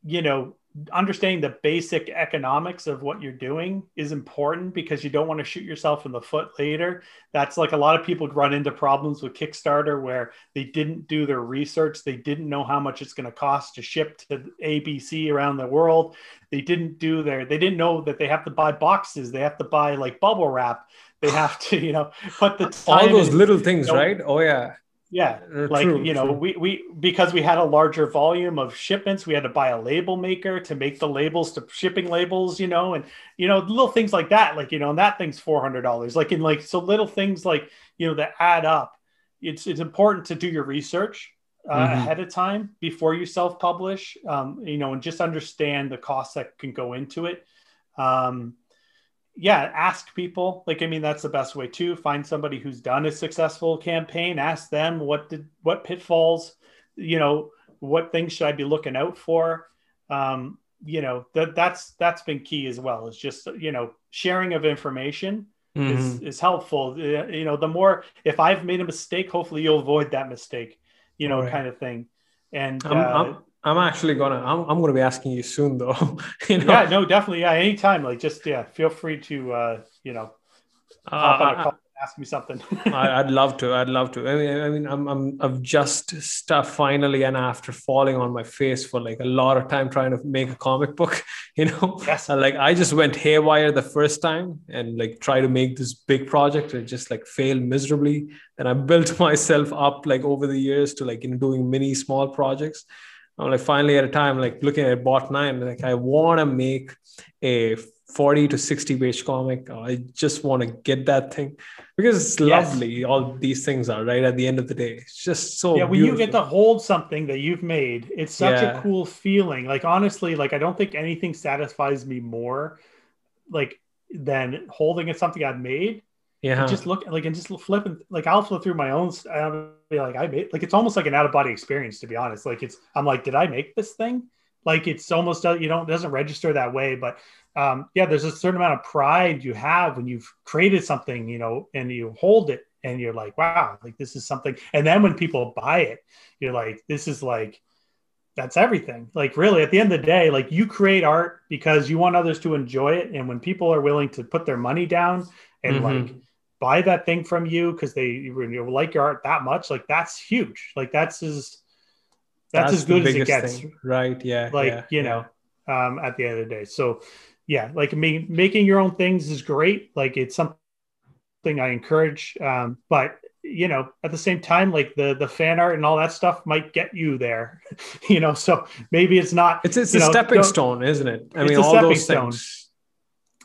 you know, understanding the basic economics of what you're doing is important because you don't want to shoot yourself in the foot later. That's like a lot of people run into problems with Kickstarter where they didn't do their research. They didn't know how much it's going to cost to ship to ABC around the world. They didn't do their, they didn't know that they have to buy boxes. They have to buy like bubble wrap. They have to, you know, put the all those in- little things, you know, right? Oh yeah. Yeah Uh, like true, you know true. we we because we had a larger volume of shipments we had to buy a label maker to make the labels to shipping labels you know and you know little things like that like you know and that thing's $400 like in like so little things like you know that add up it's it's important to do your research uh, Mhm. ahead of time before you self-publish um, you know and just understand the costs that can go into it um, yeah ask people. Like i mean that's the best way too. Find somebody who's done a successful campaign. Ask them what did what pitfalls you know what things should i be looking out for? Um you know that that's that's been key as well is just you know sharing of information is Mhm. is helpful. You know the more if i've made a mistake hopefully you'll avoid that mistake you know Right. kind of thing. And I'm, uh, I'm, I'm actually gonna I'm, I'm gonna be asking you soon though. you know, yeah no definitely yeah anytime like just yeah feel free to uh you know hop on a uh, call and ask me something I, I'd love to. I'd love to. I mean, I mean, I'm, I'm, I've just stuff finally, and after falling on my face for like a lot of time trying to make a comic book, you know, Yes. And, like I just went haywire the first time and like try to make this big project and just like failed miserably. And I built myself up like over the years to like you know doing mini small projects. I'm like finally at a time like looking at Bot 9, like I want to make a 40 to 60 page comic. I just want to get that thing because it's Yes. lovely. All these things are right at the end of the day. It's just so yeah when you get to hold something that you've made it's such Yeah. a cool feeling like honestly like i don't think anything satisfies me more like than holding at something i've made yeah. and just look like and just flipping like i'll flip through my own i'll be like i made like it's almost like an out-of-body experience to be honest like it's i'm like did i make this thing like it's almost uh, you don't it doesn't register that way but um yeah there's a certain amount of pride you have when you've created something you know and you hold it and you're like wow like this is something and then when people buy it you're like this is like that's everything like really at the end of the day like you create art because you want others to enjoy it and when people are willing to put their money down and Mhm. like buy that thing from you because they you know, like your art that much like that's huge like that's as that's, as good as it gets thing. Right. Yeah. like yeah, you yeah. know um at the end of the day so yeah like me making your own things is great like it's something i encourage um but you know at the same time like the the fan art and all that stuff might get you there you know so maybe it's not It's it's a know, stepping stone, isn't it? I mean, all those stone. things.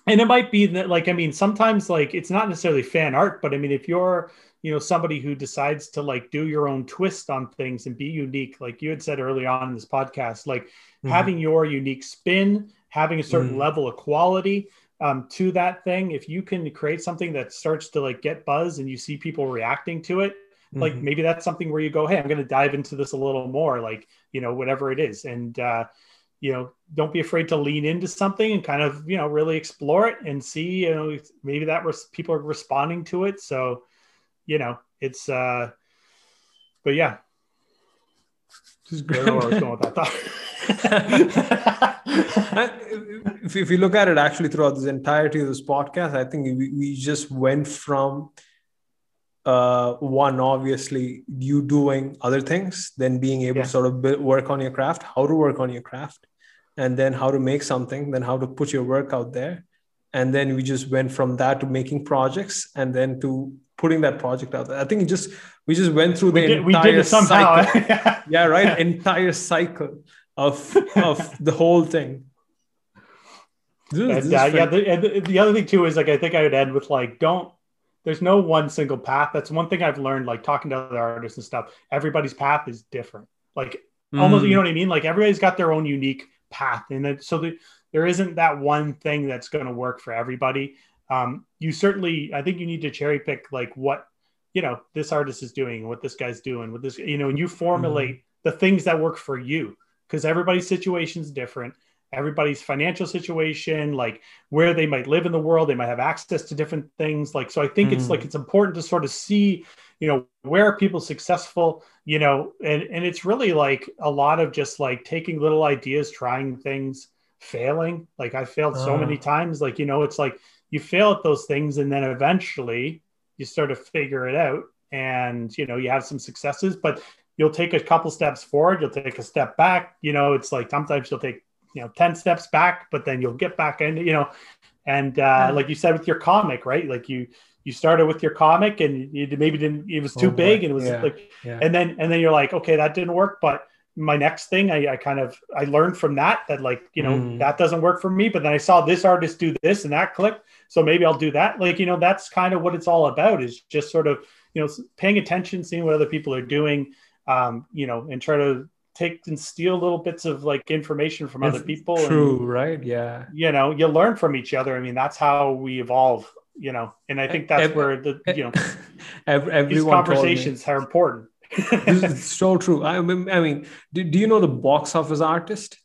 And it might be that like i mean sometimes like it's not necessarily fan art but i mean if you're you know somebody who decides to like do your own twist on things and be unique like you had said early on in this podcast like Mhm. having your unique spin having a certain Mhm. level of quality um, to that thing if you can create something that starts to like get buzz and you see people reacting to it like Mhm. maybe that's something where you go hey i'm going to dive into this a little more like you know whatever it is and uh you know don't be afraid to lean into something and kind of you know really explore it and see you know maybe that was people are responding to it. So you know it's uh but yeah. Just I don't know where I was going with that thought. if, if you look at it actually throughout this entirety of this podcast, I think we, we just went from uh, one, obviously, you doing other things, then being able Yeah. to sort of build, work on your craft, how to work on your craft, and then how to make something, then how to put your work out there. And then we just went from that to making projects and then to putting that project out there. I think just we just went through the we, did, entire did somehow. cycle. Yeah right? Entire cycle of of the whole thing. This is- this and, uh, yeah the, and the- the other thing too is like i think i would end with like don't there's no one single path. That's one thing i've learned like talking to other artists and stuff. Everybody's path is different. Like almost Mm. you know what i mean? Like everybody's got their own unique path and it, so the, there isn't that one thing that's going to work for everybody. Um, you certainly i think you need to cherry pick like what you know this artist is doing what this guy's doing what this you know and you formulate the things that work for you because everybody's situation is different. Everybody's financial situation like where they might live in the world they might have access to different things like so i think mm. it's like it's important to sort of see you know where are people successful? You know and and it's really like a lot of just like taking little ideas trying things failing. Like i failed so uh. many times. Like you know it's like you fail at those things and then eventually you sort of figure it out and you know you have some successes but you'll take a couple steps forward you'll take a step back. You know it's like sometimes you'll take you know 10 steps back but then you'll get back in you know and uh, like you said with your comic right? Like you you started with your comic and you maybe didn't it was too oh, big and it was yeah. like yeah. and then and then you're like okay that didn't work but my next thing I, I kind of i learned from that that like you know mm. that doesn't work for me but then i saw this artist do this and that clicked so maybe i'll do that like you know that's kind of what it's all about is just sort of you know paying attention seeing what other people are doing um, you know and try to take and steal little bits of like information from other people. True, and, right? Yeah. You know, you learn from each other. I mean, that's how we evolve. You know, and I think that's every, where the you know every, these conversations are important. this is so true. I mean, I mean, do, do you know the box office artist?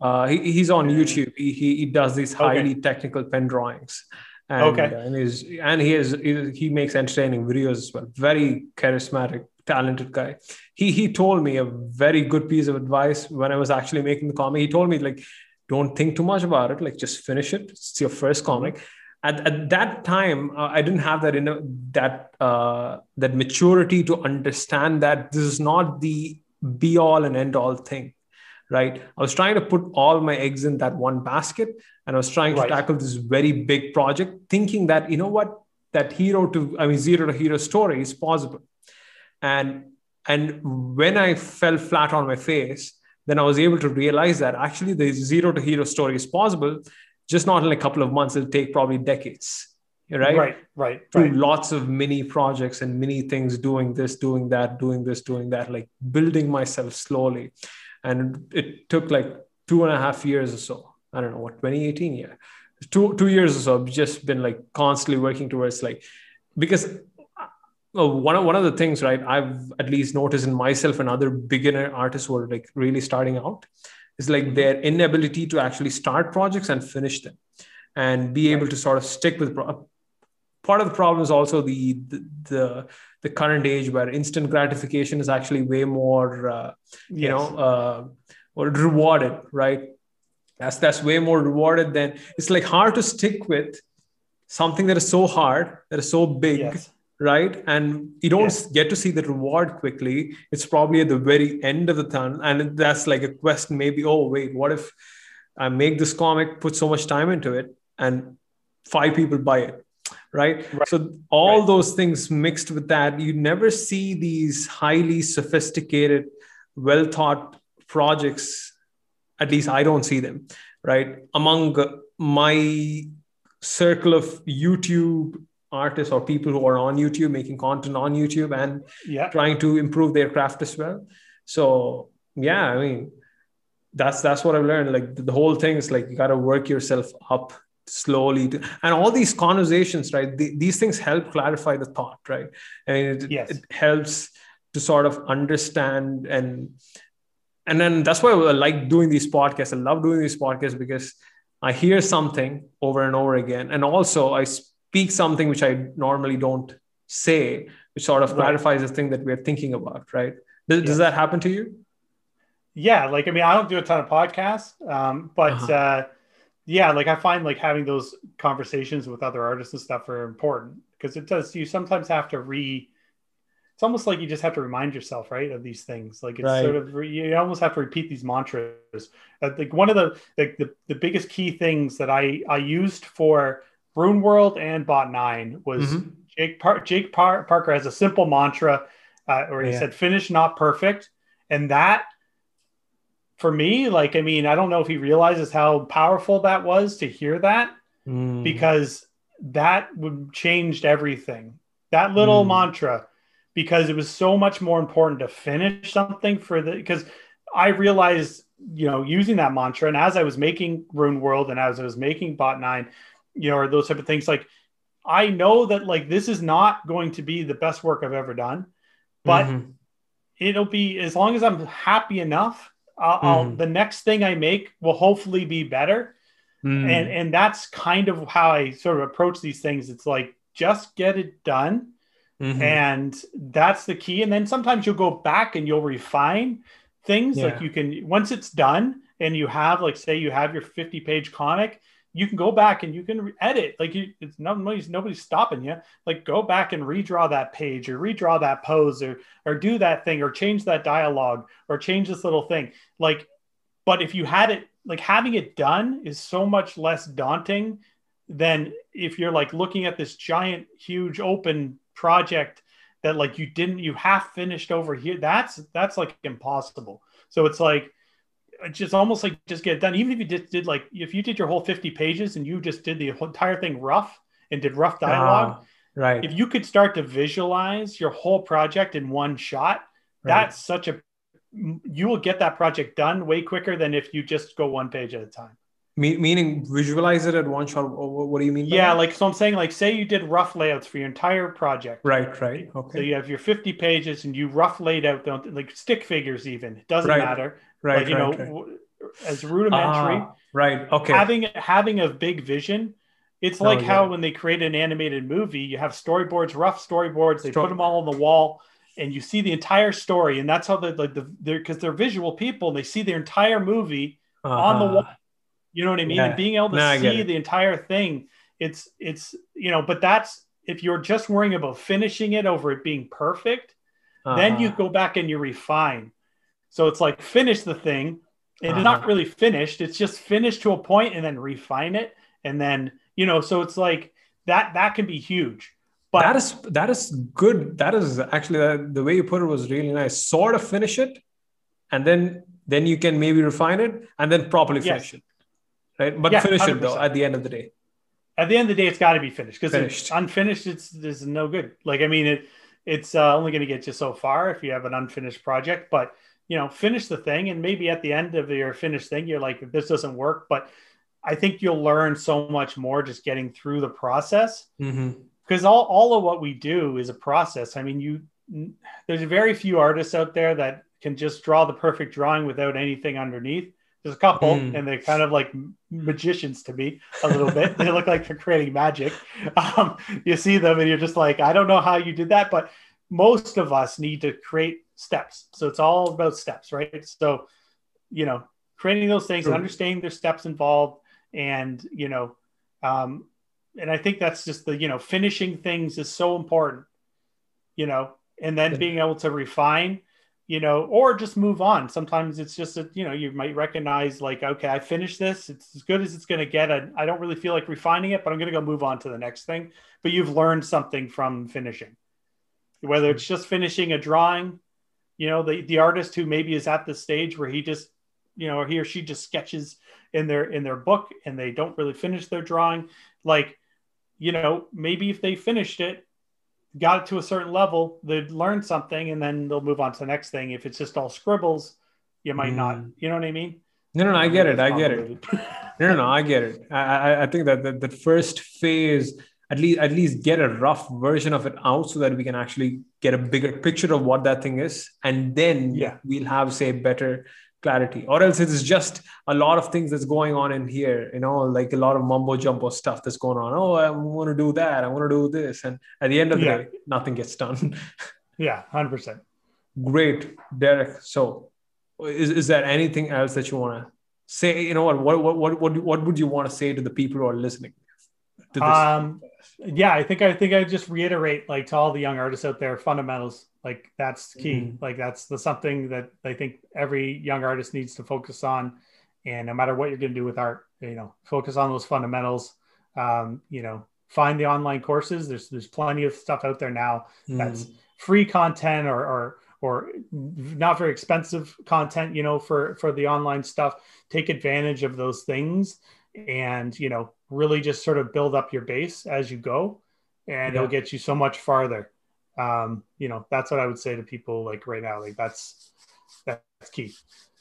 Uh, he, he's on YouTube. He, he, he does these highly okay. technical pen drawings. And, okay. Uh, and he's and he is he makes entertaining videos as well. Very charismatic talented guy. He he told me a very good piece of advice when I was actually making the comic. He told me like, don't think too much about it. Like just finish it. It's your first comic. At, at that time, uh, I didn't have that in a, that uh, that maturity to understand that this is not the be all and end all thing, right? I was trying to put all my eggs in that one basket, and I was trying to tackle this very big project, thinking that you know what, that hero to I mean zero to hero story is possible. And and when i fell flat on my face then i was able to realize that actually the zero to hero story is possible just not in a couple of months it'll take probably decades right right right, right. lots of mini projects and mini things doing this doing that doing this doing that like building myself slowly and it took like two and a half years or so i don't know what 2018 yeah two two years or so i've just been like constantly working towards like because uh, one of one of the things, right? I've at least noticed in myself and other beginner artists who are like really starting out is like their inability to actually start projects and finish them, and be able to sort of stick with. Pro- part of the problem is also the, the the, the current age where instant gratification is actually way more, uh, you yes. know, uh, or rewarded, right? That's that's way more rewarded than it's like hard to stick with something that is so hard that is so big. Yes right and you don't yeah. get to see the reward quickly it's probably at the very end of the tunnel and that's like a question maybe oh wait what if i make this comic put so much time into it and five people buy it right, right. so all right. those things mixed with that you never see these highly sophisticated well thought projects at least i don't see them right among my circle of youtube artists or people who are on YouTube making content on YouTube and yeah. trying to improve their craft as well. So yeah, I mean, that's that's what I've learned. Like the whole thing is like you got to work yourself up slowly to, and all these conversations right the, these things help clarify the thought right and it, yes. it helps to sort of understand and and then that's why I like doing these podcasts. I love doing these podcasts because I hear something over and over again, and also I speak something which I normally don't say, which sort of right. clarifies the thing that we're thinking about, right? Does, does, that happen to you? Yeah, like I mean, I don't do a ton of podcasts, um, but uh-huh. uh, yeah, like I find like having those conversations with other artists and stuff are important because it does. You sometimes have to re. It's almost like you just have to remind yourself, right, of these things. Like it's right. sort of you almost have to repeat these mantras. I think one of the like the, the biggest key things that I I used for Ruin World and Bot 9 was mm-hmm. Jake Par- Jake Par- Parker has a simple mantra uh, where he yeah. said "finish not perfect," and that for me, like I mean, I don't know if he realizes how powerful that was to hear that mm. because that would changed everything. That little mm. mantra, because it was so much more important to finish something for the because I realized you know using that mantra and as I was making Ruin World and as I was making Bot 9 you know, or those type of things. Like, I know that like this is not going to be the best work I've ever done, but mm-hmm. it'll be as long as I'm happy enough. I'll, I'll Mhm. the next thing I make will hopefully be better. Mm. and and that's kind of how I sort of approach these things. It's like just get it done, Mhm. and that's the key. And then sometimes you'll go back and you'll refine things. Like you can once it's done and you have like say you have your fifty page comic, you can go back and you can edit. Like you, it's nobody's nobody's stopping you. Like go back and redraw that page or redraw that pose or or do that thing or change that dialogue or change this little thing. Like, but if you had it like having it done is so much less daunting than if you're like looking at this giant huge open project that like you didn't you half finished over here that's that's like impossible so it's like it's just almost like just get it done even if you just did like if you did your whole 50 pages and you just did the entire thing rough and did rough dialogue Ah, right. if you could start to visualize your whole project in one shot right. that's such a you will get that project done way quicker than if you just go one page at a time Me- meaning visualize it at one shot. What what do you mean? yeah that? like so i'm saying like say you did rough layouts for your entire project right, right. Okay. So you have your 50 pages and you rough laid out the, like stick figures even it doesn't Right, matter right, like you right, know right. as rudimentary Ah, right. Okay. having having a big vision it's like yeah. how when they create an animated movie you have storyboards rough storyboards they Sto- put them all on the wall and you see the entire story and that's how the like the they're because they're visual people and they see their entire movie on the Uh-huh. wall you know what i mean Yeah. and being able to No, see the entire thing it's it's you know but that's if you're just worrying about finishing it over it being perfect then you Uh-huh. go back and you refine so it's like finish the thing and it's Uh-huh. not really finished it's just finished to a point and then refine it and then you know so it's like that that can be huge but that is that is good. That is actually uh, the way you put it was really nice. Sort of finish it, and then then you can maybe refine it and then properly Yes. finish it, right? But Yeah, finish it though at the end of the day. at the end of the day it's got to be finished because it's unfinished it's there's no good like i mean it it's uh, only going to get you so far if you have an unfinished project but you know finish the thing and maybe at the end of your finished thing you're like this doesn't work but i think you'll learn so much more just getting through the process. Mm-hmm. because all, all of what we do is a process. I mean you there's very few artists out there that can just draw the perfect drawing without anything underneath. There's a couple Mm. and they're kind of like magicians to me a little bit. They look like they're creating magic. Um, you see them and you're just like i don't know how you did that but most of us need to create steps so it's all about steps right so you know creating those things True. understanding there's steps involved and you know um, and I think that's just the you know finishing things is so important, you know, and then Yeah. being able to refine, you know, or just move on. Sometimes it's just that you know you might recognize like okay, I finished this. It's as good as it's going to get. I, I don't really feel like refining it, but I'm going to go move on to the next thing. But you've learned something from finishing, whether it's just finishing a drawing, you know, the the artist who maybe is at the stage where he just you know, he or she just sketches in their in their book and they don't really finish their drawing like you know maybe if they finished it got it to a certain level they'd learn something and then they'll move on to the next thing if it's just all scribbles you might not Mm. you know what i mean No, no, no, I get it. I get it. No, no, no, I get it. I, I, I think that the, the first phase, at least, at least get a rough version of it out so that we can actually get a bigger picture of what that thing is, and then Yeah. we'll have say better clarity. Or else it's just a lot of things that's going on in here. You know, like a lot of mumbo jumbo stuff that's going on. Oh, I want to do that. I want to do this, and at the end of the Yeah. day, nothing gets done. yeah 100% Great, Derek. So, is, is there anything else that you want to say? You know what? What what what what, what would you want to say to the people who are listening to this? um yeah i think i think i just reiterate like to all the young artists out there fundamentals like that's key. Mhm. like that's the something that i think every young artist needs to focus on. And no matter what you're going to do with art you know focus on those fundamentals. Um you know find the online courses. There's there's plenty of stuff out there now that's Mm. free content or or or not very expensive content you know for for the online stuff. Take advantage of those things and you know really just sort of build up your base as you go and it'll get you so much farther. Um you know that's what i would say to people like right now like that's that's key.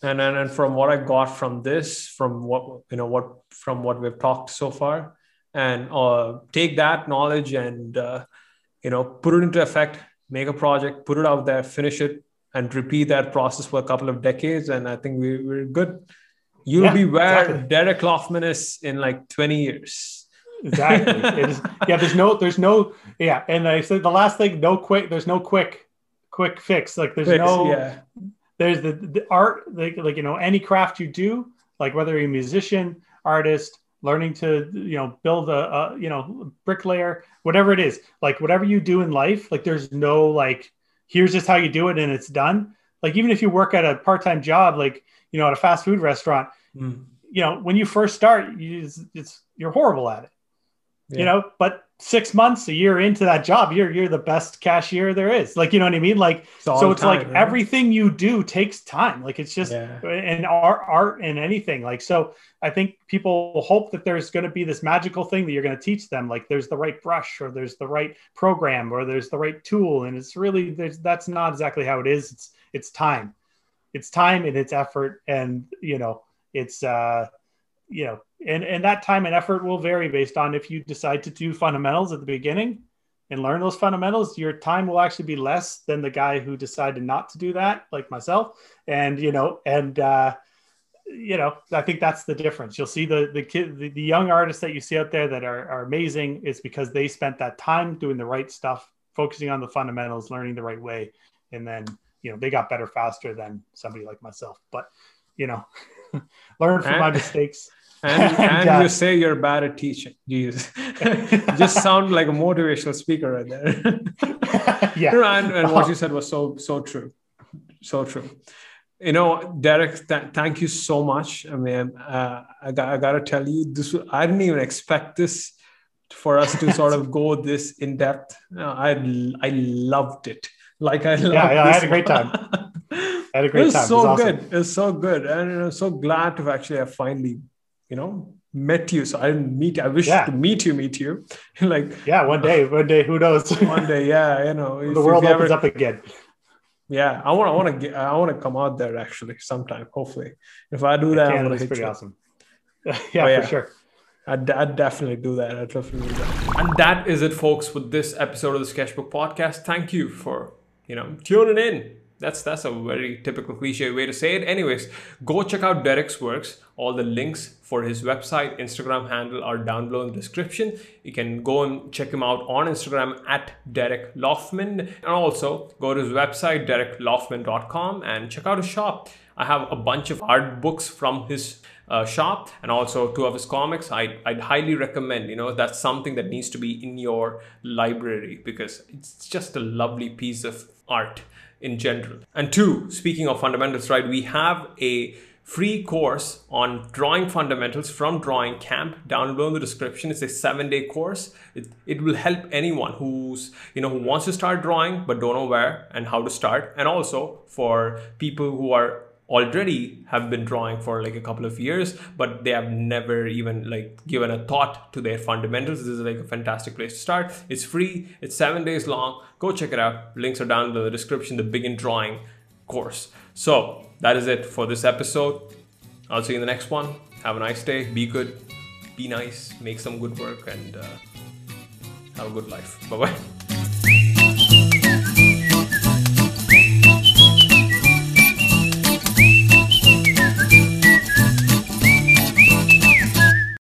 And, and and from what I got from this, from what you know, what from what we've talked so far, and uh, take that knowledge and uh, you know put it into effect, make a project, put it out there, finish it, and repeat that process for a couple of decades, and I think we, we're good. You'll Yeah, be where exactly. Derek Laufman is in like 20 years. exactly. It is, yeah, there's no, there's no, yeah. And I said the last thing, no quick, there's no quick, quick fix. Like there's no, yeah. there's the, the art, like, like, you know, any craft you do, like whether you're a musician, artist, learning to, you know, build a, a, you know, bricklayer, whatever it is, like whatever you do in life, like there's no, like, here's just how you do it and it's done. Like even if you work at a part-time job, like, you know, at a fast food restaurant, Mm. you know, when you first start, you, it's, it's you're horrible at it. Yeah. You know, but six months, a year into that job, you're you're the best cashier there is. Like, you know what I mean? Like, all so it's time, like right? everything you do takes time. Like, it's just Yeah. and art, art and anything. Like, so I think people hope that there's going to be this magical thing that you're going to teach them. Like, there's the right brush, or there's the right program, or there's the right tool, and it's really there's that's not exactly how it is. It's it's time, it's time and it's effort, and you know, it's uh, you know, and and that time and effort will vary based on if you decide to do fundamentals at the beginning and learn those fundamentals your time will actually be less than the guy who decided not to do that like myself. And you know and uh you know i think that's the difference. You'll see the the kid the, the young artists that you see out there that are, are amazing is because they spent that time doing the right stuff focusing on the fundamentals learning the right way. And then you know they got better faster than somebody like myself. But you know learn from my mistakes And, And, and uh, you say you're bad at teaching. Jesus. Just sound like a motivational speaker right there. yeah and, and what you said was so so true, so true. You know, Derek, th- thank you so much. I mean, uh, I got I gotta tell you, this I didn't even expect this for us to sort of go this in depth. No, I I loved it. Like I loved yeah, I had a great time. I had a It was time It so was awesome. good. It was so good, and I'm so glad to actually have finally, you know, met you. So I didn't meet. I wish Yeah. to meet you, meet you, like Yeah, one day, one day, who knows? one day. Yeah, you know, if- the world opens ever- up again. yeah, I want. I want to get. I want to come out there actually sometime. Hopefully, if I do that, I'm gonna Canada's hit pretty you. awesome. yeah, Oh, yeah. for sure. I'd, I'd definitely do that. I'd definitely do that. And that is it, folks, with this episode of the Sketchbook Podcast. Thank you for you know tuning in. That's that's a very typical cliche way to say it. Anyways, go check out Derek's works. All the links for his website, Instagram handle are down below in the description. You can go and check him out on Instagram at Derek Laufman. And also go to his website, dereklaufman.com, and check out his shop. I have a bunch of art books from his uh, shop and also two of his comics. I, I'd highly recommend, you know, that's something that needs to be in your library because it's just a lovely piece of art in general. And two, speaking of fundamentals, right, we have a free course on drawing fundamentals from drawing camp. Down below in the description it's a seven day course. It, it will help anyone who's you know who wants to start drawing but don't know where and how to start. And also for people who are already have been drawing for like a couple of years but they have never even like given a thought to their fundamentals. This is like a fantastic place to start. It's free. It's seven days long. Go check it out. Links are down in the description the begin drawing course. So that is it for this episode. I'll see you in the next one. Have a nice day. Be good. Be nice. Make some good work and uh, have a good life. Bye bye